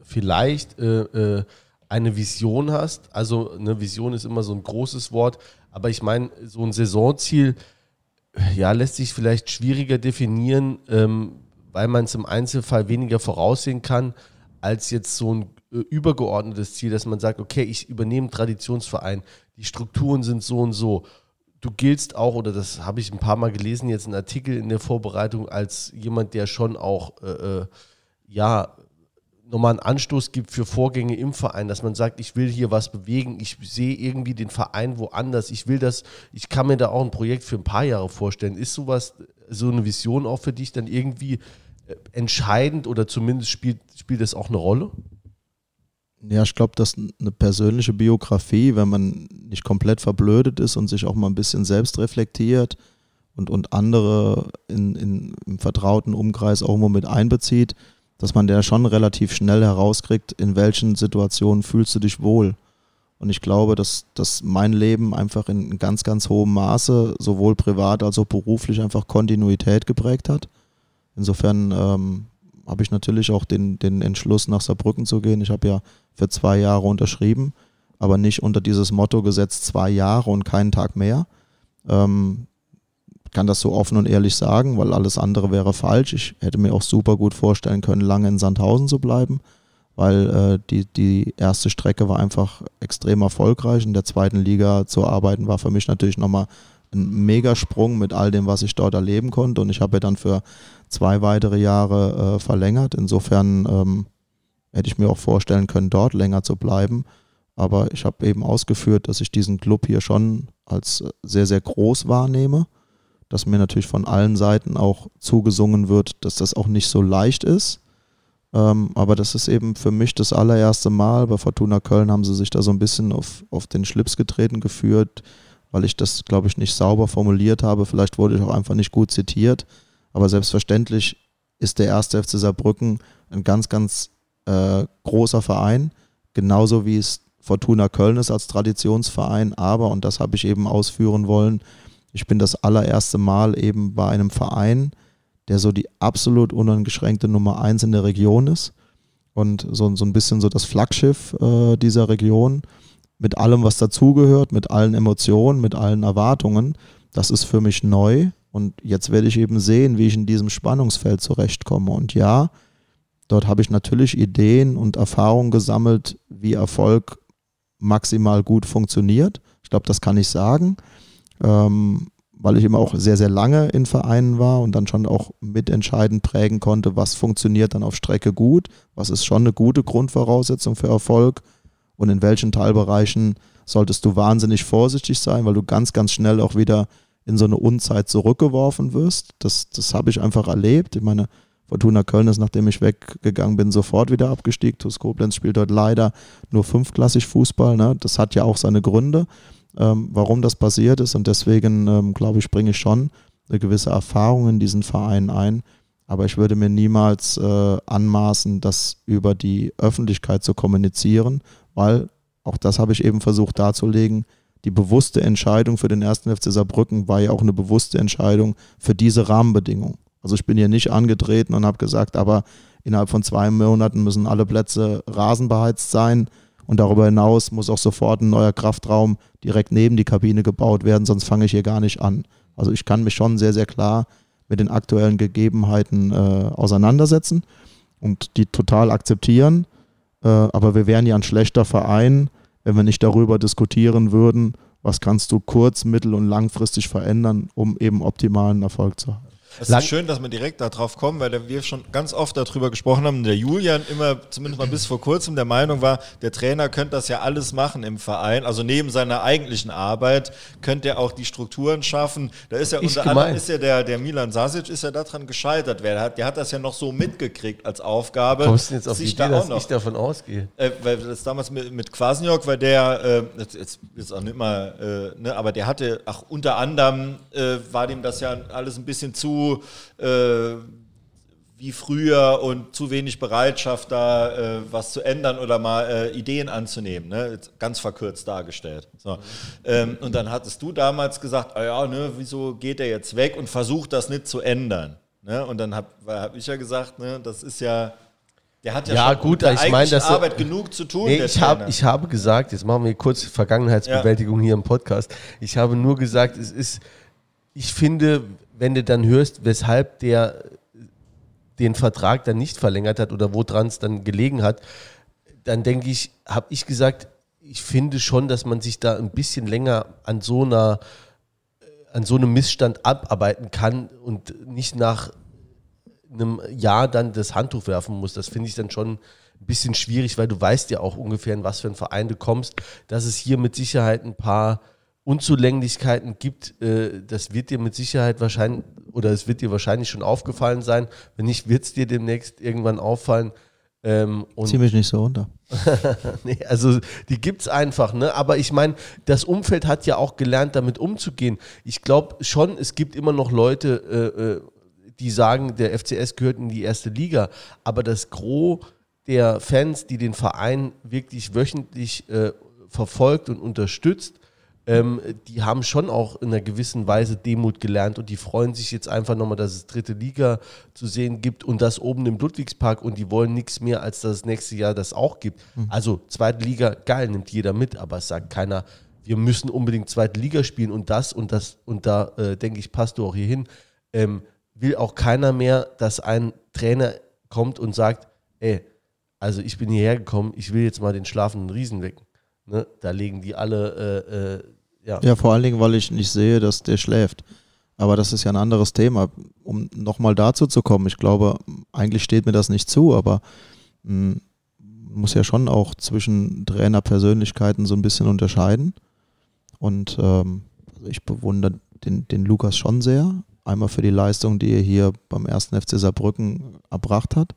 S1: vielleicht äh, äh, eine Vision hast? Also eine Vision ist immer so ein großes Wort, aber ich meine, so ein Saisonziel, ja, lässt sich vielleicht schwieriger definieren, ähm, weil man es im Einzelfall weniger voraussehen kann, als jetzt so ein äh, übergeordnetes Ziel, dass man sagt, okay, ich übernehme einen Traditionsverein, die Strukturen sind so und so. Du giltst auch, oder das habe ich ein paar Mal gelesen, jetzt einen Artikel in der Vorbereitung, als jemand, der schon auch, äh, äh, ja, nochmal einen Anstoß gibt für Vorgänge im Verein, dass man sagt, ich will hier was bewegen, ich sehe irgendwie den Verein woanders, ich will das, ich kann mir da auch ein Projekt für ein paar Jahre vorstellen. Ist sowas, so eine Vision auch für dich dann irgendwie äh, entscheidend oder zumindest spielt, spielt das auch eine Rolle?
S5: Ja, ich glaube, dass eine persönliche Biografie, wenn man nicht komplett verblödet ist und sich auch mal ein bisschen selbst reflektiert und, und andere in, in, im vertrauten Umkreis auch irgendwo mit einbezieht, dass man der schon relativ schnell herauskriegt, in welchen Situationen fühlst du dich wohl. Und ich glaube, dass, dass mein Leben einfach in ganz, ganz hohem Maße, sowohl privat als auch beruflich, einfach Kontinuität geprägt hat. Insofern ähm, habe ich natürlich auch den, den Entschluss, nach Saarbrücken zu gehen. Ich habe ja für zwei Jahre unterschrieben, aber nicht unter dieses Motto gesetzt, zwei Jahre und keinen Tag mehr. Ähm, kann das so offen und ehrlich sagen, weil alles andere wäre falsch. Ich hätte mir auch super gut vorstellen können, lange in Sandhausen zu bleiben, weil äh, die, die erste Strecke war einfach extrem erfolgreich. In der zweiten Liga zu arbeiten war für mich natürlich nochmal ein Megasprung mit all dem, was ich dort erleben konnte. Und ich habe dann für zwei weitere Jahre äh, verlängert. Insofern ähm, hätte ich mir auch vorstellen können, dort länger zu bleiben. Aber ich habe eben ausgeführt, dass ich diesen Club hier schon als sehr, sehr groß wahrnehme dass mir natürlich von allen Seiten auch zugesungen wird, dass das auch nicht so leicht ist. Ähm, aber das ist eben für mich das allererste Mal. Bei Fortuna Köln haben sie sich da so ein bisschen auf, auf den Schlips getreten geführt, weil ich das, glaube ich, nicht sauber formuliert habe. Vielleicht wurde ich auch einfach nicht gut zitiert. Aber selbstverständlich ist der erste FC Saarbrücken ein ganz, ganz äh, großer Verein, genauso wie es Fortuna Köln ist als Traditionsverein, aber, und das habe ich eben ausführen wollen, ich bin das allererste Mal eben bei einem Verein, der so die absolut uneingeschränkte Nummer eins in der Region ist und so, so ein bisschen so das Flaggschiff äh, dieser Region mit allem, was dazugehört, mit allen Emotionen, mit allen Erwartungen. Das ist für mich neu und jetzt werde ich eben sehen, wie ich in diesem Spannungsfeld zurechtkomme. Und ja, dort habe ich natürlich Ideen und Erfahrungen gesammelt, wie Erfolg maximal gut funktioniert. Ich glaube, das kann ich sagen, ähm, weil ich immer auch sehr, sehr lange in Vereinen war und dann schon auch mitentscheidend prägen konnte, was funktioniert dann auf Strecke gut, was ist schon eine gute Grundvoraussetzung für Erfolg und in welchen Teilbereichen solltest du wahnsinnig vorsichtig sein, weil du ganz, ganz schnell auch wieder in so eine Unzeit zurückgeworfen wirst. Das, das habe ich einfach erlebt. Ich meine, Fortuna Köln ist, nachdem ich weggegangen bin, sofort wieder abgestiegen. TuS Koblenz spielt dort leider nur fünfklassig Fußball. Ne? Das hat ja auch seine Gründe, ähm, warum das passiert ist. Und deswegen, ähm, glaube ich, bringe ich schon eine gewisse Erfahrung in diesen Verein ein. Aber ich würde mir niemals äh, anmaßen, das über die Öffentlichkeit zu kommunizieren, weil auch das habe ich eben versucht darzulegen. Die bewusste Entscheidung für den ersten FC Saarbrücken war ja auch eine bewusste Entscheidung für diese Rahmenbedingungen. Also ich bin hier nicht angetreten und habe gesagt, aber innerhalb von zwei Monaten müssen alle Plätze rasenbeheizt sein und darüber hinaus muss auch sofort ein neuer Kraftraum direkt neben die Kabine gebaut werden, sonst fange ich hier gar nicht an. Also ich kann mich schon sehr, sehr klar mit den aktuellen Gegebenheiten äh, auseinandersetzen und die total akzeptieren. Äh, aber wir wären ja ein schlechter Verein, wenn wir nicht darüber diskutieren würden, was kannst du kurz-, mittel- und langfristig verändern, um eben optimalen Erfolg zu haben.
S2: Es ist schön, dass wir direkt darauf kommen, weil wir schon ganz oft darüber gesprochen haben. Der Julian immer, zumindest mal bis vor kurzem, der Meinung war, der Trainer könnte das ja alles machen im Verein. Also neben seiner eigentlichen Arbeit könnte er auch die Strukturen schaffen. Da ist ja
S1: Ist
S2: unter anderem ist ja der, der Milan Sasic ist ja daran gescheitert. Der hat, der hat das ja noch so mitgekriegt als Aufgabe.
S1: Kommst du jetzt auf die Idee,
S2: da
S1: dass
S2: auch noch
S1: ich davon ausgehe?
S2: äh, weil das damals mit, mit Kwasniok, weil der, äh, jetzt, jetzt ist auch nicht mal, äh, ne, aber der hatte, ach, unter anderem äh, war dem das ja alles ein bisschen zu äh, wie früher und zu wenig Bereitschaft da äh, was zu ändern oder mal äh, Ideen anzunehmen, ne? Ganz verkürzt dargestellt. So. Ähm, und dann hattest du damals gesagt, ah ja, ne, wieso geht er jetzt weg und versucht das nicht zu ändern. Ne? Und dann habe hab ich ja gesagt, ne, das ist ja, der hat ja,
S1: Ja,
S2: schon
S1: gut, ich meine, dass
S2: Arbeit genug zu tun.
S1: Nee, ich, hab, ich habe gesagt, jetzt machen wir kurz Vergangenheitsbewältigung hier im Podcast. Ich habe nur gesagt, es ist, ich finde, wenn du dann hörst, weshalb der den Vertrag dann nicht verlängert hat oder woran es dann gelegen hat, dann denke ich, habe ich gesagt, ich finde schon, dass man sich da ein bisschen länger an so einer an so einem Missstand abarbeiten kann und nicht nach einem Jahr dann das Handtuch werfen muss. Das finde ich dann schon ein bisschen schwierig, weil du weißt ja auch ungefähr, in was für einen Verein du kommst, dass es hier mit Sicherheit ein paar Unzulänglichkeiten gibt. Äh, Das wird dir mit Sicherheit wahrscheinlich, oder es wird dir wahrscheinlich schon aufgefallen sein. Wenn nicht, wird es dir demnächst irgendwann auffallen. Ähm,
S5: Zieh mich nicht so unter. (laughs)
S1: nee, also die gibt's einfach, ne? Aber ich meine, das Umfeld hat ja auch gelernt, damit umzugehen. Ich glaube schon, es gibt immer noch Leute, äh, äh, die sagen, der FCS gehört in die erste Liga. Aber das Gros der Fans, die den Verein wirklich wöchentlich äh, verfolgt und unterstützt, ähm, die haben schon auch in einer gewissen Weise Demut gelernt und die freuen sich jetzt einfach nochmal, dass es dritte Liga zu sehen gibt und das oben im Ludwigspark und die wollen nichts mehr, als dass es nächstes Jahr das auch gibt. Also zweite Liga, geil, nimmt jeder mit, aber es sagt keiner, wir müssen unbedingt zweite Liga spielen und das und das und da äh, denke ich, passt du auch hier hin. Ähm, will auch keiner mehr, dass ein Trainer kommt und sagt, ey, also ich bin hierher gekommen, ich will jetzt mal den schlafenden Riesen wecken. Ne? Da legen die alle, äh, äh, ja.
S5: Ja, vor allen Dingen, weil ich nicht sehe, dass der schläft. Aber das ist ja ein anderes Thema. Um nochmal dazu zu kommen, ich glaube, eigentlich steht mir das nicht zu, aber man muss ja schon auch zwischen Trainerpersönlichkeiten so ein bisschen unterscheiden. Und ähm, also ich bewundere den, den Lukas schon sehr. Einmal für die Leistung, die er hier beim ersten FC Saarbrücken erbracht hat,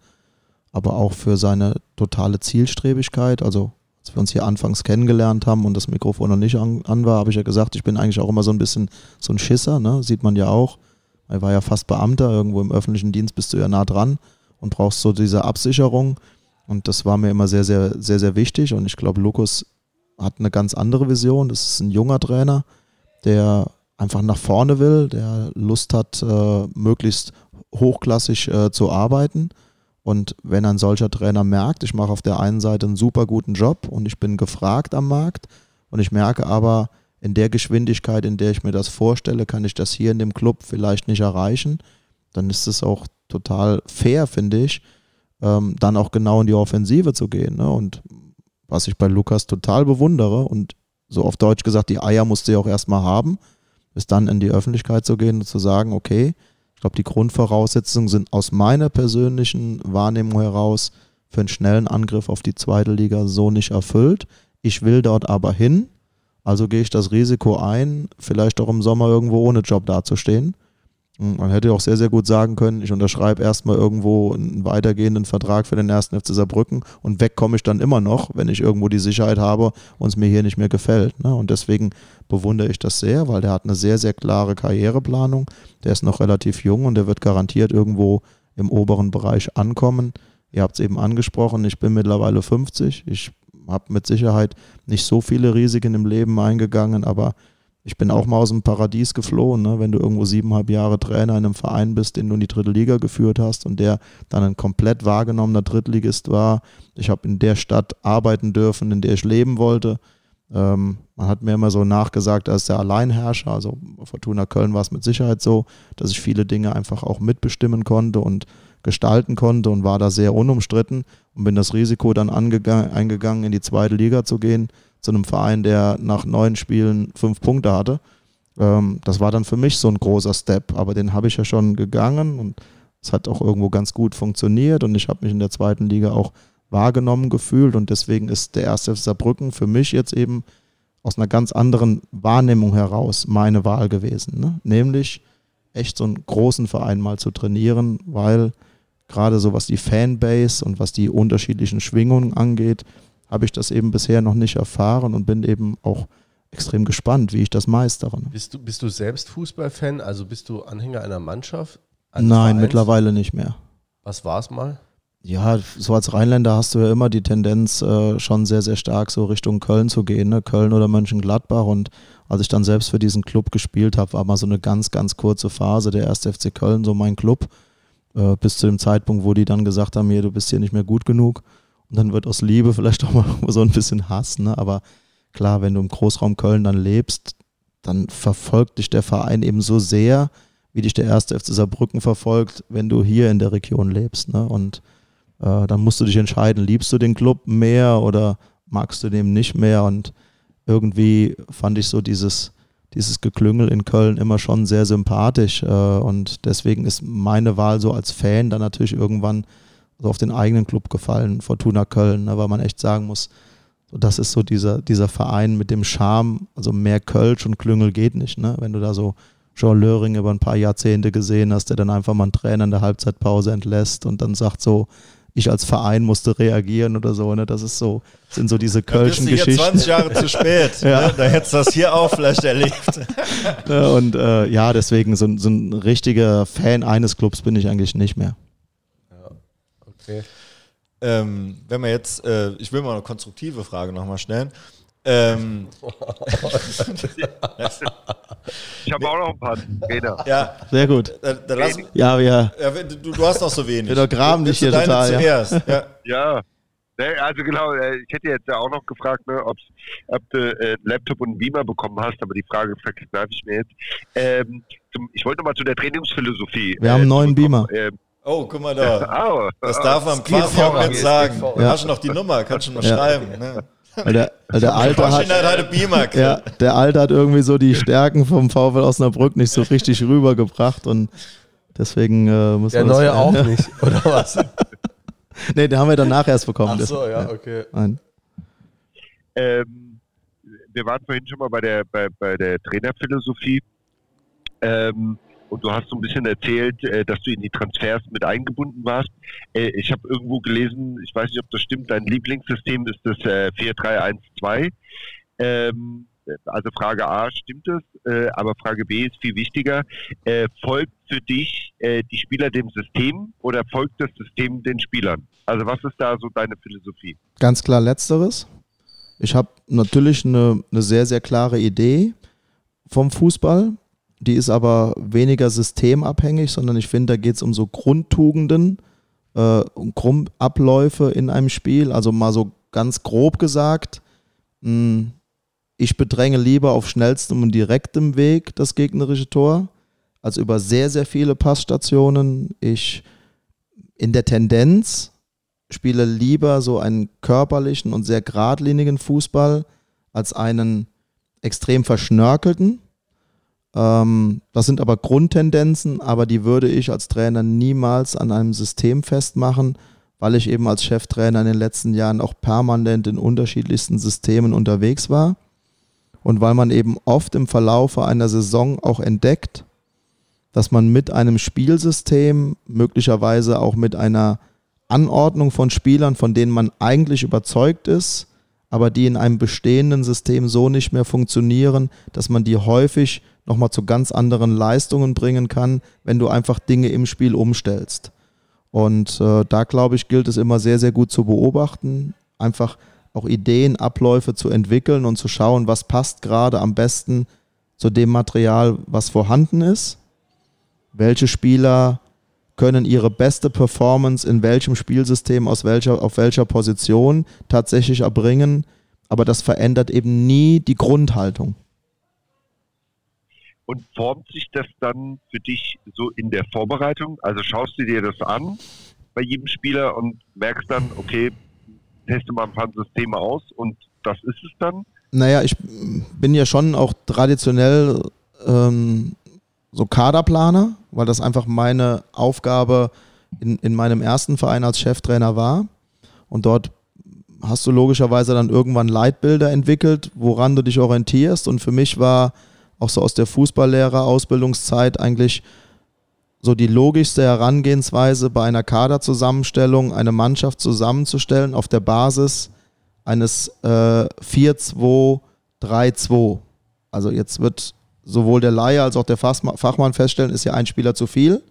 S5: aber auch für seine totale Zielstrebigkeit. Also als wir uns hier anfangs kennengelernt haben und das Mikrofon noch nicht an, an war, habe ich ja gesagt, ich bin eigentlich auch immer so ein bisschen so ein Schisser, ne? sieht man ja auch. Er war ja fast Beamter, irgendwo im öffentlichen Dienst bist du ja nah dran und brauchst so diese Absicherung. Und das war mir immer sehr, sehr, sehr, sehr wichtig. Und ich glaube, Lukas hat eine ganz andere Vision. Das ist ein junger Trainer, der einfach nach vorne will, der Lust hat, äh, möglichst hochklassig äh, zu arbeiten. Und wenn ein solcher Trainer merkt, ich mache auf der einen Seite einen super guten Job und ich bin gefragt am Markt und ich merke aber, in der Geschwindigkeit, in der ich mir das vorstelle, kann ich das hier in dem Club vielleicht nicht erreichen, dann ist es auch total fair, finde ich, ähm, dann auch genau in die Offensive zu gehen. Ne? Und was ich bei Lukas total bewundere und so auf Deutsch gesagt, die Eier musste er auch erstmal haben, ist dann in die Öffentlichkeit zu gehen und zu sagen, okay, ich glaube, die Grundvoraussetzungen sind aus meiner persönlichen Wahrnehmung heraus für einen schnellen Angriff auf die zweite Liga so nicht erfüllt. Ich will dort aber hin, also gehe ich das Risiko ein, vielleicht auch im Sommer irgendwo ohne Job dazustehen. Man hätte auch sehr, sehr gut sagen können, ich unterschreibe erstmal irgendwo einen weitergehenden Vertrag für den ersten FC Saarbrücken und weg komme ich dann immer noch, wenn ich irgendwo die Sicherheit habe und es mir hier nicht mehr gefällt. Ne? Und deswegen bewundere ich das sehr, weil der hat eine sehr, sehr klare Karriereplanung. Der ist noch relativ jung und der wird garantiert irgendwo im oberen Bereich ankommen. Ihr habt es eben angesprochen, ich bin mittlerweile 50. Ich habe mit Sicherheit nicht so viele Risiken im Leben eingegangen, aber ich bin auch mal aus dem Paradies geflohen, ne? wenn du irgendwo siebeneinhalb Jahre Trainer in einem Verein bist, den du in die dritte Liga geführt hast und der dann ein komplett wahrgenommener Drittligist war. Ich habe in der Stadt arbeiten dürfen, in der ich leben wollte. Ähm, man hat mir immer so nachgesagt, er ist der Alleinherrscher. Also Fortuna Köln war es mit Sicherheit so, dass ich viele Dinge einfach auch mitbestimmen konnte und gestalten konnte und war da sehr unumstritten und bin das Risiko dann eingegangen, in die zweite Liga zu gehen zu einem Verein, der nach neun Spielen fünf Punkte hatte. Ähm, das war dann für mich so ein großer Step, aber den habe ich ja schon gegangen und es hat auch irgendwo ganz gut funktioniert und ich habe mich in der zweiten Liga auch wahrgenommen gefühlt und deswegen ist der erste Saarbrücken für mich jetzt eben aus einer ganz anderen Wahrnehmung heraus meine Wahl gewesen. Ne? Nämlich echt so einen großen Verein mal zu trainieren, weil gerade so was die Fanbase und was die unterschiedlichen Schwingungen angeht, habe ich das eben bisher noch nicht erfahren und bin eben auch extrem gespannt, wie ich das meistere.
S1: Bist du, bist du selbst Fußballfan? Also bist du Anhänger einer Mannschaft?
S5: Nein, Vereins? mittlerweile nicht mehr.
S1: Was war es mal?
S5: Ja, so als Rheinländer hast du ja immer die Tendenz, äh, schon sehr, sehr stark so Richtung Köln zu gehen, ne? Köln oder Mönchengladbach. Und als ich dann selbst für diesen Club gespielt habe, war mal so eine ganz, ganz kurze Phase, der erste FC Köln, so mein Club, äh, bis zu dem Zeitpunkt, wo die dann gesagt haben, hier, du bist hier nicht mehr gut genug. Und dann wird aus Liebe vielleicht auch mal (laughs) so ein bisschen Hass, ne? Aber klar, wenn du im Großraum Köln dann lebst, dann verfolgt dich der Verein eben so sehr, wie dich der erste FC Saarbrücken verfolgt, wenn du hier in der Region lebst. Ne? Und äh, dann musst du dich entscheiden, liebst du den Club mehr oder magst du den nicht mehr? Und irgendwie fand ich so dieses, dieses Geklüngel in Köln immer schon sehr sympathisch. Äh, und deswegen ist meine Wahl so als Fan dann natürlich irgendwann so auf den eigenen Club gefallen, Fortuna Köln, ne, weil man echt sagen muss, so das ist so dieser, dieser Verein mit dem Charme, also mehr Kölsch und Klüngel geht nicht. Ne? Wenn du da so Jean Löring über ein paar Jahrzehnte gesehen hast, der dann einfach mal einen Trainer in der Halbzeitpause entlässt und dann sagt so, ich als Verein musste reagieren oder so. Ne? Das ist so, sind so diese Kölschen Geschichten. Hier
S2: 20 Jahre zu spät. (laughs) ja. ne? Da hättest du das hier auch vielleicht erlebt. (laughs)
S5: und äh, ja, deswegen so, so ein richtiger Fan eines Clubs bin ich eigentlich nicht mehr.
S2: Okay. Ähm, wenn wir jetzt, äh, ich will mal eine konstruktive Frage nochmal stellen. Ähm,
S3: ich habe auch noch ein paar Trainer.
S5: Ja, sehr gut.
S2: Da, da lass,
S5: ja, ja.
S2: ja du, du, hast noch so wenig.
S5: Wir graben dich hier total.
S3: Zuerst. Ja. (laughs) ja. Ne, also genau, äh, ich hätte jetzt ja auch noch gefragt, ne, ob du äh, einen Laptop und einen Beamer bekommen hast, aber die Frage verkneife ich mir jetzt. Ähm, zum, ich wollte nochmal zu der Trainingsphilosophie.
S5: Wir haben einen neuen Beamer.
S2: Ähm, Oh, guck mal da. (laughs) Das darf man quasi auch jetzt sagen. Ja. Hast du noch die Nummer? Kannst du mal ja. schreiben. Ne?
S5: Weil der, weil der Alte hat,
S2: halt
S5: ja, der Alte hat irgendwie so die Stärken vom VfL Osnabrück nicht so richtig rübergebracht und deswegen äh, muss
S1: Der
S5: man
S1: neue auch nicht, (laughs) oder was?
S5: nee, den haben wir danach erst bekommen.
S1: Ach so, ja, okay.
S3: Nein. Ähm, wir waren vorhin schon mal bei der, bei, bei der Trainerphilosophie. Ähm, und du hast so ein bisschen erzählt, äh, dass du in die Transfers mit eingebunden warst. Äh, ich habe irgendwo gelesen, ich weiß nicht, ob das stimmt, dein Lieblingssystem ist das äh, 4-3-1-2. Ähm, also Frage A, stimmt? Äh, aber Frage B ist viel wichtiger. Äh, folgt für dich äh, die Spieler dem System oder folgt das System den Spielern? Also was ist da so deine Philosophie?
S5: Ganz klar letzteres. Ich habe natürlich eine, eine sehr, sehr klare Idee vom Fußball. Die ist aber weniger systemabhängig, sondern ich finde, da geht es um so Grundtugenden, äh, um Grundabläufe in einem Spiel. Also mal so ganz grob gesagt, mh, ich bedränge lieber auf schnellstem und direktem Weg das gegnerische Tor, als über sehr, sehr viele Passstationen. Ich in der Tendenz spiele lieber so einen körperlichen und sehr geradlinigen Fußball als einen extrem verschnörkelten. Ähm, das sind aber Grundtendenzen, aber die würde ich als Trainer niemals an einem System festmachen, weil ich eben als Cheftrainer in den letzten Jahren auch permanent in unterschiedlichsten Systemen unterwegs war. Und weil man eben oft im Verlaufe einer Saison auch entdeckt, dass man mit einem Spielsystem, möglicherweise auch mit einer Anordnung von Spielern, von denen man eigentlich überzeugt ist, aber die in einem bestehenden System so nicht mehr funktionieren, dass man die häufig nochmal zu ganz anderen Leistungen bringen kann, wenn du einfach Dinge im Spiel umstellst. Und äh, da, glaube ich, gilt es immer sehr, sehr gut zu beobachten, einfach auch Ideen, Abläufe zu entwickeln und zu schauen, was passt gerade am besten zu dem Material, was vorhanden ist. Welche Spieler können ihre beste Performance in welchem Spielsystem, aus welcher, auf welcher Position tatsächlich erbringen. Aber das verändert eben nie die Grundhaltung.
S3: Und formt sich das dann für dich so in der Vorbereitung? Also schaust du dir das an bei jedem Spieler und merkst dann, okay, teste mal ein paar Systeme aus und das ist es dann?
S5: Naja, ich bin ja schon auch traditionell ähm, so Kaderplaner, weil das einfach meine Aufgabe in, in meinem ersten Verein als Cheftrainer war. Und dort hast du logischerweise dann irgendwann Leitbilder entwickelt, woran du dich orientierst. Und für mich war auch so aus der Fußballlehrer-Ausbildungszeit eigentlich so die logischste Herangehensweise bei einer Kaderzusammenstellung, eine Mannschaft zusammenzustellen auf der Basis eines äh, 4-2-3-2. Also jetzt wird sowohl der Laie als auch der Fachmann feststellen, ist ja ein Spieler zu viel.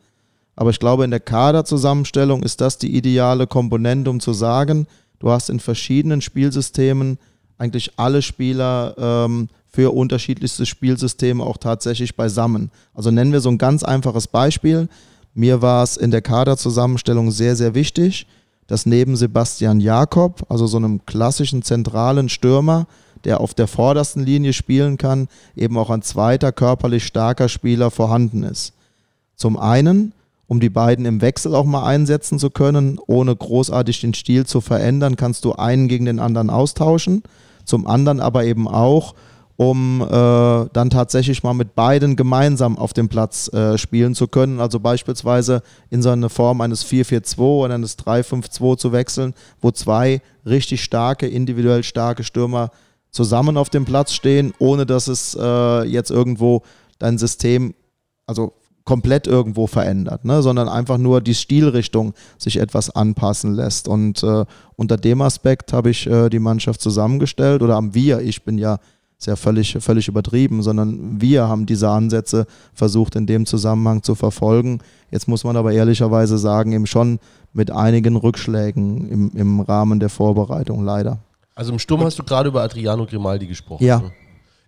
S5: Aber ich glaube, in der Kaderzusammenstellung ist das die ideale Komponente, um zu sagen, du hast in verschiedenen Spielsystemen eigentlich alle Spieler ähm, für unterschiedlichste Spielsysteme auch tatsächlich beisammen. Also nennen wir so ein ganz einfaches Beispiel. Mir war es in der Kaderzusammenstellung sehr, sehr wichtig, dass neben Sebastian Jakob, also so einem klassischen zentralen Stürmer, der auf der vordersten Linie spielen kann, eben auch ein zweiter körperlich starker Spieler vorhanden ist. Zum einen, um die beiden im Wechsel auch mal einsetzen zu können, ohne großartig den Stil zu verändern, kannst du einen gegen den anderen austauschen. Zum anderen aber eben auch, um äh, dann tatsächlich mal mit beiden gemeinsam auf dem Platz äh, spielen zu können. Also beispielsweise in so eine Form eines 4-4-2 oder eines 3-5-2 zu wechseln, wo zwei richtig starke, individuell starke Stürmer zusammen auf dem Platz stehen, ohne dass es äh, jetzt irgendwo dein System, also komplett irgendwo verändert, ne? sondern einfach nur die Stilrichtung sich etwas anpassen lässt. Und äh, unter dem Aspekt habe ich äh, die Mannschaft zusammengestellt oder haben wir, ich bin ja ist ja völlig, völlig übertrieben, sondern wir haben diese Ansätze versucht in dem Zusammenhang zu verfolgen. Jetzt muss man aber ehrlicherweise sagen, eben schon mit einigen Rückschlägen im, im Rahmen der Vorbereitung leider.
S1: Also im Sturm hast du gerade über Adriano Grimaldi gesprochen.
S5: Ja.
S1: Ne?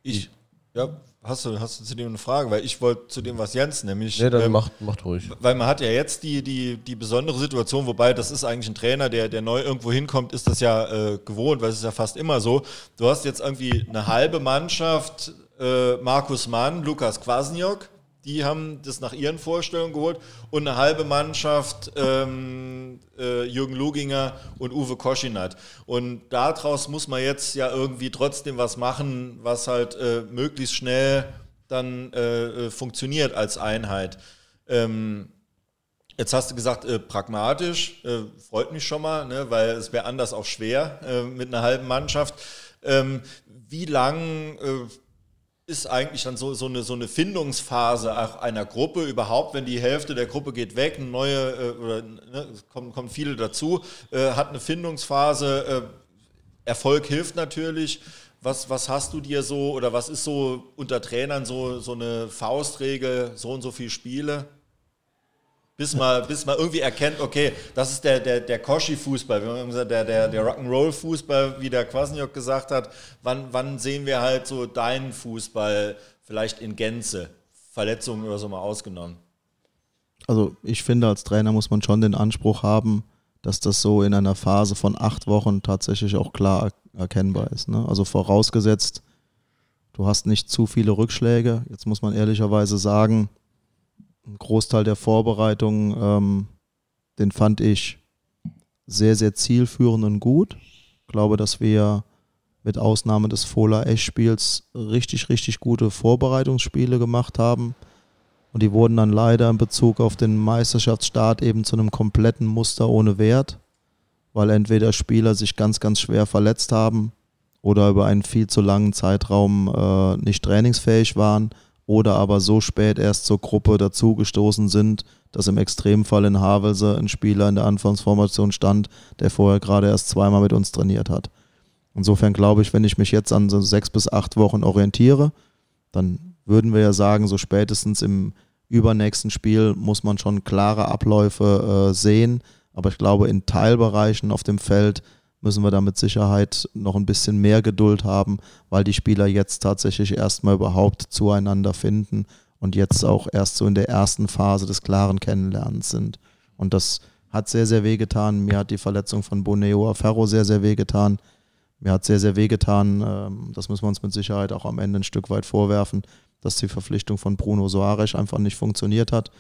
S2: Ich, ja, Hast du, hast du zu dem eine Frage? Weil ich wollte zu dem was Jens, nämlich.
S1: Nee, dann
S2: ähm,
S1: macht, macht ruhig.
S2: Weil man hat ja jetzt die, die, die besondere Situation, wobei das ist eigentlich ein Trainer, der, der neu irgendwo hinkommt, ist das ja äh, gewohnt, weil es ist ja fast immer so. Du hast jetzt irgendwie eine halbe Mannschaft, äh, Markus Mann, Lukas Kwasniok, die haben das nach ihren Vorstellungen geholt und eine halbe Mannschaft ähm, äh, Jürgen Luginger und Uwe Koschinat. Und daraus muss man jetzt ja irgendwie trotzdem was machen, was halt äh, möglichst schnell dann äh, äh funktioniert als Einheit. Ähm, Jetzt hast du gesagt, äh, pragmatisch, äh, freut mich schon mal, ne, weil es wäre anders auch schwer äh, mit einer halben Mannschaft. Ähm, wie lang äh, ist eigentlich dann so, so, eine, so eine Findungsphase einer Gruppe überhaupt, wenn die Hälfte der Gruppe geht weg, neue, äh, oder ne, kommen, kommen viele dazu, äh, hat eine Findungsphase, äh, Erfolg hilft natürlich. was, was hast du dir so oder was ist so unter Trainern so, so eine Faustregel, so und so viele Spiele? Bis man, bis man irgendwie erkennt, okay, das ist der, der, der Koschi-Fußball, der, der, der Rock'n'Roll-Fußball, wie der Kwasniok gesagt hat. Wann, wann sehen wir halt so deinen Fußball vielleicht in Gänze? Verletzungen oder so mal ausgenommen.
S5: Also ich finde, als Trainer muss man schon den Anspruch haben, dass das so in einer Phase von acht Wochen tatsächlich auch klar er- erkennbar ist. Ne? Also vorausgesetzt, du hast nicht zu viele Rückschläge. Jetzt muss man ehrlicherweise sagen, ein Großteil der Vorbereitung, ähm, den fand ich sehr, sehr zielführend und gut. Ich glaube, dass wir mit Ausnahme des Fola-Esch-Spiels richtig, richtig gute Vorbereitungsspiele gemacht haben. Und die wurden dann leider in Bezug auf den Meisterschaftsstart eben zu einem kompletten Muster ohne Wert, weil entweder Spieler sich ganz, ganz schwer verletzt haben oder über einen viel zu langen Zeitraum äh, nicht trainingsfähig waren oder aber so spät erst zur Gruppe dazugestoßen sind, dass im Extremfall in Havelse ein Spieler in der Anfangsformation stand, der vorher gerade erst zweimal mit uns trainiert hat. Insofern glaube ich, wenn ich mich jetzt an so sechs bis acht Wochen orientiere, dann würden wir ja sagen, so spätestens im übernächsten Spiel muss man schon klare Abläufe äh, sehen. Aber ich glaube, in Teilbereichen auf dem Feld müssen wir da mit Sicherheit noch ein bisschen mehr Geduld haben, weil die Spieler jetzt tatsächlich erstmal überhaupt zueinander finden und jetzt auch erst so in der ersten Phase des klaren Kennenlernens sind. Und das hat sehr, sehr wehgetan. Mir hat die Verletzung von Boneo Ferro sehr, sehr wehgetan. Mir hat sehr, sehr wehgetan. Ähm, das müssen wir uns mit Sicherheit auch am Ende ein Stück weit vorwerfen, dass die Verpflichtung von Bruno Soares einfach nicht funktioniert hat.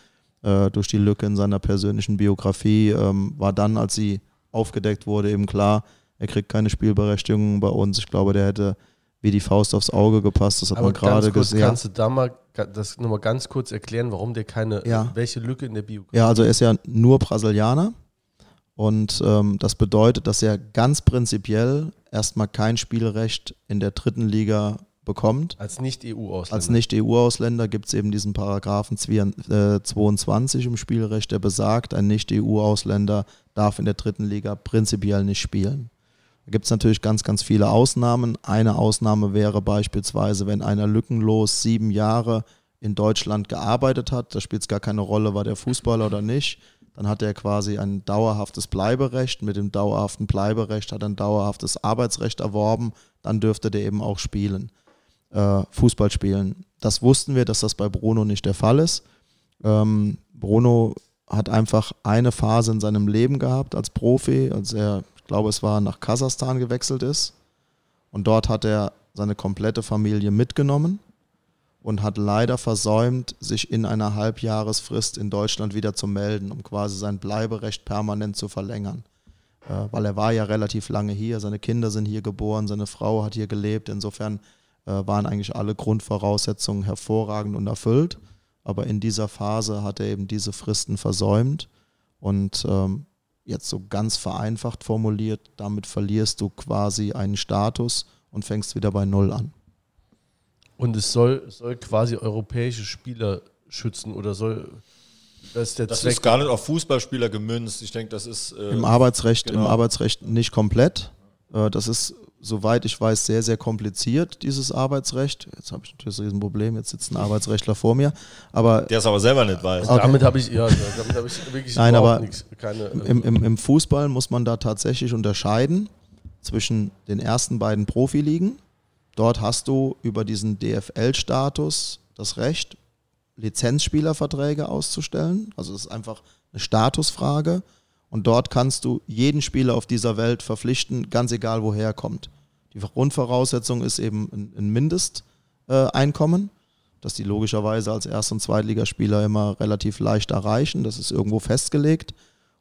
S5: Äh, durch die Lücke in seiner persönlichen Biografie ähm, war dann, als sie aufgedeckt wurde, eben klar, er kriegt keine Spielberechtigung bei uns. Ich glaube, der hätte wie die Faust aufs Auge gepasst. Das hat
S1: Aber
S5: man gerade gesehen.
S1: kannst du da mal das nochmal ganz kurz erklären, warum der keine,
S5: Ja.
S1: welche Lücke in der Biografie
S5: Ja, also er ist ja nur Brasilianer und ähm, das bedeutet, dass er ganz prinzipiell erstmal kein Spielrecht in der dritten Liga bekommt.
S1: als Nicht-EU-Ausländer.
S5: Als Nicht-EU-Ausländer gibt es eben diesen Paragraphen 22 im Spielrecht, der besagt, ein Nicht-EU-Ausländer darf in der dritten Liga prinzipiell nicht spielen. Da gibt es natürlich ganz, ganz viele Ausnahmen. Eine Ausnahme wäre beispielsweise, wenn einer lückenlos sieben Jahre in Deutschland gearbeitet hat, da spielt es gar keine Rolle, war der Fußballer oder nicht, dann hat er quasi ein dauerhaftes Bleiberecht. Mit dem dauerhaften Bleiberecht hat er ein dauerhaftes Arbeitsrecht erworben, dann dürfte der eben auch spielen äh, Fußball spielen. Das wussten wir, dass das bei Bruno nicht der Fall ist. Ähm, Bruno hat einfach eine Phase in seinem Leben gehabt als Profi, als er, ich glaube, es war nach Kasachstan gewechselt ist. Und dort hat er seine komplette Familie mitgenommen und hat leider versäumt, sich in einer Halbjahresfrist in Deutschland wieder zu melden, um quasi sein Bleiberecht permanent zu verlängern. Äh, weil er war ja relativ lange hier, seine Kinder sind hier geboren, seine Frau hat hier gelebt. Insofern waren eigentlich alle Grundvoraussetzungen hervorragend und erfüllt. Aber in dieser Phase hat er eben diese Fristen versäumt. Und ähm, jetzt so ganz vereinfacht formuliert, damit verlierst du quasi einen Status und fängst wieder bei Null an.
S1: Und es soll, es soll quasi europäische Spieler schützen oder soll das ist der
S2: Das ist gar nicht auf Fußballspieler gemünzt. Ich denke, das ist. Äh,
S5: Im Arbeitsrecht,
S2: genau.
S5: im Arbeitsrecht nicht komplett. Äh, Das ist, soweit ich weiß, sehr, sehr kompliziert, dieses Arbeitsrecht. Jetzt habe ich natürlich ein Riesenproblem, jetzt sitzt ein Arbeitsrechtler vor mir. Aber
S2: der es aber selber nicht weiß.
S5: Okay.
S1: Damit habe ich, ja, damit habe ich wirklich
S5: Nein, aber
S1: nichts. Keine, äh,
S5: im, im, im Fußball muss man da tatsächlich unterscheiden zwischen den ersten beiden Profiligen. Dort hast du über diesen DFL-Status das Recht, Lizenzspielerverträge auszustellen. Also das ist einfach eine Statusfrage. Und dort kannst du jeden Spieler auf dieser Welt verpflichten, ganz egal woher er kommt. Die Grundvoraussetzung ist eben ein, ein Mindesteinkommen, das die logischerweise als Erst- und Zweitligaspieler immer relativ leicht erreichen. Das ist irgendwo festgelegt.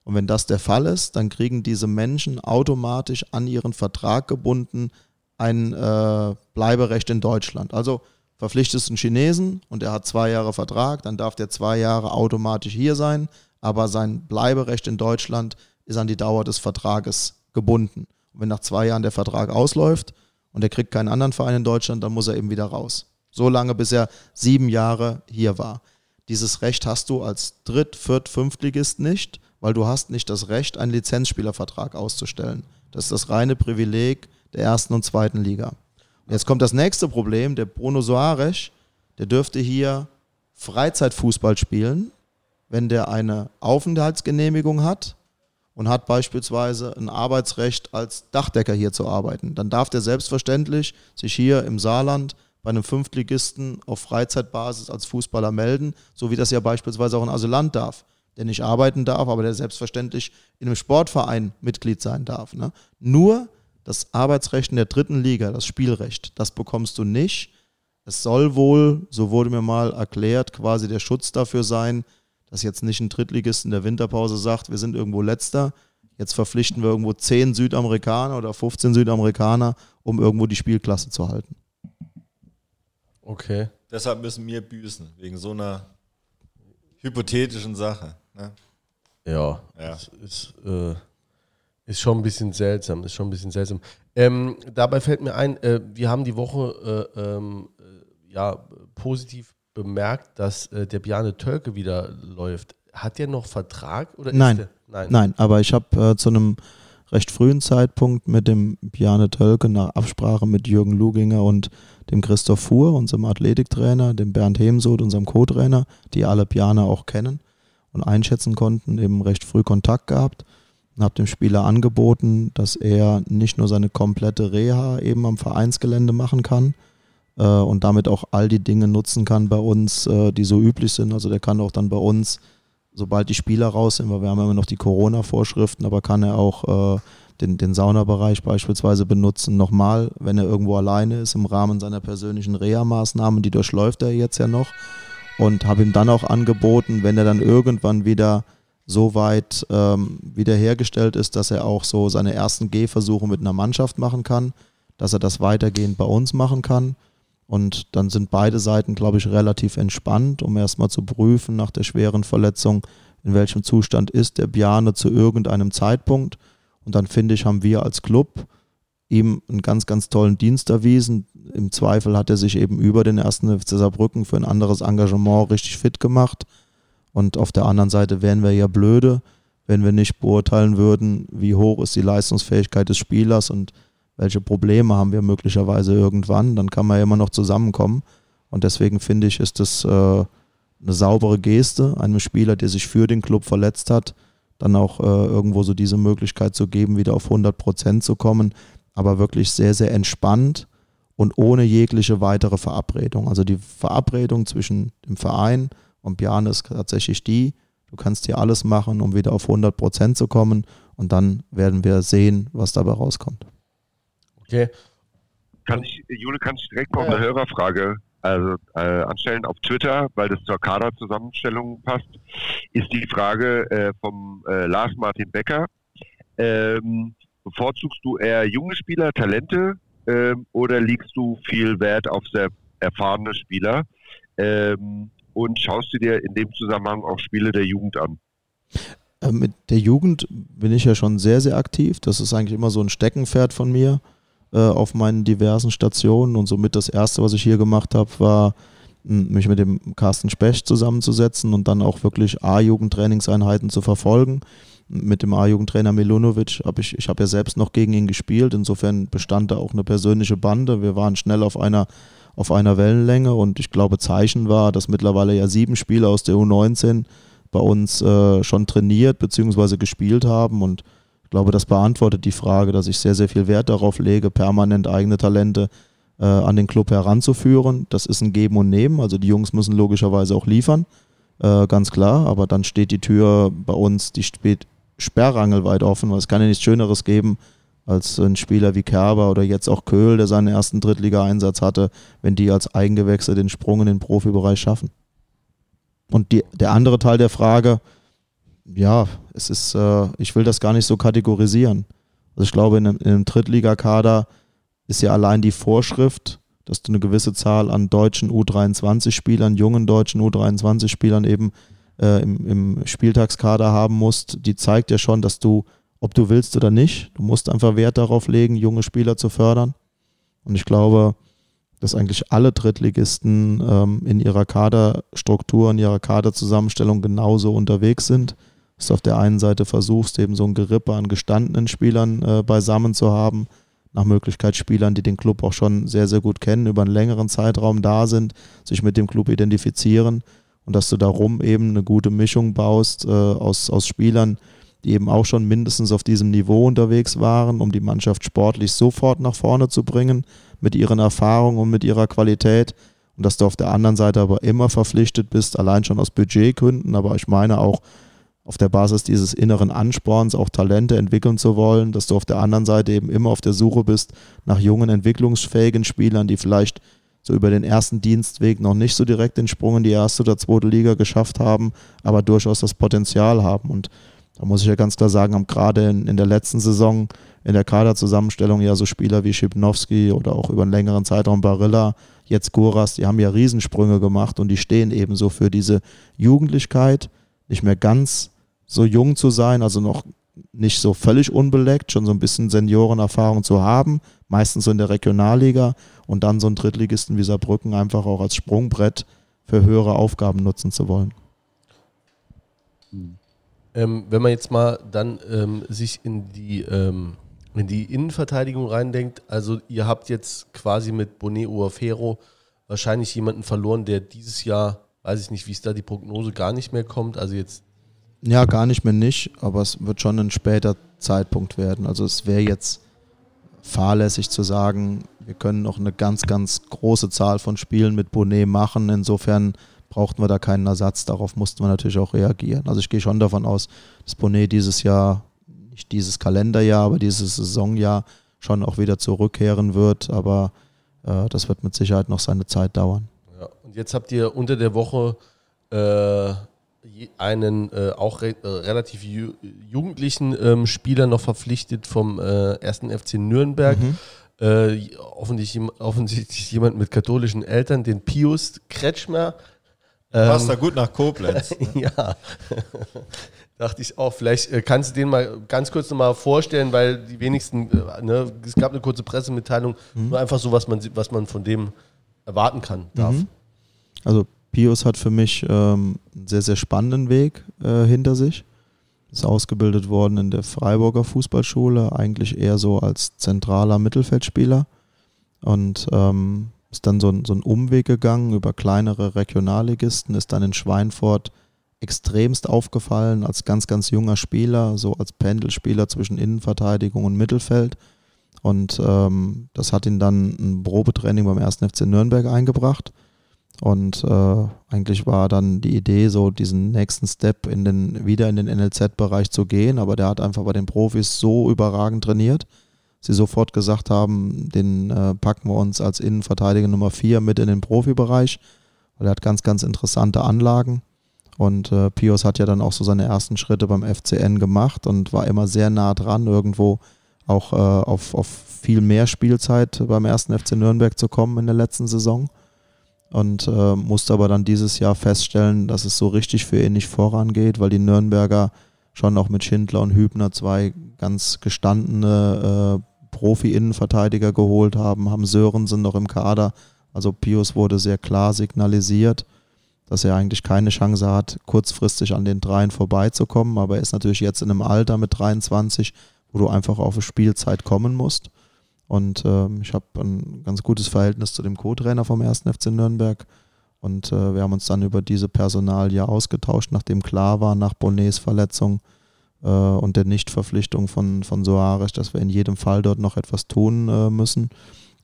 S5: Und wenn das der Fall ist, dann kriegen diese Menschen automatisch an ihren Vertrag gebunden ein äh, Bleiberecht in Deutschland. Also verpflichtest einen Chinesen und er hat zwei Jahre Vertrag, dann darf der zwei Jahre automatisch hier sein, aber sein Bleiberecht in Deutschland ist an die Dauer des Vertrages gebunden. Und wenn nach zwei Jahren der Vertrag ausläuft und er kriegt keinen anderen Verein in Deutschland, dann muss er eben wieder raus. So lange, bis er sieben Jahre hier war. Dieses Recht hast du als Dritt-, Viert-, Fünftligist nicht, weil du hast nicht das Recht, einen Lizenzspielervertrag auszustellen. Das ist das reine Privileg der ersten und zweiten Liga. Jetzt kommt das nächste Problem. Der Bruno Soares, der dürfte hier Freizeitfußball spielen, wenn der eine Aufenthaltsgenehmigung hat und hat beispielsweise ein Arbeitsrecht als Dachdecker hier zu arbeiten. Dann darf der selbstverständlich sich hier im Saarland bei einem Fünftligisten auf Freizeitbasis als Fußballer melden, so wie das ja beispielsweise auch ein Asylant darf, der nicht arbeiten darf, aber der selbstverständlich in einem Sportverein Mitglied sein darf. Ne? Nur das Arbeitsrecht in der dritten Liga, das Spielrecht, das bekommst du nicht. Es soll wohl, so wurde mir mal erklärt, quasi der Schutz dafür sein, dass jetzt nicht ein Drittligist in der Winterpause sagt, wir sind irgendwo letzter, jetzt verpflichten wir irgendwo 10 Südamerikaner oder 15 Südamerikaner, um irgendwo die Spielklasse zu halten.
S1: Okay.
S2: Deshalb müssen wir büßen, wegen so einer hypothetischen Sache. Ne?
S1: Ja,
S2: Ja.
S1: Das ist, äh, ist schon ein bisschen seltsam. Ist schon ein bisschen seltsam. Ähm, dabei fällt mir ein, äh, wir haben die Woche äh, ähm, äh, ja positiv bemerkt, dass äh, der Bjarne Tölke wieder läuft. Hat der noch Vertrag oder
S5: Nein.
S1: ist der? Nein.
S5: Nein, aber ich habe äh, zu einem recht frühen Zeitpunkt mit dem Bjarne Tölke nach Absprache mit Jürgen Luginger und dem Christoph Fuhr, unserem Athletiktrainer, dem Bernd Hemsoth, unserem Co-Trainer, die alle Bjarne auch kennen und einschätzen konnten, eben recht früh Kontakt gehabt und habe dem Spieler angeboten, dass er nicht nur seine komplette Reha eben am Vereinsgelände machen kann und damit auch all die Dinge nutzen kann bei uns, äh, die so üblich sind. Also der kann auch dann bei uns sobald die Spieler raus sind, weil wir haben immer noch die Corona-Vorschriften, aber kann er auch äh, den, den Saunabereich beispielsweise benutzen, nochmal, wenn er irgendwo alleine ist, im Rahmen seiner persönlichen Reha-Maßnahmen, die durchläuft er jetzt ja noch. Und habe ihm dann auch angeboten, wenn er dann irgendwann wieder so weit ähm, wiederhergestellt ist, dass er auch so seine ersten Gehversuche mit einer Mannschaft machen kann, dass er das weitergehend bei uns machen kann. Und dann sind beide Seiten, glaube ich, relativ entspannt, um erstmal zu prüfen nach der schweren Verletzung, in welchem Zustand ist der Bjane zu irgendeinem Zeitpunkt. Und dann finde ich, haben wir als Club ihm einen ganz, ganz tollen Dienst erwiesen. Im Zweifel hat er sich eben über den ersten FC Saarbrücken für ein anderes Engagement richtig fit gemacht. Und auf der anderen Seite wären wir ja blöde, wenn wir nicht beurteilen würden, wie hoch ist die Leistungsfähigkeit des Spielers und welche Probleme haben wir möglicherweise irgendwann. Dann kann man ja immer noch zusammenkommen. Und deswegen finde ich, ist das äh, eine saubere Geste, einem Spieler, der sich für den Club verletzt hat, dann auch äh, irgendwo so diese Möglichkeit zu geben, wieder auf 100 Prozent zu kommen. Aber wirklich sehr, sehr entspannt und ohne jegliche weitere Verabredung. Also die Verabredung zwischen dem Verein und Bjarne ist tatsächlich die, du kannst hier alles machen, um wieder auf 100 Prozent zu kommen. Und dann werden wir sehen, was dabei rauskommt.
S1: Okay.
S3: Kann ich, Jule, kann ich direkt noch eine Hörerfrage also, äh, anstellen auf Twitter, weil das zur Kaderzusammenstellung passt, ist die Frage äh, vom äh, Lars Martin Becker. Ähm, bevorzugst du eher junge Spieler, Talente ähm, oder legst du viel Wert auf sehr erfahrene Spieler? Ähm, und schaust du dir in dem Zusammenhang auch Spiele der Jugend an?
S5: Äh, Mit der Jugend bin ich ja schon sehr, sehr aktiv. Das ist eigentlich immer so ein Steckenpferd von mir äh, auf meinen diversen Stationen. Und somit das Erste, was ich hier gemacht habe, war, mich mit dem Carsten Specht zusammenzusetzen und dann auch wirklich A-Jugendtrainingseinheiten zu verfolgen. Mit dem A-Jugendtrainer Milunovic habe ich, ich habe ja selbst noch gegen ihn gespielt. Insofern bestand da auch eine persönliche Bande. Wir waren schnell auf einer auf einer Wellenlänge und ich glaube, Zeichen war, dass mittlerweile ja sieben Spieler aus der U19 bei uns äh, schon trainiert bzw. gespielt haben und ich glaube, das beantwortet die Frage, dass ich sehr, sehr viel Wert darauf lege, permanent eigene Talente äh, an den Club heranzuführen. Das ist ein Geben und Nehmen, also die Jungs müssen logischerweise auch liefern, äh, ganz klar, aber dann steht die Tür bei uns, die steht sperrangelweit offen, weil es kann ja nichts Schöneres geben, als ein Spieler wie Kerber oder jetzt auch Köhl, der seinen ersten Drittliga-Einsatz hatte, wenn die als Eigengewächse den Sprung in den Profibereich schaffen. Und die, der andere Teil der Frage, ja, es ist, äh, ich will das gar nicht so kategorisieren. Also ich glaube, in einem, in einem Drittligakader ist ja allein die Vorschrift, dass du eine gewisse Zahl an deutschen U23-Spielern, jungen deutschen U23-Spielern eben äh, im, im Spieltagskader haben musst, die zeigt ja schon, dass du, ob du willst oder nicht, du musst einfach Wert darauf legen, junge Spieler zu fördern. Und ich glaube, dass eigentlich alle Drittligisten ähm, in ihrer Kaderstruktur, in ihrer Kaderzusammenstellung genauso unterwegs sind. Dass du auf der einen Seite versuchst, eben so ein Gerippe an gestandenen Spielern äh, beisammen zu haben, nach Möglichkeit Spielern, die den Club auch schon sehr, sehr gut kennen, über einen längeren Zeitraum da sind, sich mit dem Club identifizieren und dass du darum eben eine gute Mischung baust äh, aus, aus Spielern, die eben auch schon mindestens auf diesem Niveau unterwegs waren, um die Mannschaft sportlich sofort nach vorne zu bringen, mit ihren Erfahrungen und mit ihrer Qualität. Und dass du auf der anderen Seite aber immer verpflichtet bist, allein schon aus Budgetgründen, aber ich meine auch auf der Basis dieses inneren Ansporns auch Talente entwickeln zu wollen, dass du auf der anderen Seite eben immer auf der Suche bist nach jungen, entwicklungsfähigen Spielern, die vielleicht so über den ersten Dienstweg noch nicht so direkt den Sprung in die erste oder zweite Liga geschafft haben, aber durchaus das Potenzial haben. Und da muss ich ja ganz klar sagen, haben gerade in, in der letzten Saison in der Kaderzusammenstellung ja so Spieler wie Schipnowski oder auch über einen längeren Zeitraum Barilla, jetzt Goras, die haben ja Riesensprünge gemacht und die stehen eben so für diese Jugendlichkeit, nicht mehr ganz so jung zu sein, also noch nicht so völlig unbeleckt, schon so ein bisschen Seniorenerfahrung zu haben, meistens so in der Regionalliga und dann so einen Drittligisten wie Saarbrücken einfach auch als Sprungbrett für höhere Aufgaben nutzen zu wollen.
S1: Ähm, wenn man jetzt mal dann ähm, sich in die, ähm, in die Innenverteidigung reindenkt, also ihr habt jetzt quasi mit Bonet Uafero wahrscheinlich jemanden verloren, der dieses Jahr, weiß ich nicht, wie es da die Prognose gar nicht mehr kommt, also jetzt
S5: Ja, gar nicht mehr nicht, aber es wird schon ein später Zeitpunkt werden. Also es wäre jetzt fahrlässig zu sagen, wir können noch eine ganz, ganz große Zahl von Spielen mit Bonnet machen. Insofern brauchten wir da keinen Ersatz. Darauf mussten wir natürlich auch reagieren. Also ich gehe schon davon aus, dass Bonnet dieses Jahr, nicht dieses Kalenderjahr, aber dieses Saisonjahr schon auch wieder zurückkehren wird. Aber äh, das wird mit Sicherheit noch seine Zeit dauern.
S1: Ja, und jetzt habt ihr unter der Woche äh, einen äh, auch re äh, relativ ju jugendlichen ähm, Spieler noch verpflichtet vom äh, 1. FC Nürnberg. Äh, offensichtlich, (laughs) offensichtlich jemand mit katholischen Eltern, den Pius Kretschmer.
S2: Passt da gut nach Koblenz. (laughs)
S1: ja. (laughs) Dachte ich auch, vielleicht äh, kannst du den mal ganz kurz nochmal vorstellen, weil die wenigsten, äh, ne, es gab eine kurze Pressemitteilung, nur einfach so, was man, was man von dem erwarten kann, darf.
S5: Mhm. Also Pius hat für mich ähm, einen sehr, sehr spannenden Weg äh, hinter sich. Ist ausgebildet worden in der Freiburger Fußballschule, eigentlich eher so als zentraler Mittelfeldspieler. Und ähm, ist dann so, ein- so einen Umweg gegangen über kleinere Regionalligisten, ist dann in Schweinfurt extremst aufgefallen als ganz, ganz junger Spieler, so als Pendelspieler zwischen Innenverteidigung und Mittelfeld. Und ähm, das hat ihn dann ein Probetraining beim 1. FC Nürnberg eingebracht. Und äh, eigentlich war dann die Idee, so diesen nächsten Step in den, wieder in den NLZ-Bereich zu gehen. Aber der hat einfach bei den Profis so überragend trainiert, sie sofort gesagt haben, den äh, packen wir uns als Innenverteidiger Nummer 4 mit in den Profibereich, weil er hat ganz, ganz interessante Anlagen. Und äh, Pius hat ja dann auch so seine ersten Schritte beim FCN gemacht und war immer sehr nah dran, irgendwo auch äh, auf, auf viel mehr Spielzeit beim ersten FC Nürnberg zu kommen in der letzten Saison. Und äh, musste aber dann dieses Jahr feststellen, dass es so richtig für ihn nicht vorangeht, weil die Nürnberger schon auch mit Schindler und Hübner zwei ganz gestandene äh, Profi-Innenverteidiger geholt haben, haben Sörensen noch im Kader. Also Pius wurde sehr klar signalisiert, dass er eigentlich keine Chance hat, kurzfristig an den Dreien vorbeizukommen. Aber er ist natürlich jetzt in einem Alter mit 23, wo du einfach auf Spielzeit kommen musst. Und ähm, ich habe ein ganz gutes Verhältnis zu dem Co-Trainer vom 1. FC Nürnberg. Und äh, wir haben uns dann über diese Personalie ausgetauscht, nachdem klar war, nach Bonnets Verletzung äh, und der Nichtverpflichtung von, von Soares, dass wir in jedem Fall dort noch etwas tun äh, müssen.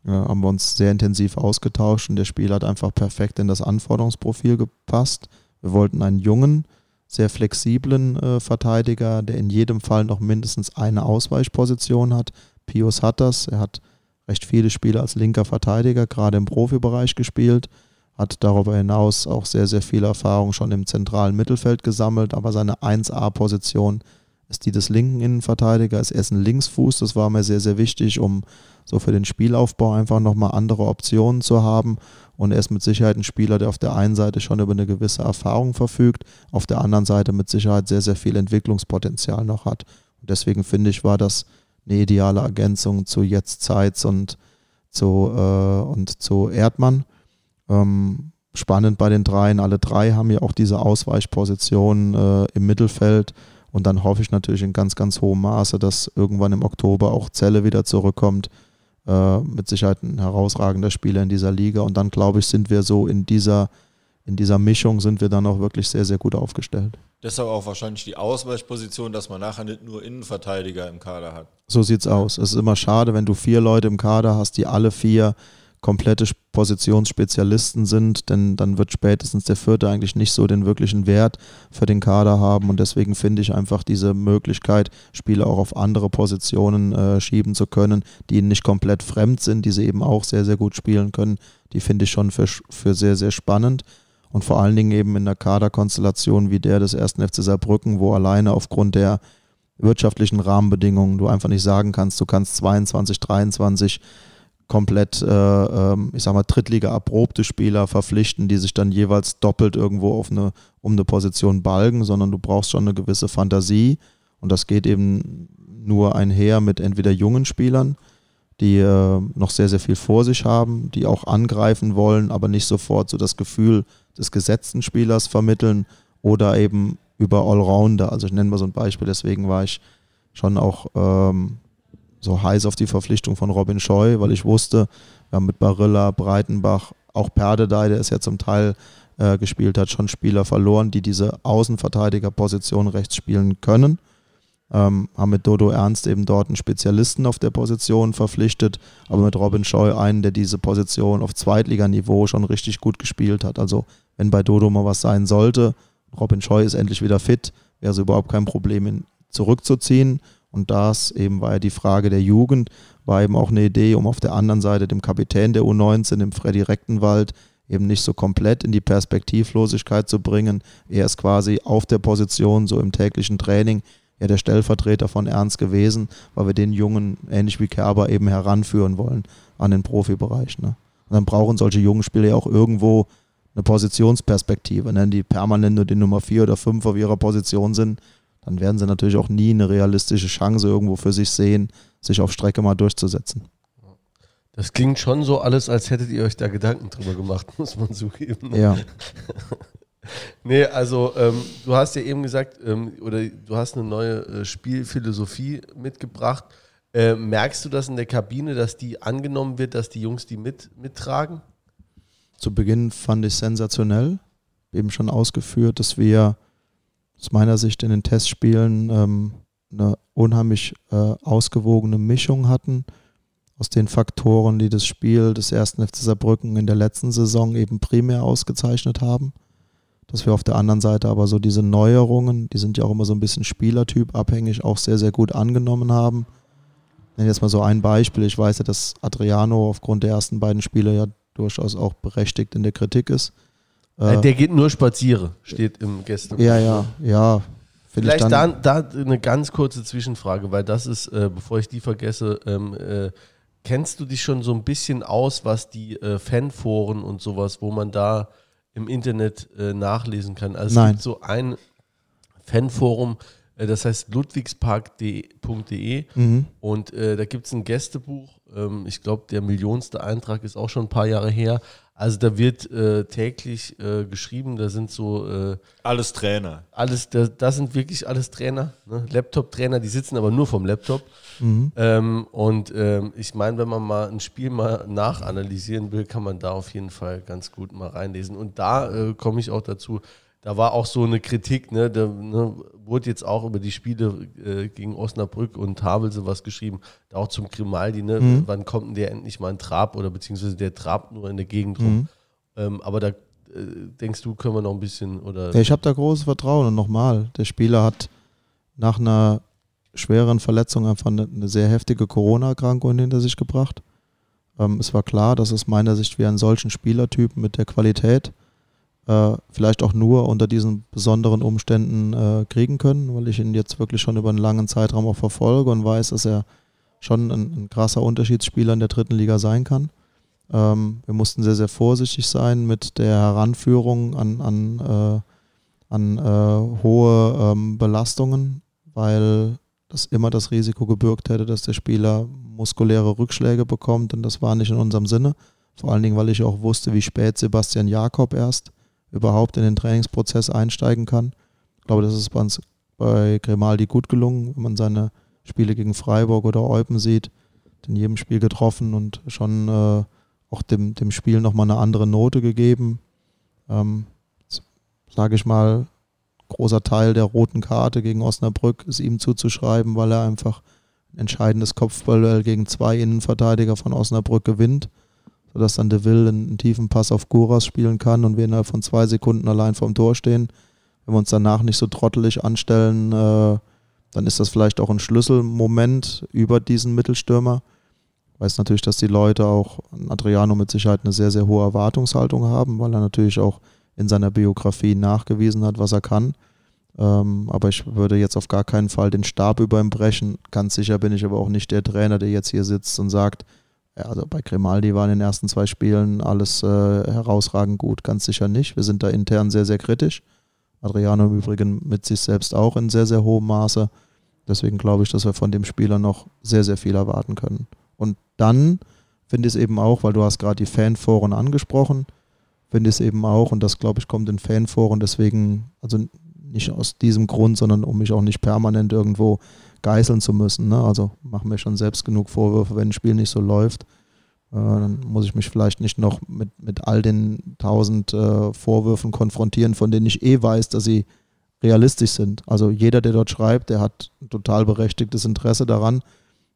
S5: Äh, haben wir uns sehr intensiv ausgetauscht und der Spieler hat einfach perfekt in das Anforderungsprofil gepasst. Wir wollten einen jungen, sehr flexiblen äh, Verteidiger, der in jedem Fall noch mindestens eine Ausweichposition hat. Pius hat das. Er hat recht viele Spiele als linker Verteidiger, gerade im Profibereich gespielt, hat darüber hinaus auch sehr, sehr viel Erfahrung schon im zentralen Mittelfeld gesammelt, aber seine 1A-Position ist die des linken Innenverteidigers. Er ist ein Linksfuß, das war mir sehr, sehr wichtig, um so für den Spielaufbau einfach nochmal andere Optionen zu haben. Und er ist mit Sicherheit ein Spieler, der auf der einen Seite schon über eine gewisse Erfahrung verfügt, auf der anderen Seite mit Sicherheit sehr, sehr viel Entwicklungspotenzial noch hat. Und deswegen finde ich, war das eine ideale Ergänzung zu Jetzt Zeitz und zu, äh, und zu Erdmann. Ähm, spannend bei den dreien. Alle drei haben ja auch diese Ausweichposition äh, im Mittelfeld. Und dann hoffe ich natürlich in ganz, ganz hohem Maße, dass irgendwann im Oktober auch Zelle wieder zurückkommt, äh, mit Sicherheit ein herausragender Spieler in dieser Liga. Und dann, glaube ich, sind wir so in dieser, in dieser Mischung sind wir dann auch wirklich sehr, sehr gut aufgestellt.
S2: Deshalb auch wahrscheinlich die Ausweichposition, dass man nachher nicht nur Innenverteidiger im Kader hat.
S5: So sieht's aus. Es ist immer schade, wenn du vier Leute im Kader hast, die alle vier komplette Positionsspezialisten sind, denn dann wird spätestens der vierte eigentlich nicht so den wirklichen Wert für den Kader haben und deswegen finde ich einfach diese Möglichkeit, Spieler auch auf andere Positionen äh, schieben zu können, die ihnen nicht komplett fremd sind, die sie eben auch sehr, sehr gut spielen können, die finde ich schon für, für sehr, sehr spannend und vor allen Dingen eben in einer Kaderkonstellation wie der des ersten FC Saarbrücken, wo alleine aufgrund der wirtschaftlichen Rahmenbedingungen du einfach nicht sagen kannst, du kannst 22, 23 komplett, äh, ähm, ich sag mal, Drittliga erprobte Spieler verpflichten, die sich dann jeweils doppelt irgendwo auf eine, um eine Position balgen, sondern du brauchst schon eine gewisse Fantasie. Und das geht eben nur einher mit entweder jungen Spielern, die äh, noch sehr, sehr viel vor sich haben, die auch angreifen wollen, aber nicht sofort so das Gefühl des gesetzten Spielers vermitteln oder eben über Allrounder. Also ich nenne mal so ein Beispiel, deswegen war ich schon auch ähm, so heiß auf die Verpflichtung von Robin Scheu, weil ich wusste, wir haben mit Barilla, Breitenbach, auch Perdedei, der es ja zum Teil äh, gespielt hat, schon Spieler verloren, die diese Außenverteidigerposition rechts spielen können. Ähm, haben mit Dodo Ernst eben dort einen Spezialisten auf der Position verpflichtet, aber mit Robin Scheu einen, der diese Position auf Zweitliganiveau schon richtig gut gespielt hat. Also wenn bei Dodo mal was sein sollte, Robin Scheu ist endlich wieder fit, wäre es überhaupt kein Problem, ihn zurückzuziehen und das eben war ja die Frage der Jugend, war eben auch eine Idee, um auf der anderen Seite dem Kapitän der U19, dem Freddy Rechtenwald, eben nicht so komplett in die Perspektivlosigkeit zu bringen. Er ist quasi auf der Position, so im täglichen Training, ja der Stellvertreter von Ernst gewesen, weil wir den Jungen, ähnlich wie Kerber, eben heranführen wollen an den Profibereich. Ne? Und dann brauchen solche jungen Spieler ja auch irgendwo eine Positionsperspektive. Wenn die permanent nur die Nummer 4 oder 5 auf ihrer Position sind, dann werden sie natürlich auch nie eine realistische Chance irgendwo für sich sehen, sich auf Strecke mal durchzusetzen.
S1: Das klingt schon so alles, als hättet ihr euch da Gedanken drüber gemacht, (laughs) muss man zugeben.
S5: Ja. (laughs) (laughs)
S1: nee, also ähm, du hast ja eben gesagt, ähm, oder du hast eine neue äh, Spielphilosophie mitgebracht. Äh, merkst du das in der Kabine, dass die angenommen wird, dass die Jungs die mit, mittragen?
S5: Zu Beginn fand ich sensationell. Eben schon ausgeführt, dass wir aus meiner Sicht in den Testspielen ähm, eine unheimlich äh, ausgewogene Mischung hatten aus den Faktoren, die das Spiel des ersten FC Saarbrücken in der letzten Saison eben primär ausgezeichnet haben. Dass wir auf der anderen Seite aber so diese Neuerungen, die sind ja auch immer so ein bisschen Spielertyp abhängig, auch sehr, sehr gut angenommen haben. Ich nenne jetzt mal so ein Beispiel. Ich weiß ja, dass Adriano aufgrund der ersten beiden Spiele ja durchaus auch berechtigt in der Kritik ist.
S1: Äh, der geht nur spazieren, steht im Gäste.
S5: Ja, ja, ja.
S1: Vielleicht da, da, eine ganz kurze Zwischenfrage, weil das ist, äh, bevor ich die vergesse, ähm, äh, kennst du dich schon so ein bisschen aus, was die äh, Fanforen und sowas, wo man da im Internet äh, nachlesen kann? Also
S5: Nein.
S1: es gibt so ein Fanforum, äh, das heißt ludwigspark.de
S5: Mhm.
S1: und äh, da gibt es ein Gästebuch. Ähm, ich glaube, der millionste Eintrag ist auch schon ein paar Jahre her. Also da wird äh, täglich äh, geschrieben, da sind so äh,
S2: Alles Trainer.
S1: alles, da, das sind wirklich alles Trainer, ne? Laptop-Trainer, die sitzen aber nur vom Laptop.
S5: Mhm.
S1: Ähm, und ähm, ich meine, wenn man mal ein Spiel mal nachanalysieren will, kann man da auf jeden Fall ganz gut mal reinlesen. Und da äh, komme ich auch dazu, da war auch so eine Kritik, ne, da ne, wurde jetzt auch über die Spiele äh, gegen Osnabrück und Havelse was geschrieben, da auch zum Grimaldi, ne,
S5: Mhm.
S1: wann kommt denn der endlich mal ein Trab oder beziehungsweise der trabt nur in der Gegend rum.
S5: Mhm.
S1: Ähm, aber da äh, denkst du, können wir noch ein bisschen oder
S5: Ja, ich habe da großes Vertrauen und nochmal, der Spieler hat nach einer schweren Verletzung einfach eine, eine sehr heftige Corona-Erkrankung hinter sich gebracht. Ähm, es war klar, dass es meiner Sicht wie einen solchen Spielertypen mit der Qualität äh, vielleicht auch nur unter diesen besonderen Umständen äh, kriegen können, weil ich ihn jetzt wirklich schon über einen langen Zeitraum auch verfolge und weiß, dass er schon ein, ein krasser Unterschiedsspieler in der dritten Liga sein kann. Ähm, wir mussten sehr, sehr vorsichtig sein mit der Heranführung an, an, äh, an äh, hohe ähm, Belastungen, weil das immer das Risiko gebürgt hätte, dass der Spieler muskuläre Rückschläge bekommt und das war nicht in unserem Sinne. Vor allen Dingen, weil ich auch wusste, wie spät Sebastian Jakob erst überhaupt in den Trainingsprozess einsteigen kann. Ich glaube, das ist bei uns bei Grimaldi gut gelungen, wenn man seine Spiele gegen Freiburg oder Eupen sieht. in jedem Spiel getroffen und schon äh, auch dem, dem Spiel nochmal eine andere Note gegeben. Ähm, Sage ich mal, großer Teil der roten Karte gegen Osnabrück ist ihm zuzuschreiben, weil er einfach ein entscheidendes Kopfballduell gegen zwei Innenverteidiger von Osnabrück gewinnt, sodass dann De Will einen, einen tiefen Pass auf Guras spielen kann und wir innerhalb von zwei Sekunden allein vorm Tor stehen. Wenn wir uns danach nicht so trottelig anstellen, äh, dann ist das vielleicht auch ein Schlüsselmoment über diesen Mittelstürmer. Ich weiß natürlich, dass die Leute auch Adriano mit Sicherheit eine sehr, sehr hohe Erwartungshaltung haben, weil er natürlich auch in seiner Biografie nachgewiesen hat, was er kann. Ähm, aber ich würde jetzt auf gar keinen Fall den Stab über ihm brechen. Ganz sicher bin ich aber auch nicht der Trainer, der jetzt hier sitzt und sagt, also bei Grimaldi waren in den ersten zwei Spielen alles äh, herausragend gut. Ganz sicher nicht. Wir sind da intern sehr, sehr kritisch. Adriano im Übrigen mit sich selbst auch in sehr, sehr hohem Maße. Deswegen glaube ich, dass wir von dem Spieler noch sehr, sehr viel erwarten können. Und dann finde ich es eben auch, weil du hast gerade die Fanforen angesprochen, finde ich es eben auch, und das glaube ich kommt in Fanforen, deswegen, also nicht aus diesem Grund, sondern um mich auch nicht permanent irgendwo geißeln zu müssen. Ne? Also machen mir schon selbst genug Vorwürfe, wenn ein Spiel nicht so läuft. Äh, dann muss ich mich vielleicht nicht noch mit, mit all den tausend äh, Vorwürfen konfrontieren, von denen ich eh weiß, dass sie realistisch sind. Also jeder, der dort schreibt, der hat ein total berechtigtes Interesse daran,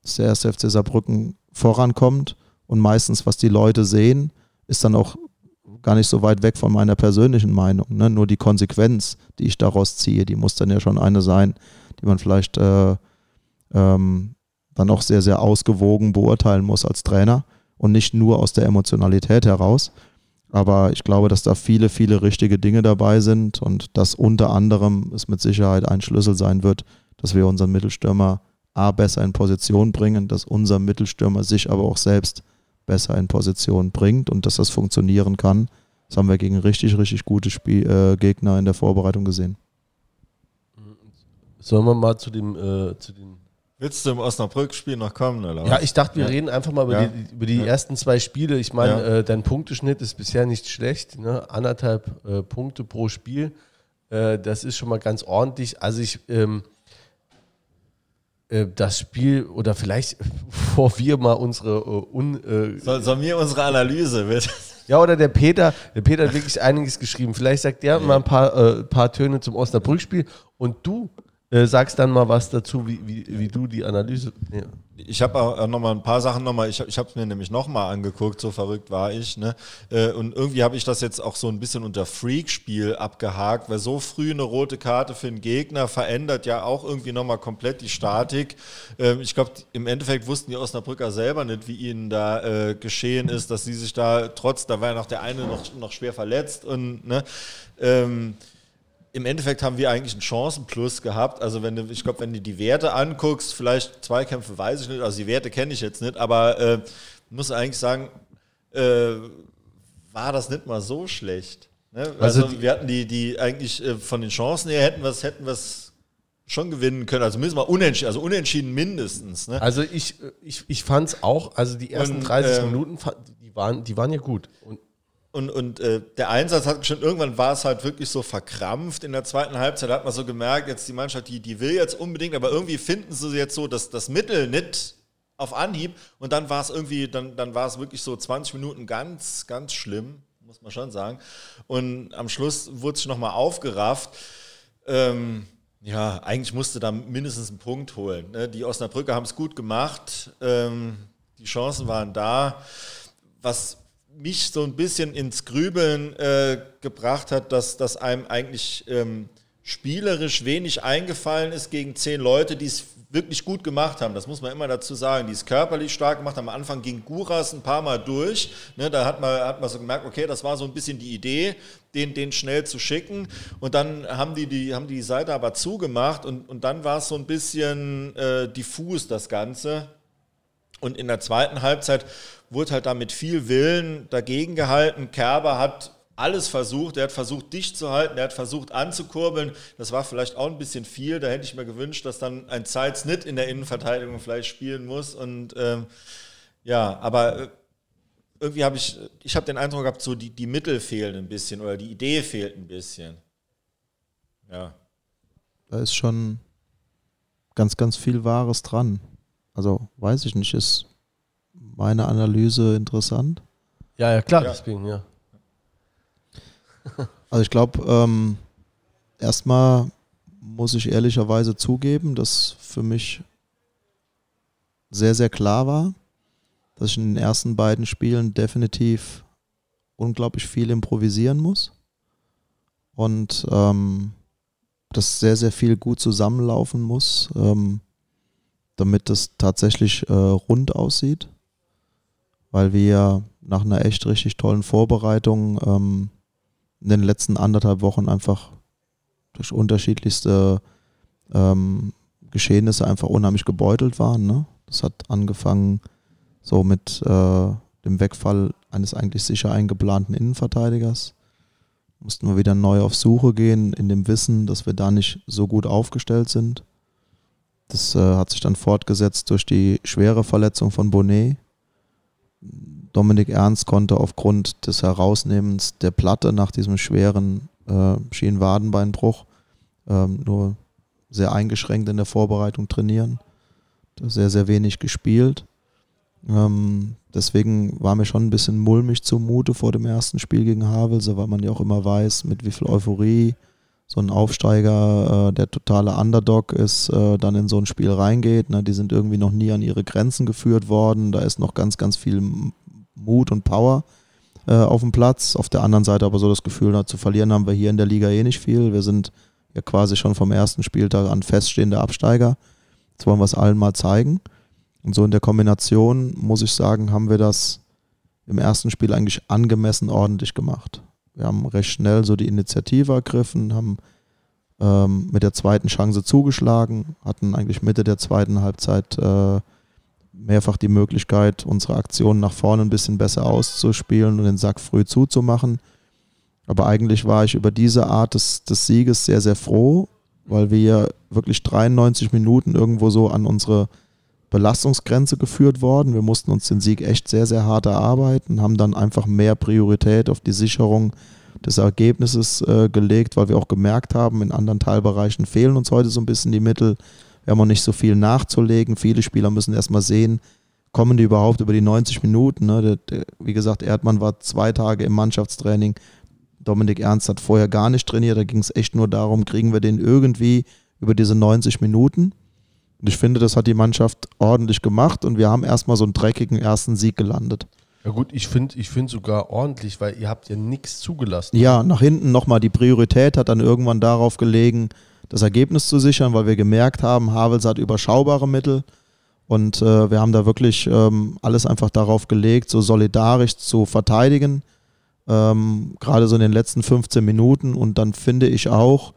S5: dass der erste FC Saarbrücken vorankommt. Und meistens, was die Leute sehen, ist dann auch gar nicht so weit weg von meiner persönlichen Meinung. Ne? Nur die Konsequenz, die ich daraus ziehe, die muss dann ja schon eine sein, die man vielleicht äh, ähm, dann auch sehr, sehr ausgewogen beurteilen muss als Trainer und nicht nur aus der Emotionalität heraus. Aber ich glaube, dass da viele, viele richtige Dinge dabei sind und dass unter anderem es mit Sicherheit ein Schlüssel sein wird, dass wir unseren Mittelstürmer A besser in Position bringen, dass unser Mittelstürmer sich aber auch selbst besser in Position bringt und dass das funktionieren kann. Das haben wir gegen richtig, richtig gute Spiel, äh, Gegner in der Vorbereitung gesehen.
S1: Sollen wir mal zu dem, äh, zu den
S2: Willst du im Osnabrück-Spiel noch kommen, oder?
S1: Ja, ich dachte, wir
S2: Ja.
S1: reden einfach mal über
S2: Ja.
S1: die, über die
S2: Ja.
S1: ersten zwei Spiele. Ich meine, äh, dein Punkteschnitt ist bisher nicht schlecht. Ne? Anderthalb äh, Punkte pro Spiel. Äh, das ist schon mal ganz ordentlich. Also ich, ähm, äh, das Spiel, oder vielleicht, (laughs) bevor wir mal unsere äh, un, äh,
S2: Soll, soll mir unsere Analyse wird?
S1: ja, oder der Peter, der Peter hat wirklich einiges geschrieben. Vielleicht sagt der mal ein paar, paar Töne zum Osnabrück-Spiel und du äh, sagst dann mal was dazu, wie, wie, wie du die Analyse. Ja.
S2: Ich habe auch noch mal ein paar Sachen nochmal, ich, ich habe es mir nämlich nochmal angeguckt, so verrückt war ich. Ne? Äh, Und irgendwie habe ich das jetzt auch so ein bisschen unter Freak-Spiel abgehakt, weil so früh eine rote Karte für einen Gegner verändert ja auch irgendwie nochmal komplett die Statik. Ähm, Ich glaube, im Endeffekt wussten die Osnabrücker selber nicht, wie ihnen da äh, geschehen ist, dass sie sich da trotz, da war ja noch der eine noch, noch schwer verletzt und ne, ähm, im Endeffekt haben wir eigentlich einen Chancenplus gehabt. Also wenn du, ich glaube, wenn du die Werte anguckst, vielleicht Zweikämpfe weiß ich nicht, also die Werte kenne ich jetzt nicht, aber äh, muss eigentlich sagen, äh, war das nicht mal so schlecht. Ne? Also,
S1: Also
S2: wir hatten die, die eigentlich äh, von den Chancen her hätten wir es hätten wir's schon gewinnen können. Also müssen wir unentschieden, also unentschieden mindestens. Ne?
S1: Also ich, ich, ich fand es auch, also die ersten
S2: Und,
S1: 30
S2: ähm,
S1: Minuten, die waren, die waren ja gut. Und
S2: Und, und äh, der Einsatz hat schon, irgendwann war es halt wirklich so verkrampft in der zweiten Halbzeit, hat man so gemerkt, jetzt die Mannschaft, die, die will jetzt unbedingt, aber irgendwie finden sie jetzt so dass das Mittel nicht auf Anhieb und dann war es irgendwie, dann, dann war es wirklich so 20 Minuten ganz, ganz schlimm, muss man schon sagen. Und am Schluss wurde sich nochmal aufgerafft. Ähm, ja, eigentlich musste da mindestens einen Punkt holen. Ne? Die Osnabrücker haben es gut gemacht, ähm, die Chancen waren da. Was mich so ein bisschen ins Grübeln äh, gebracht hat, dass, dass einem eigentlich ähm, spielerisch wenig eingefallen ist gegen zehn Leute, die es wirklich gut gemacht haben. Das muss man immer dazu sagen. Die es körperlich stark gemacht haben. Am Anfang ging Guras ein paar Mal durch. Ne, da hat man, hat man so gemerkt, okay, das war so ein bisschen die Idee, den, den schnell zu schicken. Und dann haben die die, haben die, Seite aber zugemacht und, und dann war es so ein bisschen äh, diffus, das Ganze. Und in der zweiten Halbzeit wurde halt da mit viel Willen dagegen gehalten. Kerber hat alles versucht. Er hat versucht, dicht zu halten. Er hat versucht, anzukurbeln. Das war vielleicht auch ein bisschen viel. Da hätte ich mir gewünscht, dass dann ein Zeitz nicht in der Innenverteidigung vielleicht spielen muss. Und ähm, ja, aber äh, irgendwie habe ich, ich habe den Eindruck gehabt, so die, die Mittel fehlen ein bisschen oder die Idee fehlt ein bisschen. Ja.
S5: Da ist schon ganz, ganz viel Wahres dran. Also weiß ich nicht, ist meine Analyse interessant?
S1: Ja, ja, klar,
S2: Ja.
S1: deswegen, ja. (laughs)
S5: Also ich glaube, ähm, erstmal muss ich ehrlicherweise zugeben, dass für mich sehr, sehr klar war, dass ich in den ersten beiden Spielen definitiv unglaublich viel improvisieren muss und ähm, dass sehr, sehr viel gut zusammenlaufen muss, ähm, damit das tatsächlich äh, rund aussieht, weil wir nach einer echt richtig tollen Vorbereitung ähm, in den letzten anderthalb Wochen einfach durch unterschiedlichste ähm, Geschehnisse einfach unheimlich gebeutelt waren. Ne? Das hat angefangen so mit äh, dem Wegfall eines eigentlich sicher eingeplanten Innenverteidigers. Mussten wir wieder neu auf Suche gehen, in dem Wissen, dass wir da nicht so gut aufgestellt sind. Das äh, hat sich dann fortgesetzt durch die schwere Verletzung von Bonnet. Dominik Ernst konnte aufgrund des Herausnehmens der Platte nach diesem schweren äh, Schienenwadenbeinbruch ähm, nur sehr eingeschränkt in der Vorbereitung trainieren. Sehr, sehr wenig gespielt. Ähm, deswegen war mir schon ein bisschen mulmig zumute vor dem ersten Spiel gegen Havelse, weil man ja auch immer weiß, mit wie viel Euphorie so ein Aufsteiger, äh, der totale Underdog ist, äh, dann in so ein Spiel reingeht. Ne? Die sind irgendwie noch nie an ihre Grenzen geführt worden. Da ist noch ganz, ganz viel Mut und Power äh, auf dem Platz. Auf der anderen Seite aber so das Gefühl, na, zu verlieren haben wir hier in der Liga eh nicht viel. Wir sind ja quasi schon vom ersten Spieltag an feststehende Absteiger. Jetzt wollen wir es allen mal zeigen. Und so in der Kombination, muss ich sagen, haben wir das im ersten Spiel eigentlich angemessen ordentlich gemacht. Wir haben recht schnell so die Initiative ergriffen, haben ähm, mit der zweiten Chance zugeschlagen, hatten eigentlich Mitte der zweiten Halbzeit äh, mehrfach die Möglichkeit, unsere Aktionen nach vorne ein bisschen besser auszuspielen und den Sack früh zuzumachen. Aber eigentlich war ich über diese Art des, des Sieges sehr, sehr froh, weil wir wirklich 93 Minuten irgendwo so an unsere Belastungsgrenze geführt worden. Wir mussten uns den Sieg echt sehr, sehr hart erarbeiten, haben dann einfach mehr Priorität auf die Sicherung des Ergebnisses äh, gelegt, weil wir auch gemerkt haben, in anderen Teilbereichen fehlen uns heute so ein bisschen die Mittel. Wir haben auch nicht so viel nachzulegen. Viele Spieler müssen erstmal sehen, kommen die überhaupt über die 90 Minuten. Ne? Der, der, wie gesagt, Erdmann war zwei Tage im Mannschaftstraining. Dominik Ernst hat vorher gar nicht trainiert. Da ging es echt nur darum, kriegen wir den irgendwie über diese 90 Minuten. Und ich finde, das hat die Mannschaft ordentlich gemacht und wir haben erstmal so einen dreckigen ersten Sieg gelandet.
S1: Ja gut, ich finde ich find sogar ordentlich, weil ihr habt ja nichts zugelassen.
S5: Ja, nach hinten nochmal die Priorität hat dann irgendwann darauf gelegen, das Ergebnis zu sichern, weil wir gemerkt haben, Havels hat überschaubare Mittel und äh, wir haben da wirklich ähm, alles einfach darauf gelegt, so solidarisch zu verteidigen, ähm, gerade so in den letzten 15 Minuten und dann finde ich auch,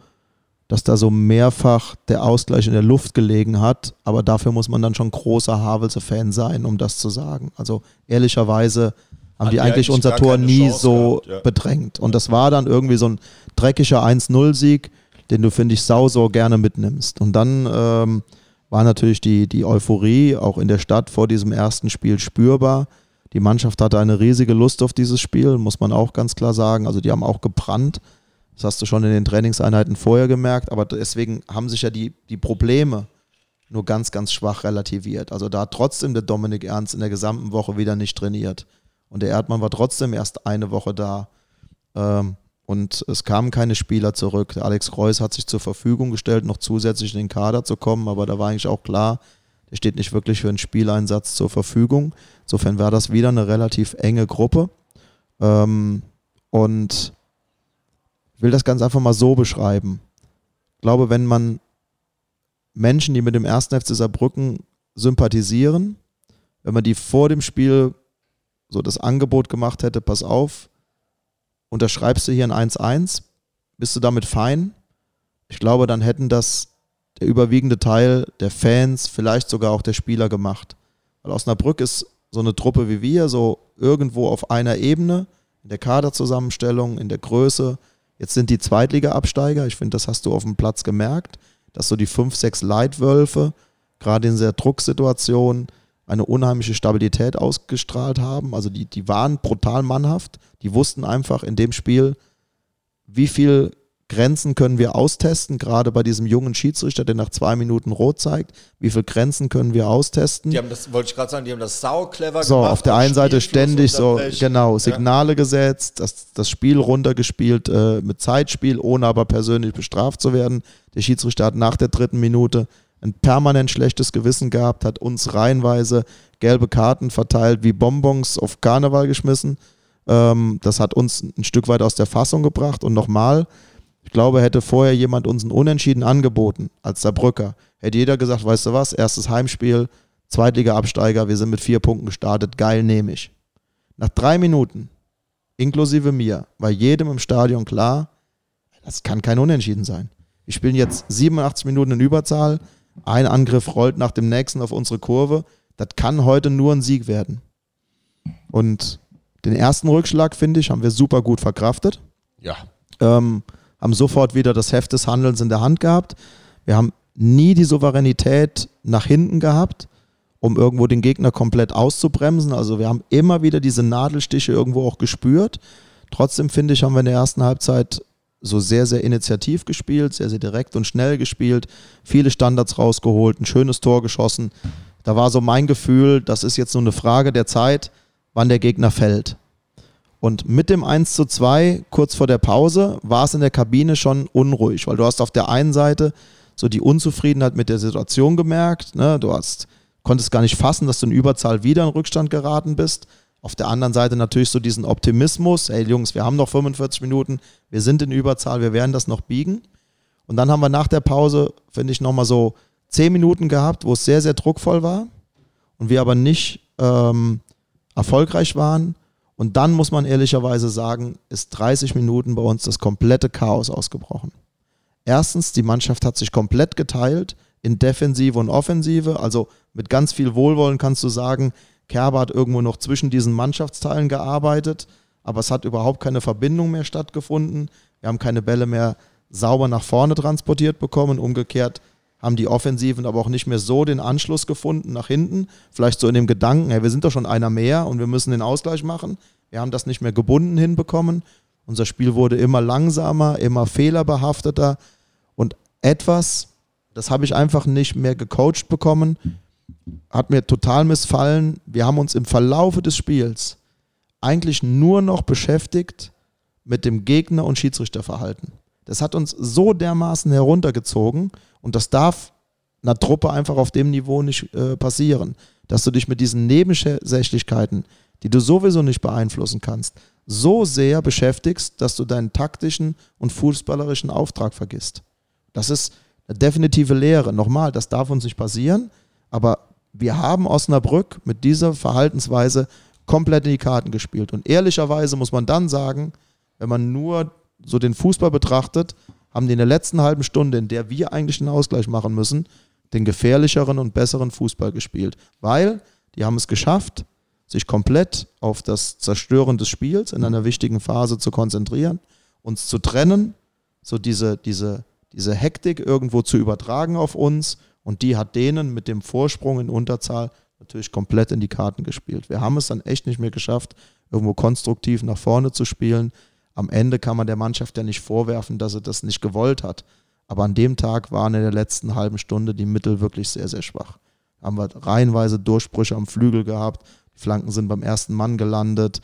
S5: dass da so mehrfach der Ausgleich in der Luft gelegen hat, aber dafür muss man dann schon großer Havelse-Fan sein, um das zu sagen. Also ehrlicherweise haben
S2: Hatten
S5: die eigentlich
S2: eigentlich
S5: unser Tor nie
S2: Chance
S5: so
S2: gehabt, ja.
S5: bedrängt. Und das war dann irgendwie so ein dreckiger 1-0-Sieg, den du, finde ich, sau, so gerne mitnimmst. Und dann ähm, war natürlich die, die Euphorie auch in der Stadt vor diesem ersten Spiel spürbar. Die Mannschaft hatte eine riesige Lust auf dieses Spiel, muss man auch ganz klar sagen. Also die haben auch gebrannt. Das hast du schon in den Trainingseinheiten vorher gemerkt, aber deswegen haben sich ja die, die Probleme nur ganz, ganz schwach relativiert. Also da hat trotzdem der Dominik Ernst in der gesamten Woche wieder nicht trainiert. Und der Erdmann war trotzdem erst eine Woche da. Ähm, und es kamen keine Spieler zurück. Der Alex Kreuz hat sich zur Verfügung gestellt, noch zusätzlich in den Kader zu kommen, aber da war eigentlich auch klar, der steht nicht wirklich für einen Spieleinsatz zur Verfügung. Insofern war das wieder eine relativ enge Gruppe. Ähm, und ich will das ganz einfach mal so beschreiben. Ich glaube, wenn man Menschen, die mit dem ersten FC Saarbrücken sympathisieren, wenn man die vor dem Spiel so das Angebot gemacht hätte, pass auf, unterschreibst du hier ein 1-1, bist du damit fein? Ich glaube, dann hätten das der überwiegende Teil der Fans, vielleicht sogar auch der Spieler gemacht. Weil Osnabrück ist so eine Truppe wie wir, so irgendwo auf einer Ebene, in der Kaderzusammenstellung, in der Größe. Jetzt sind die Zweitliga-Absteiger, ich finde, das hast du auf dem Platz gemerkt, dass so die fünf, sechs Leitwölfe, gerade in dieser Drucksituation, eine unheimliche Stabilität ausgestrahlt haben. Also die, die waren brutal mannhaft. Die wussten einfach in dem Spiel, wie viel Grenzen können wir austesten, gerade bei diesem jungen Schiedsrichter, der nach zwei Minuten rot zeigt. Wie viele Grenzen können wir austesten?
S2: Die haben das, wollte ich gerade sagen, die haben das sau clever
S5: So,
S2: gemacht.
S5: auf der einen Seite ständig so, genau, Signale gesetzt, das, das Spiel runtergespielt äh, mit Zeitspiel, ohne aber persönlich bestraft zu werden. Der Schiedsrichter hat nach der dritten Minute ein permanent schlechtes Gewissen gehabt, hat uns reihenweise gelbe Karten verteilt, wie Bonbons auf Karneval geschmissen. Ähm, das hat uns ein Stück weit aus der Fassung gebracht. Und nochmal, ich glaube, hätte vorher jemand uns ein Unentschieden angeboten als Saarbrücker, hätte jeder gesagt, weißt du was, erstes Heimspiel, Zweitliga-Absteiger, wir sind mit vier Punkten gestartet, geil, nehme ich. Nach drei Minuten, inklusive mir, war jedem im Stadion klar, das kann kein Unentschieden sein. Wir spielen jetzt 87 Minuten in Überzahl, ein Angriff rollt nach dem nächsten auf unsere Kurve, das kann heute nur ein Sieg werden. Und den ersten Rückschlag, finde ich, haben wir super gut verkraftet
S1: Ja.
S5: ähm, haben sofort wieder das Heft des Handelns in der Hand gehabt. Wir haben nie die Souveränität nach hinten gehabt, um irgendwo den Gegner komplett auszubremsen. Also wir haben immer wieder diese Nadelstiche irgendwo auch gespürt. Trotzdem finde ich, haben wir in der ersten Halbzeit so sehr, sehr initiativ gespielt, sehr, sehr direkt und schnell gespielt, viele Standards rausgeholt, ein schönes Tor geschossen. Da war so mein Gefühl, das ist jetzt nur eine Frage der Zeit, wann der Gegner fällt. Und mit dem 1 zu 2, kurz vor der Pause, war es in der Kabine schon unruhig, weil du hast auf der einen Seite so die Unzufriedenheit mit der Situation gemerkt. Ne? Du hast, konntest gar nicht fassen, dass du in Überzahl wieder in Rückstand geraten bist. Auf der anderen Seite natürlich so diesen Optimismus, hey Jungs, wir haben noch 45 Minuten, wir sind in Überzahl, wir werden das noch biegen. Und dann haben wir nach der Pause, finde ich, nochmal so 10 Minuten gehabt, wo es sehr, sehr druckvoll war und wir aber nicht ähm, erfolgreich waren. Und dann muss man ehrlicherweise sagen, ist 30 Minuten bei uns das komplette Chaos ausgebrochen. Erstens, die Mannschaft hat sich komplett geteilt in Defensive und Offensive. Also mit ganz viel Wohlwollen kannst du sagen, Kerber hat irgendwo noch zwischen diesen Mannschaftsteilen gearbeitet, aber es hat überhaupt keine Verbindung mehr stattgefunden. Wir haben keine Bälle mehr sauber nach vorne transportiert bekommen. Umgekehrt haben die Offensiven aber auch nicht mehr so den Anschluss gefunden nach hinten. Vielleicht so in dem Gedanken, hey, wir sind doch schon einer mehr und wir müssen den Ausgleich machen. Wir haben das nicht mehr gebunden hinbekommen. Unser Spiel wurde immer langsamer, immer fehlerbehafteter und etwas, das habe ich einfach nicht mehr gecoacht bekommen, hat mir total missfallen. Wir haben uns im Verlaufe des Spiels eigentlich nur noch beschäftigt mit dem Gegner- und Schiedsrichterverhalten. Das hat uns so dermaßen heruntergezogen und das darf einer Truppe einfach auf dem Niveau nicht äh, passieren, dass du dich mit diesen Nebensächlichkeiten, die du sowieso nicht beeinflussen kannst, so sehr beschäftigst, dass du deinen taktischen und fußballerischen Auftrag vergisst. Das ist eine definitive Lehre. Nochmal, das darf uns nicht passieren, aber wir haben Osnabrück mit dieser Verhaltensweise komplett in die Karten gespielt. Und ehrlicherweise muss man dann sagen, wenn man nur so den Fußball betrachtet, haben die in der letzten halben Stunde, in der wir eigentlich den Ausgleich machen müssen, den gefährlicheren und besseren Fußball gespielt. Weil die haben es geschafft, sich komplett auf das Zerstören des Spiels in einer wichtigen Phase zu konzentrieren, uns zu trennen, so diese, diese, diese Hektik irgendwo zu übertragen auf uns und die hat denen mit dem Vorsprung in Unterzahl natürlich komplett in die Karten gespielt. Wir haben es dann echt nicht mehr geschafft, irgendwo konstruktiv nach vorne zu spielen. Am Ende kann man der Mannschaft ja nicht vorwerfen, dass sie das nicht gewollt hat. Aber an dem Tag waren in der letzten halben Stunde die Mittel wirklich sehr, sehr schwach. Haben wir reihenweise Durchbrüche am Flügel gehabt. Die Flanken sind beim ersten Mann gelandet.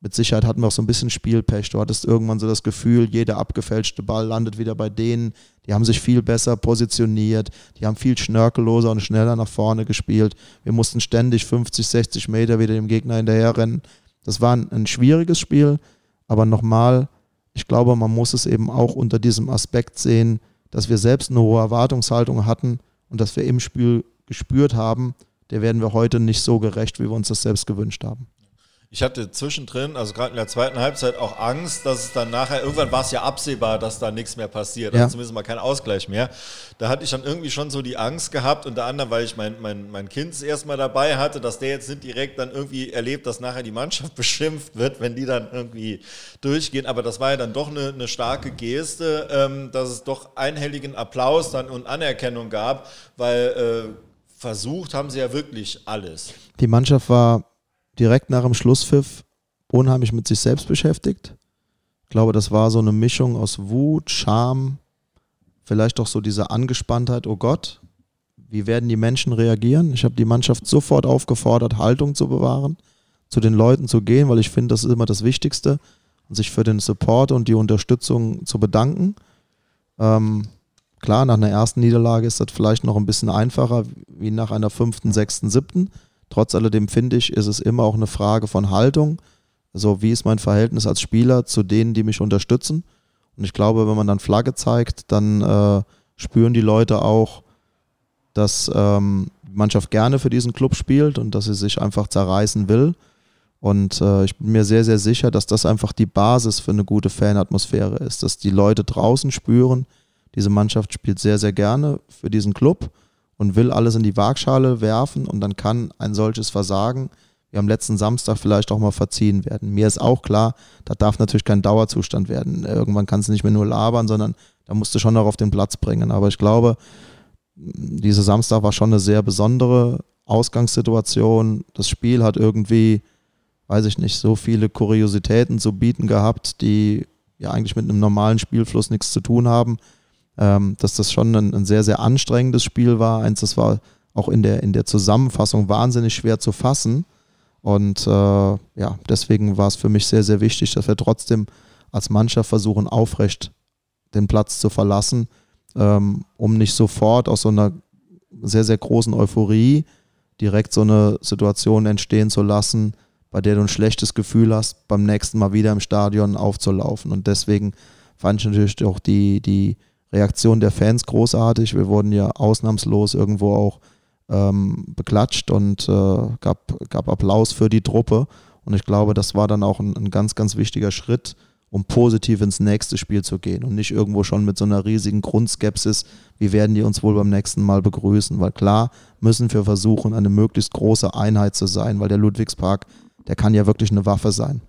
S5: Mit Sicherheit hatten wir auch so ein bisschen Spielpech. Du hattest irgendwann so das Gefühl, jeder abgefälschte Ball landet wieder bei denen. Die haben sich viel besser positioniert. Die haben viel schnörkelloser und schneller nach vorne gespielt. Wir mussten ständig 50, 60 Meter wieder dem Gegner hinterherrennen. Das war ein, ein schwieriges Spiel. Aber nochmal, ich glaube, man muss es eben auch unter diesem Aspekt sehen, dass wir selbst eine hohe Erwartungshaltung hatten und dass wir im Spiel gespürt haben, der werden wir heute nicht so gerecht, wie wir uns das selbst gewünscht haben.
S2: Ich hatte zwischendrin, also gerade in der zweiten Halbzeit, auch Angst, dass es dann nachher, irgendwann war es ja absehbar, dass da nichts mehr passiert,
S5: Ja.
S2: also zumindest mal kein Ausgleich mehr. Da hatte ich dann irgendwie schon so die Angst gehabt, unter anderem, weil ich mein, mein, mein Kind das erste Mal dabei hatte, dass der jetzt nicht direkt dann irgendwie erlebt, dass nachher die Mannschaft (laughs) beschimpft wird, wenn die dann irgendwie durchgehen. Aber das war ja dann doch eine, eine starke Geste, ähm, dass es doch einhelligen Applaus dann und Anerkennung gab, weil äh, versucht haben sie ja wirklich alles.
S5: Die Mannschaft war direkt nach dem Schlusspfiff unheimlich mit sich selbst beschäftigt. Ich glaube, das war so eine Mischung aus Wut, Scham, vielleicht auch so diese Angespanntheit, oh Gott, wie werden die Menschen reagieren? Ich habe die Mannschaft sofort aufgefordert, Haltung zu bewahren, zu den Leuten zu gehen, weil ich finde, das ist immer das Wichtigste, und sich für den Support und die Unterstützung zu bedanken. Ähm, klar, nach einer ersten Niederlage ist das vielleicht noch ein bisschen einfacher wie nach einer fünften, sechsten, siebten. Trotz alledem finde ich, ist es immer auch eine Frage von Haltung. Also wie ist mein Verhältnis als Spieler zu denen, die mich unterstützen? Und ich glaube, wenn man dann Flagge zeigt, dann äh, spüren die Leute auch, dass ähm, die Mannschaft gerne für diesen Club spielt und dass sie sich einfach zerreißen will. Und äh, ich bin mir sehr, sehr sicher, dass das einfach die Basis für eine gute Fanatmosphäre ist, dass die Leute draußen spüren, diese Mannschaft spielt sehr, sehr gerne für diesen Club und will alles in die Waagschale werfen und dann kann ein solches Versagen wie am letzten Samstag vielleicht auch mal verziehen werden. Mir ist auch klar, da darf natürlich kein Dauerzustand werden. Irgendwann kannst du nicht mehr nur labern, sondern da musst du schon noch auf den Platz bringen. Aber ich glaube, dieser Samstag war schon eine sehr besondere Ausgangssituation. Das Spiel hat irgendwie, weiß ich nicht, so viele Kuriositäten zu bieten gehabt, die ja eigentlich mit einem normalen Spielfluss nichts zu tun haben. Ähm, dass das schon ein, ein, sehr, sehr anstrengendes Spiel war. Eins, das war auch in der, in der Zusammenfassung wahnsinnig schwer zu fassen. Und äh, ja, deswegen war es für mich sehr, sehr wichtig, dass wir trotzdem als Mannschaft versuchen, aufrecht den Platz zu verlassen, ähm, um nicht sofort aus so einer sehr, sehr großen Euphorie direkt so eine Situation entstehen zu lassen, bei der du ein schlechtes Gefühl hast, beim nächsten Mal wieder im Stadion aufzulaufen. Und deswegen fand ich natürlich auch die, die Reaktion der Fans großartig. Wir wurden ja ausnahmslos irgendwo auch ähm, beklatscht und äh, gab, gab Applaus für die Truppe. Und ich glaube, das war dann auch ein, ein, ganz, ganz wichtiger Schritt, um positiv ins nächste Spiel zu gehen und nicht irgendwo schon mit so einer riesigen Grundskepsis, wie werden die uns wohl beim nächsten Mal begrüßen. Weil klar müssen wir versuchen, eine möglichst große Einheit zu sein, weil der Ludwigspark, der kann ja wirklich eine Waffe sein.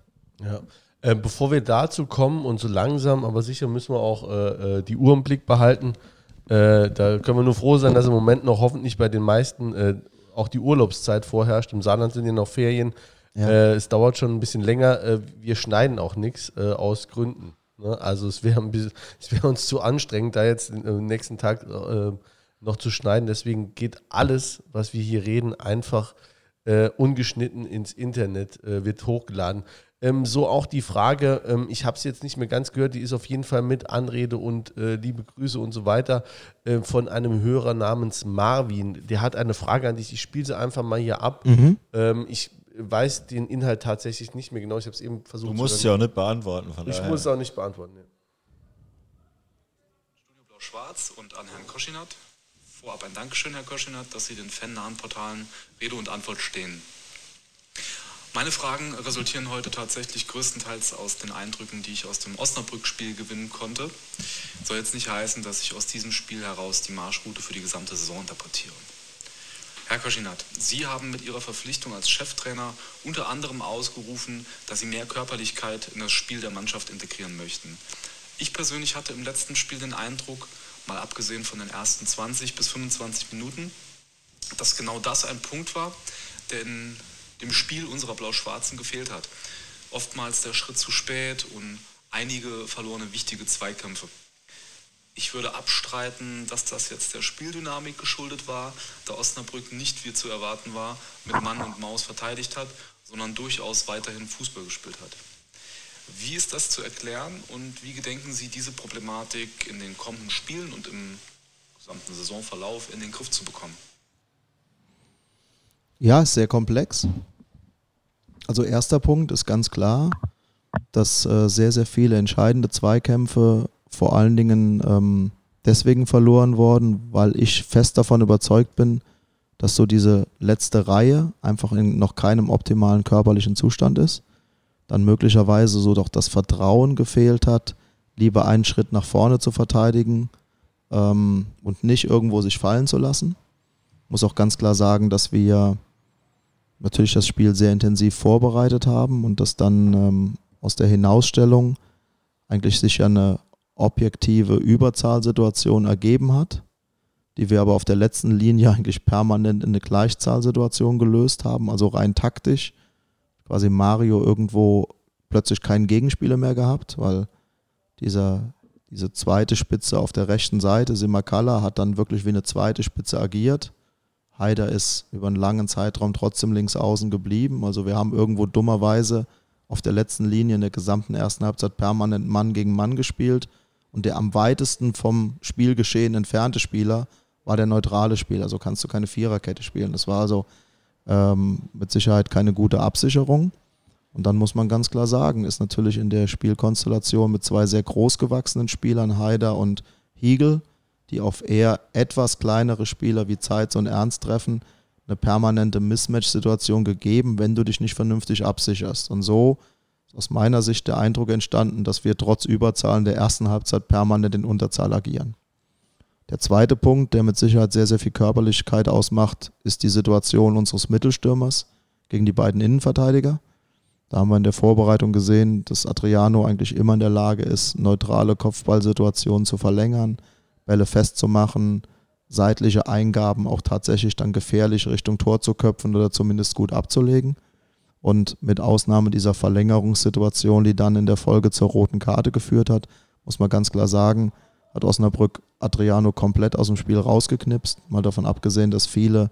S1: Ja. Äh, bevor wir dazu kommen und so langsam, aber sicher müssen wir auch äh, äh die Uhr im Blick behalten. Äh, da können wir nur froh sein, dass im Moment noch hoffentlich bei den meisten äh, auch die Urlaubszeit vorherrscht. Im Saarland sind ja noch Ferien. Ja. Es dauert schon ein bisschen länger. Wir schneiden auch nichts aus Gründen. Ne? Also es wäre (laughs) wär uns zu anstrengend, da jetzt am nächsten Tag noch zu schneiden. Deswegen geht alles, was wir hier reden, einfach ungeschnitten ins Internet, wird hochgeladen. Ähm, so auch die Frage, ähm, ich habe es jetzt nicht mehr ganz gehört, die ist auf jeden Fall mit Anrede und äh, liebe Grüße und so weiter äh, von einem Hörer namens Marvin. Der hat eine Frage an dich, ich spiele sie einfach mal hier ab. Mhm. Ähm, ich weiß den Inhalt tatsächlich nicht mehr genau, ich habe es eben versucht
S2: Du musst ja auch nicht beantworten.
S1: ich daher. muss es auch nicht beantworten. Ne.
S6: Studio Blau-Schwarz und an Herrn Koschinat. Vorab ein Dankeschön, Herr Koschinat, dass Sie den fannahen Portalen Rede und Antwort stehen. Meine Fragen resultieren heute tatsächlich größtenteils aus den Eindrücken, die ich aus dem Osnabrück-Spiel gewinnen konnte. Soll jetzt nicht heißen, dass ich aus diesem Spiel heraus die Marschroute für die gesamte Saison interpretiere. Herr Koschinat, Sie haben mit Ihrer Verpflichtung als Cheftrainer unter anderem ausgerufen, dass Sie mehr Körperlichkeit in das Spiel der Mannschaft integrieren möchten. Ich persönlich hatte im letzten Spiel den Eindruck, mal abgesehen von den ersten 20 bis 25 Minuten, dass genau das ein Punkt war, der in dem Spiel unserer Blau-Schwarzen gefehlt hat. Oftmals der Schritt zu spät und einige verlorene wichtige Zweikämpfe. Ich würde abstreiten, dass das jetzt der Spieldynamik geschuldet war, da Osnabrück nicht wie zu erwarten war, mit Mann und Maus verteidigt hat, sondern durchaus weiterhin Fußball gespielt hat. Wie ist das zu erklären und wie gedenken Sie diese Problematik in den kommenden Spielen und im gesamten Saisonverlauf in den Griff zu bekommen?
S5: Ja, ist sehr komplex. Also erster Punkt ist ganz klar, dass äh, sehr, sehr viele entscheidende Zweikämpfe vor allen Dingen ähm, deswegen verloren wurden, weil ich fest davon überzeugt bin, dass so diese letzte Reihe einfach in noch keinem optimalen körperlichen Zustand ist. Dann möglicherweise so doch das Vertrauen gefehlt hat, lieber einen Schritt nach vorne zu verteidigen ähm, und nicht irgendwo sich fallen zu lassen. Muss auch ganz klar sagen, dass wir natürlich das Spiel sehr intensiv vorbereitet haben und dass dann ähm, aus der Hinausstellung eigentlich sich eine objektive Überzahlsituation ergeben hat, die wir aber auf der letzten Linie (laughs) eigentlich permanent in eine Gleichzahlsituation gelöst haben, also rein taktisch. Quasi Mario irgendwo plötzlich keinen Gegenspieler mehr gehabt, weil dieser, diese zweite Spitze auf der rechten Seite, Simakala, hat dann wirklich wie eine zweite Spitze agiert. Haider ist über einen langen Zeitraum trotzdem links außen geblieben. Also wir haben irgendwo dummerweise auf der letzten Linie in der gesamten ersten Halbzeit permanent Mann gegen Mann gespielt. Und der am weitesten vom Spielgeschehen entfernte Spieler war der neutrale Spieler. Also kannst du keine Viererkette spielen. Das war also ähm, mit Sicherheit keine gute Absicherung. Und dann muss man ganz klar sagen, ist natürlich in der Spielkonstellation mit zwei sehr großgewachsenen Spielern, Haider und Hiegel, die auf eher etwas kleinere Spieler wie Zeitz und Ernst treffen, eine permanente Mismatch-Situation gegeben, wenn du dich nicht vernünftig absicherst. Und so ist aus meiner Sicht der Eindruck entstanden, dass wir trotz Überzahlen der ersten Halbzeit permanent in Unterzahl agieren. Der zweite Punkt, der mit Sicherheit sehr, sehr viel Körperlichkeit ausmacht, ist die Situation unseres Mittelstürmers gegen die beiden Innenverteidiger. Da haben wir in der Vorbereitung gesehen, dass Adriano eigentlich immer in der Lage ist, neutrale Kopfballsituationen zu verlängern, Bälle festzumachen, seitliche Eingaben auch tatsächlich dann gefährlich Richtung Tor zu köpfen oder zumindest gut abzulegen. Und mit Ausnahme dieser Verlängerungssituation, die dann in der Folge zur roten Karte geführt hat, muss man ganz klar sagen, hat Osnabrück Adriano komplett aus dem Spiel rausgeknipst. Mal davon abgesehen, dass viele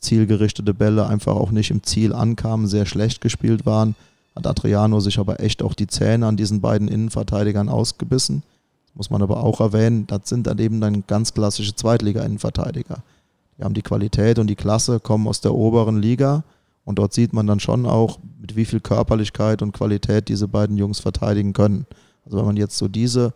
S5: zielgerichtete Bälle einfach auch nicht im Ziel ankamen, sehr schlecht gespielt waren, hat Adriano sich aber echt auch die Zähne an diesen beiden Innenverteidigern ausgebissen. Das muss man aber auch erwähnen, das sind dann eben dann ganz klassische Zweitliga-Innenverteidiger. Die haben die Qualität und die Klasse, kommen aus der oberen Liga und dort sieht man dann schon auch, mit wie viel Körperlichkeit und Qualität diese beiden Jungs verteidigen können. Also wenn man jetzt so diese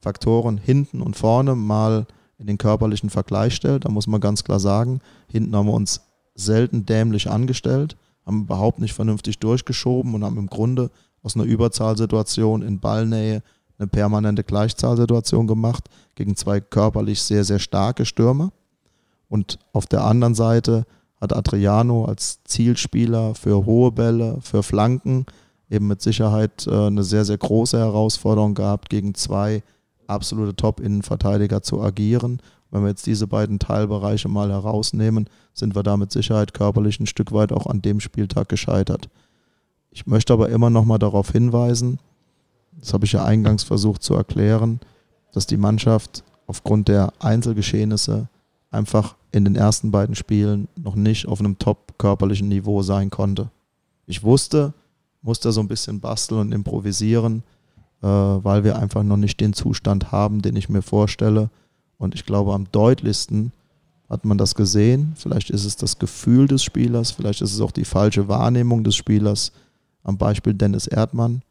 S5: Faktoren hinten und vorne mal in den körperlichen Vergleich stellt, dann muss man ganz klar sagen, hinten haben wir uns selten dämlich angestellt, haben überhaupt nicht vernünftig durchgeschoben und haben im Grunde aus einer Überzahlsituation in Ballnähe eine permanente Gleichzahlsituation gemacht gegen zwei körperlich sehr, sehr starke Stürmer. Und auf der anderen Seite hat Adriano als Zielspieler für hohe Bälle, für Flanken eben mit Sicherheit äh, eine sehr, sehr große Herausforderung gehabt, gegen zwei absolute Top-Innenverteidiger zu agieren. Wenn wir jetzt diese beiden Teilbereiche mal herausnehmen, sind wir da mit Sicherheit körperlich ein Stück weit auch an dem Spieltag gescheitert. Ich möchte aber immer noch mal darauf hinweisen, das habe ich ja eingangs versucht zu erklären, dass die Mannschaft aufgrund der Einzelgeschehnisse einfach in den ersten beiden Spielen noch nicht auf einem top körperlichen Niveau sein konnte. Ich wusste, musste so ein bisschen basteln und improvisieren, weil wir einfach noch nicht den Zustand haben, den ich mir vorstelle. Und ich glaube, am deutlichsten hat man das gesehen. Vielleicht ist es das Gefühl des Spielers, vielleicht ist es auch die falsche Wahrnehmung des Spielers. Am Beispiel Dennis Erdmann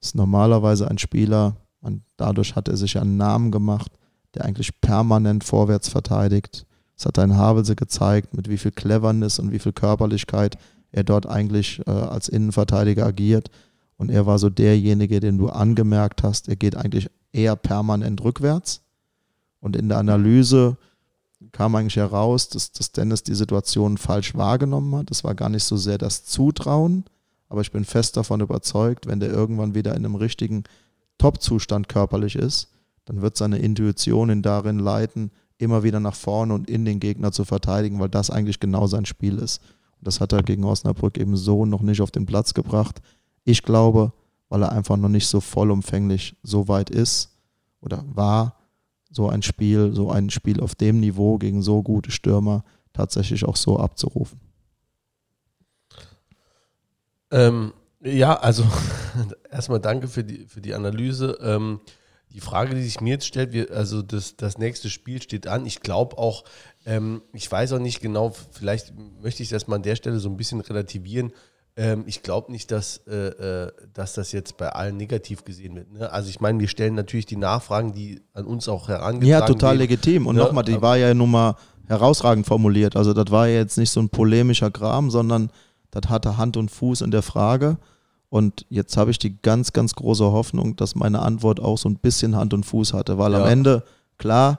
S5: ist normalerweise ein Spieler, und dadurch hat er sich einen Namen gemacht, der eigentlich permanent vorwärts verteidigt. Es hat ein Havelse gezeigt, mit wie viel Cleverness und wie viel Körperlichkeit er dort eigentlich äh, als Innenverteidiger agiert. Und er war so derjenige, den du angemerkt hast, er geht eigentlich eher permanent rückwärts. Und in der Analyse kam eigentlich heraus, dass, dass Dennis die Situation falsch wahrgenommen hat. Das war gar nicht so sehr das Zutrauen, aber ich bin fest davon überzeugt, wenn der irgendwann wieder in einem richtigen Top-Zustand körperlich ist, dann wird seine Intuition ihn darin leiten, immer wieder nach vorne und in den Gegner zu verteidigen, weil das eigentlich genau sein Spiel ist. Und das hat er gegen Osnabrück eben so noch nicht auf den Platz gebracht. Ich glaube, weil er einfach noch nicht so vollumfänglich so weit ist oder war, so ein Spiel, so ein Spiel auf dem Niveau gegen so gute Stürmer tatsächlich auch so abzurufen.
S1: Ähm, ja, also (laughs) erstmal danke für die, für die Analyse. Ähm, die Frage, die sich mir jetzt stellt, wir, also das, das nächste Spiel steht an. Ich glaube auch, ähm, ich weiß auch nicht genau, vielleicht möchte ich das mal an der Stelle so ein bisschen relativieren. Ähm, ich glaube nicht, dass, äh, äh, dass das jetzt bei allen negativ gesehen wird. Ne? Also ich meine, wir stellen natürlich die Nachfragen, die an uns auch herangetragen
S5: Ja, total
S1: werden.
S5: legitim. Und
S1: Ne?
S5: nochmal, die war ja nun mal herausragend formuliert. Also das war ja jetzt nicht so ein polemischer Kram, sondern das hatte Hand und Fuß in der Frage. Und jetzt habe ich die ganz, ganz große Hoffnung, dass meine Antwort auch so ein bisschen Hand und Fuß hatte. Weil am
S1: Ja.
S5: Ende, klar,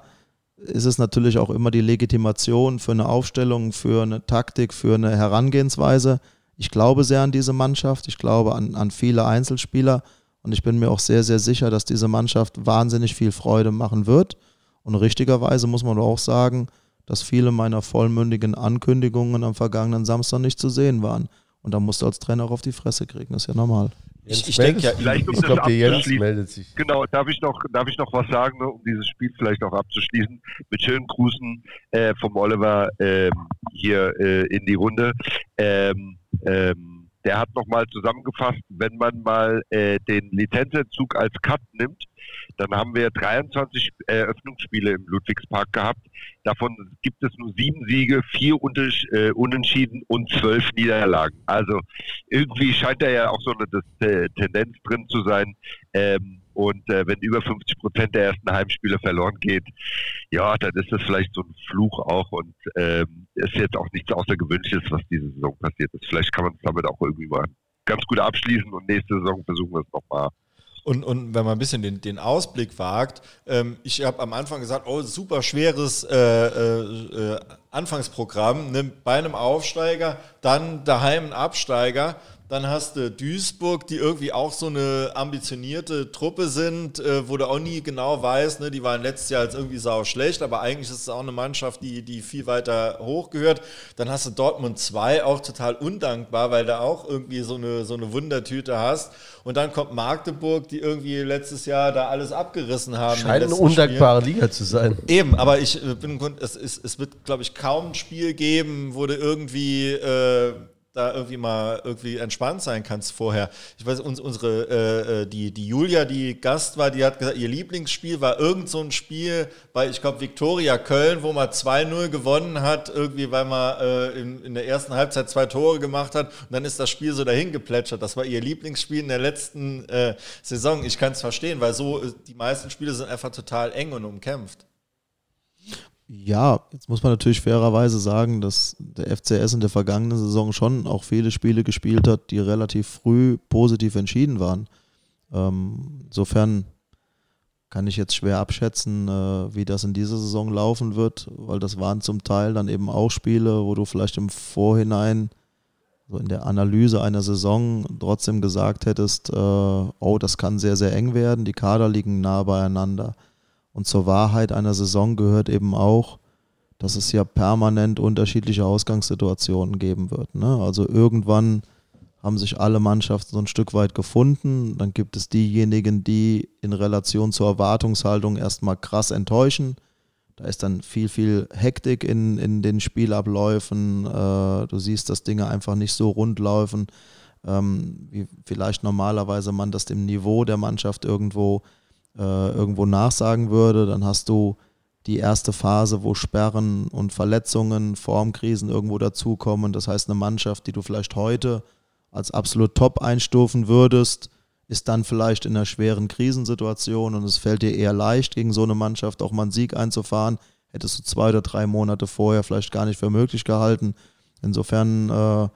S5: ist es natürlich auch immer die Legitimation für eine Aufstellung, für eine Taktik, für eine Herangehensweise. Ich glaube sehr an diese Mannschaft. Ich glaube an, an viele Einzelspieler. Und ich bin mir auch sehr, sehr sicher, dass diese Mannschaft wahnsinnig viel Freude machen wird. Und richtigerweise muss man auch sagen, dass viele meiner vollmündigen Ankündigungen am vergangenen Samstag nicht zu sehen waren. Und dann musst du als Trainer auch auf die Fresse kriegen, das ist ja normal.
S2: Ich, ich denke ja.
S3: Vielleicht um
S1: ich
S3: das
S1: glaube, der Jens meldet sich.
S3: Genau, darf ich noch, darf ich noch was sagen, um dieses Spiel vielleicht auch abzuschließen? Mit schönen Grüßen äh, vom Oliver ähm, hier äh, in die Runde. Ähm, ähm, der hat nochmal zusammengefasst, wenn man mal äh, den Lizenzentzug als Cut nimmt, dann haben wir 23 Eröffnungsspiele im Ludwigspark gehabt. Davon gibt es nur sieben Siege, vier äh, Unentschieden und zwölf Niederlagen. Also irgendwie scheint da ja auch so eine äh, Tendenz drin zu sein. Ähm, und äh, wenn über 50 Prozent der ersten Heimspiele verloren geht, ja, dann ist das vielleicht so ein Fluch auch und ähm, ist jetzt auch nichts Außergewöhnliches, was diese Saison passiert ist. Vielleicht kann man es damit auch irgendwie mal ganz gut abschließen und nächste Saison versuchen wir es nochmal.
S2: Und, und wenn man ein bisschen den, den Ausblick wagt, ähm, ich habe am Anfang gesagt, oh, super schweres äh, äh, äh, Anfangsprogramm, ne, bei einem Aufsteiger, dann daheim ein Absteiger, dann hast du Duisburg, die irgendwie auch so eine ambitionierte Truppe sind, äh, wo du auch nie genau weißt, ne, die waren letztes Jahr jetzt irgendwie sau schlecht, aber eigentlich ist es auch eine Mannschaft, die, die viel weiter hoch gehört. Dann hast du Dortmund 2, auch total undankbar, weil du auch irgendwie so eine, so eine Wundertüte hast. Und dann kommt Magdeburg, die irgendwie letztes Jahr da alles abgerissen haben.
S1: Scheint eine undankbare Liga zu sein.
S2: Eben, aber ich äh, bin es, es, es wird, glaube ich, kaum ein Spiel geben, wo du irgendwie äh, da irgendwie mal irgendwie entspannt sein kannst vorher. Ich weiß, uns, unsere äh, äh, die, die Julia, die Gast war, die hat gesagt, ihr Lieblingsspiel war irgend so ein Spiel bei, ich glaube, Viktoria Köln, wo man 2-0 gewonnen hat, irgendwie, weil man äh, in, in der ersten Halbzeit zwei Tore gemacht hat und dann ist das Spiel so dahin geplätschert. Das war ihr Lieblingsspiel in der letzten äh, Saison. Ich kann es verstehen, weil so äh, die meisten Spiele sind einfach total eng und umkämpft.
S5: Ja, jetzt muss man natürlich fairerweise sagen, dass der FCS in der vergangenen Saison schon auch viele Spiele gespielt hat, die relativ früh positiv entschieden waren. Ähm, insofern kann ich jetzt schwer abschätzen, äh, wie das in dieser Saison laufen wird, weil das waren zum Teil dann eben auch Spiele, wo du vielleicht im Vorhinein, so in der Analyse einer Saison, trotzdem gesagt hättest, äh, oh, das kann sehr, sehr eng werden, die Kader liegen nah beieinander. Und zur Wahrheit einer Saison gehört eben auch, dass es ja permanent unterschiedliche Ausgangssituationen geben wird. Ne? Also irgendwann haben sich alle Mannschaften so ein Stück weit gefunden. Dann gibt es diejenigen, die in Relation zur Erwartungshaltung erstmal krass enttäuschen. Da ist dann viel, viel Hektik in, in den Spielabläufen. Äh, du siehst, dass Dinge einfach nicht so rund laufen, ähm, wie vielleicht normalerweise man das dem Niveau der Mannschaft irgendwo äh, irgendwo nachsagen würde, dann hast du die erste Phase, wo Sperren und Verletzungen, Formkrisen irgendwo dazukommen. Das heißt, eine Mannschaft, die du vielleicht heute als absolut top einstufen würdest, ist dann vielleicht in einer schweren Krisensituation und es fällt dir eher leicht, gegen so eine Mannschaft auch mal einen Sieg einzufahren. Hättest du zwei oder drei Monate vorher vielleicht gar nicht für möglich gehalten. Insofern äh,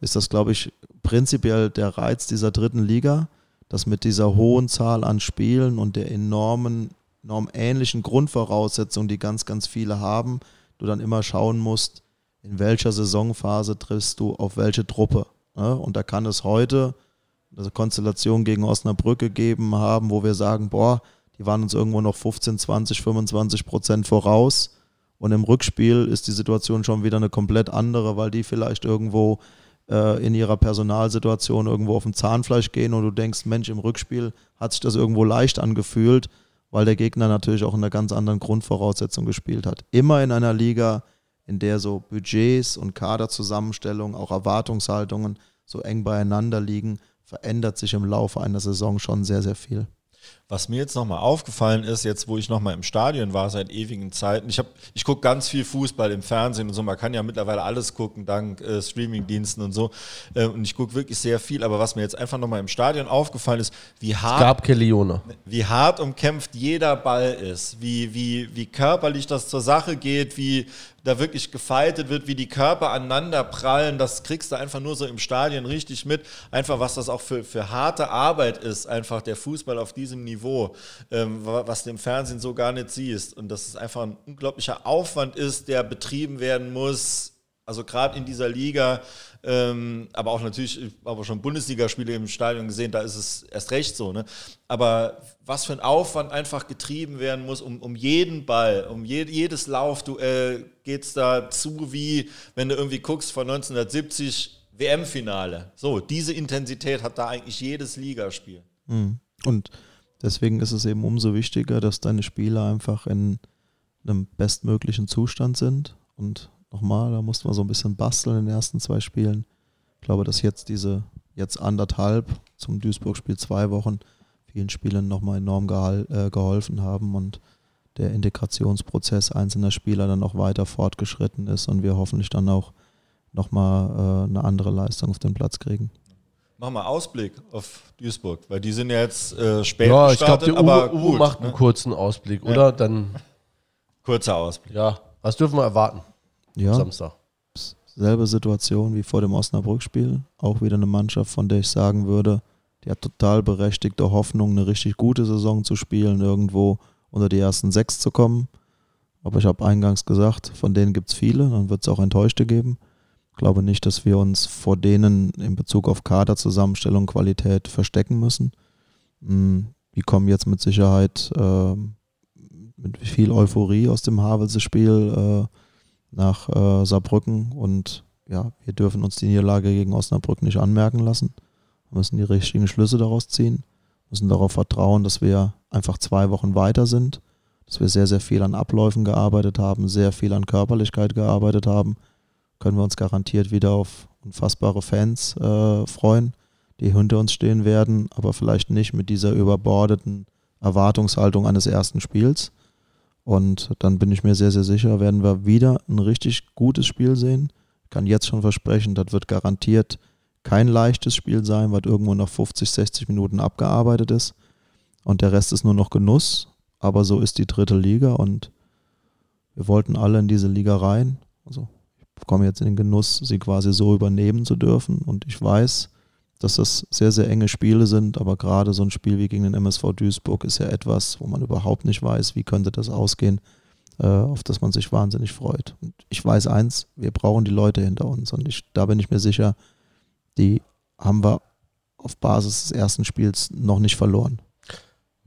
S5: ist das, glaube ich, prinzipiell der Reiz dieser dritten Liga dass mit dieser hohen Zahl an Spielen und der enormen, enorm ähnlichen Grundvoraussetzungen, die ganz, ganz viele haben, du dann immer schauen musst, in welcher Saisonphase triffst du auf welche Truppe. Ne? Und da kann es heute eine Konstellation gegen Osnabrück gegeben haben, wo wir sagen, boah, die waren uns irgendwo noch 15, 20, 25 Prozent voraus. Und im Rückspiel ist die Situation schon wieder eine komplett andere, weil die vielleicht irgendwo äh, in ihrer Personalsituation irgendwo auf dem Zahnfleisch gehen und du denkst, Mensch, im Rückspiel hat sich das irgendwo leicht angefühlt, weil der Gegner natürlich auch in einer ganz anderen Grundvoraussetzung gespielt hat. Immer in einer Liga, in der so Budgets und Kaderzusammenstellungen, auch Erwartungshaltungen so eng beieinander liegen, verändert sich im Laufe einer Saison schon sehr, sehr viel.
S2: Was mir jetzt nochmal aufgefallen ist, jetzt wo ich nochmal im Stadion war seit ewigen Zeiten, ich, hab, ich gucke ganz viel Fußball im Fernsehen und so, man kann ja mittlerweile alles gucken, dank äh, Streamingdiensten und so. Äh, und ich gucke wirklich sehr viel, aber was mir jetzt einfach nochmal im Stadion aufgefallen ist, wie
S1: Es
S2: hart
S1: gab Kelione.
S2: wie hart umkämpft jeder Ball ist, wie, wie, wie körperlich das zur Sache geht, wie da wirklich gefeitet wird, wie die Körper aneinander prallen, das kriegst du einfach nur so im Stadion richtig mit. Einfach, was das auch für, für harte Arbeit ist, einfach der Fußball auf diesem Niveau, ähm, wa- was du im Fernsehen so gar nicht siehst. Und dass es einfach ein unglaublicher Aufwand ist, der betrieben werden muss, also gerade in dieser Liga, ähm, aber auch natürlich, ich habe schon Bundesligaspiele im Stadion gesehen, da ist es erst recht so. Ne? Aber was für ein Aufwand einfach getrieben werden muss, um, um jeden Ball, um je, jedes Laufduell geht es da zu, wie wenn du irgendwie guckst, von 1970 WM-Finale. So, diese Intensität hat da eigentlich jedes Ligaspiel.
S5: Mhm. Und deswegen ist es eben umso wichtiger, dass deine Spieler einfach in einem bestmöglichen Zustand sind. Und nochmal, da musste man so ein bisschen basteln in den ersten zwei Spielen. Ich glaube, dass jetzt diese, jetzt anderthalb zum Duisburg-Spiel zwei Wochen vielen Spielern nochmal enorm äh, geholfen haben und der Integrationsprozess einzelner Spieler dann auch weiter fortgeschritten ist und wir hoffentlich dann auch nochmal äh, eine andere Leistung auf den Platz kriegen.
S2: Mach mal Ausblick auf Duisburg, weil die sind ja jetzt äh, spät
S1: Ja, ich glaube,
S2: gestartet,
S1: der Uwe,
S2: aber
S1: Uwe
S2: gut,
S1: macht
S2: ne?
S1: einen kurzen Ausblick, oder? Dann,
S2: kurzer Ausblick.
S1: ja, was dürfen wir erwarten
S5: Ja,
S1: Samstag?
S5: selbe Situation wie vor dem Osnabrück-Spiel. Auch wieder eine Mannschaft, von der ich sagen würde, die hat total berechtigte Hoffnung, eine richtig gute Saison zu spielen, irgendwo unter die ersten sechs zu kommen. Aber ich habe eingangs gesagt, von denen gibt es viele, dann wird es auch Enttäuschte geben. Ich glaube nicht, dass wir uns vor denen in Bezug auf Kaderzusammenstellung, Qualität verstecken müssen. Mm, Die kommen jetzt mit Sicherheit ähm, mit viel Euphorie aus dem Havelse-Spiel äh, nach äh, Saarbrücken und ja, wir dürfen uns die Niederlage gegen Osnabrück nicht anmerken lassen. Wir müssen die richtigen Schlüsse daraus ziehen, müssen darauf vertrauen, dass wir einfach zwei Wochen weiter sind, dass wir sehr, sehr viel an Abläufen gearbeitet haben, sehr viel an Körperlichkeit gearbeitet haben, können wir uns garantiert wieder auf unfassbare Fans äh, freuen, die hinter uns stehen werden, aber vielleicht nicht mit dieser überbordeten Erwartungshaltung eines ersten Spiels. Und dann bin ich mir sehr, sehr sicher, werden wir wieder ein richtig gutes Spiel sehen. Ich kann jetzt schon versprechen, das wird garantiert kein leichtes Spiel sein, was irgendwo nach 50, 60 Minuten abgearbeitet ist. Und der Rest ist nur noch Genuss. Aber so ist die dritte Liga und wir wollten alle in diese Liga rein. Also komme jetzt in den Genuss, sie quasi so übernehmen zu dürfen. Und ich weiß, dass das sehr, sehr enge Spiele sind, aber gerade so ein Spiel wie gegen den MSV Duisburg ist ja etwas, wo man überhaupt nicht weiß, wie könnte das ausgehen, äh, auf das man sich wahnsinnig freut. Und ich weiß eins, wir brauchen die Leute hinter uns und ich, da bin ich mir sicher, die haben wir auf Basis des ersten Spiels noch nicht verloren.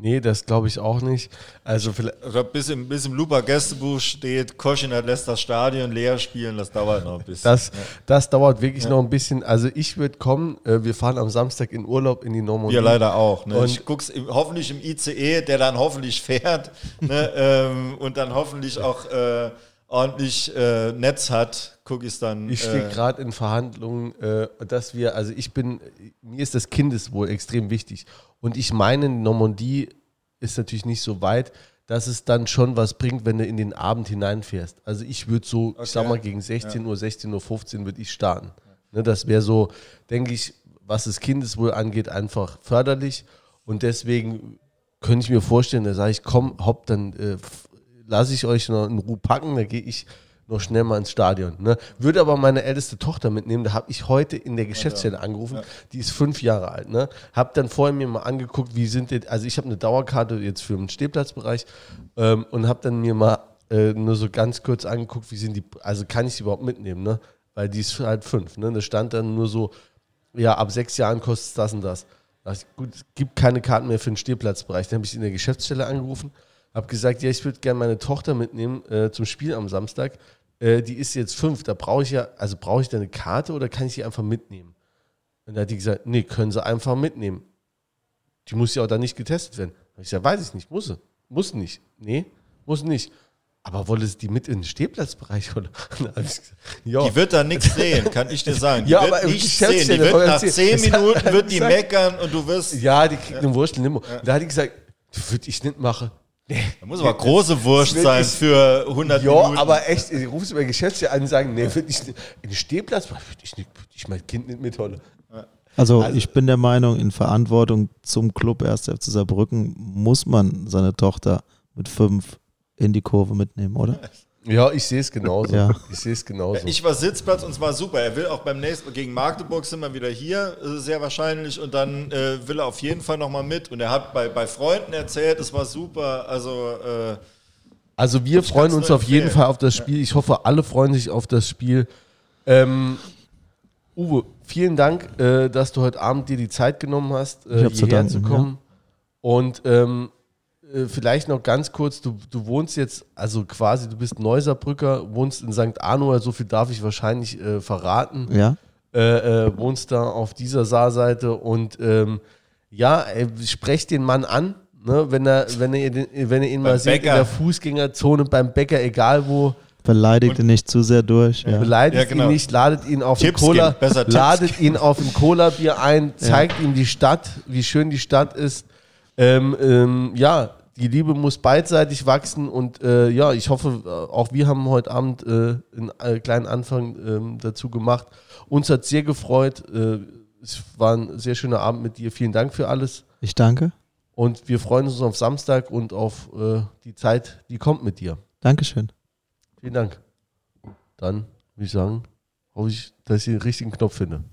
S1: Nee, das glaube ich auch nicht. Also vielleicht,
S2: Also bis im, bis im Lupa Gästebuch steht, Koschinat lässt das Stadion leer spielen, das dauert noch ein bisschen.
S1: das, das dauert wirklich noch ein bisschen. Also ich würde kommen, äh, wir fahren am Samstag in Urlaub in die Normandie.
S2: Wir leider auch. Ne?
S1: Und-
S2: ich guck's im, hoffentlich im ICE, der dann hoffentlich fährt ne? (laughs) ähm, und dann hoffentlich auch äh, ordentlich äh, Netz hat, gucke ich dann.
S1: Ich stehe
S2: äh,
S1: gerade in Verhandlungen, äh, dass wir, also ich bin, mir ist das Kindeswohl extrem wichtig. Und ich meine, Normandie ist natürlich nicht so weit, dass es dann schon was bringt, wenn du in den Abend hineinfährst. Also ich würde so, ich sag
S2: Okay.
S1: mal, gegen 16 Uhr, 16 Uhr 15 würde ich starten. Ne, das wäre so, denke ich, was das Kindeswohl angeht, einfach förderlich. Und deswegen könnte ich mir vorstellen, da sage ich, komm, hopp, dann äh, lasse ich euch noch in Ruhe packen, da gehe ich noch schnell mal ins Stadion. Ne? Würde aber meine älteste Tochter mitnehmen, da habe ich heute in der Geschäftsstelle angerufen, die ist fünf Jahre alt. Ne? Habe dann vorher mir mal angeguckt, wie sind die, also ich habe eine Dauerkarte jetzt für den Stehplatzbereich ähm, und habe dann mir mal äh, nur so ganz kurz angeguckt, wie sind die, also kann ich sie überhaupt mitnehmen, ne? weil die ist halt fünf. Ne? Da stand dann nur so, ja, ab sechs Jahren kostet es das und das. Da ich, gut, es gibt keine Karten mehr für den Stehplatzbereich. Dann habe ich in der Geschäftsstelle angerufen, habe gesagt, ja, ich würde gerne meine Tochter mitnehmen äh, zum Spiel am Samstag. Äh, die ist jetzt fünf, da brauche ich ja, also brauche ich da eine Karte oder kann ich sie einfach mitnehmen? Und da hat die gesagt, nee, können sie einfach mitnehmen. Die muss ja auch dann nicht getestet werden. Da ich gesagt, weiß ich nicht, muss sie. Muss nicht. Nee, muss nicht. Aber wolle sie die mit in den Stehplatzbereich? Oder? (laughs) Gesagt, ja.
S2: Die wird da nichts (laughs) sehen, kann ich dir sagen. Die
S1: Ja,
S2: wird
S1: aber im
S2: nichts sehen. Die wird nach zehn (laughs) Minuten wird die meckern und du wirst.
S1: Ja, die kriegt eine Wurst Limo. Da hat die gesagt, würde ich nicht machen.
S2: Da muss aber große Wurst
S1: will
S2: sein
S1: ich-
S2: für 100
S1: Ja,
S2: Minuten.
S1: aber echt, ich rufe über Geschäftsstelle an und sagen, nee, würde ich. In den Stehplatz würde ich, nicht, würd ich mein Kind nicht mitholen.
S5: Also,
S1: Also-
S5: ich bin der Meinung, in Verantwortung zum Club 1. FC Saarbrücken muss man seine Tochter mit fünf in die Kurve mitnehmen, oder? (laughs)
S1: Ja, ich sehe es genauso.
S5: Ja.
S1: Ich sehe es genauso.
S2: Ich war Sitzplatz und es war super. Er will auch beim nächsten gegen Magdeburg sind wir wieder hier, äh, sehr wahrscheinlich. Und dann äh, will er auf jeden Fall nochmal mit. Und er hat bei, bei Freunden erzählt, es war super. Also äh,
S1: Also wir freuen uns auf jeden. Fall auf das Spiel. Ich hoffe, alle freuen sich auf das Spiel. Ähm, Uwe, vielen Dank, äh, dass du heute Abend dir die Zeit genommen hast, äh, hierher
S5: danken,
S1: zu kommen. Und ähm, äh, vielleicht noch ganz kurz, du, du wohnst jetzt, also quasi, du bist Neusaarbrücker, wohnst in St. Arno, so viel darf ich wahrscheinlich äh, verraten.
S5: Ja.
S1: äh, äh, wohnst da auf dieser Saarseite und ähm, ja, ey, sprecht den Mann an, ne, wenn er, wenn den- wenn ihr ihn mal
S2: Beim
S1: seht in
S2: Bäcker.
S1: der Fußgängerzone, beim Bäcker, egal wo,
S5: Beleidigt ihn nicht zu sehr durch. Ja.
S1: beleidigt
S2: Ja, genau.
S1: ihn nicht, ladet ihn auf ein
S2: Tippskin,
S1: Cola, ladet ihn auf ein Cola-Bier ein, zeigt ihm die Stadt, wie schön die Stadt ist. Ähm, ähm, ja, die Liebe muss beidseitig wachsen und äh, ja, ich hoffe, äh, auch wir haben heute Abend äh, einen äh, kleinen Anfang ähm, dazu gemacht. Uns hat sehr gefreut. Äh, es war ein sehr schöner Abend mit dir. Vielen Dank für alles.
S5: Ich danke.
S1: Und wir freuen uns auf Samstag und auf äh, die Zeit, die kommt mit dir.
S5: Dankeschön.
S1: Vielen Dank. Dann würde ich sagen, hoffe ich, dass ich den richtigen Knopf finde.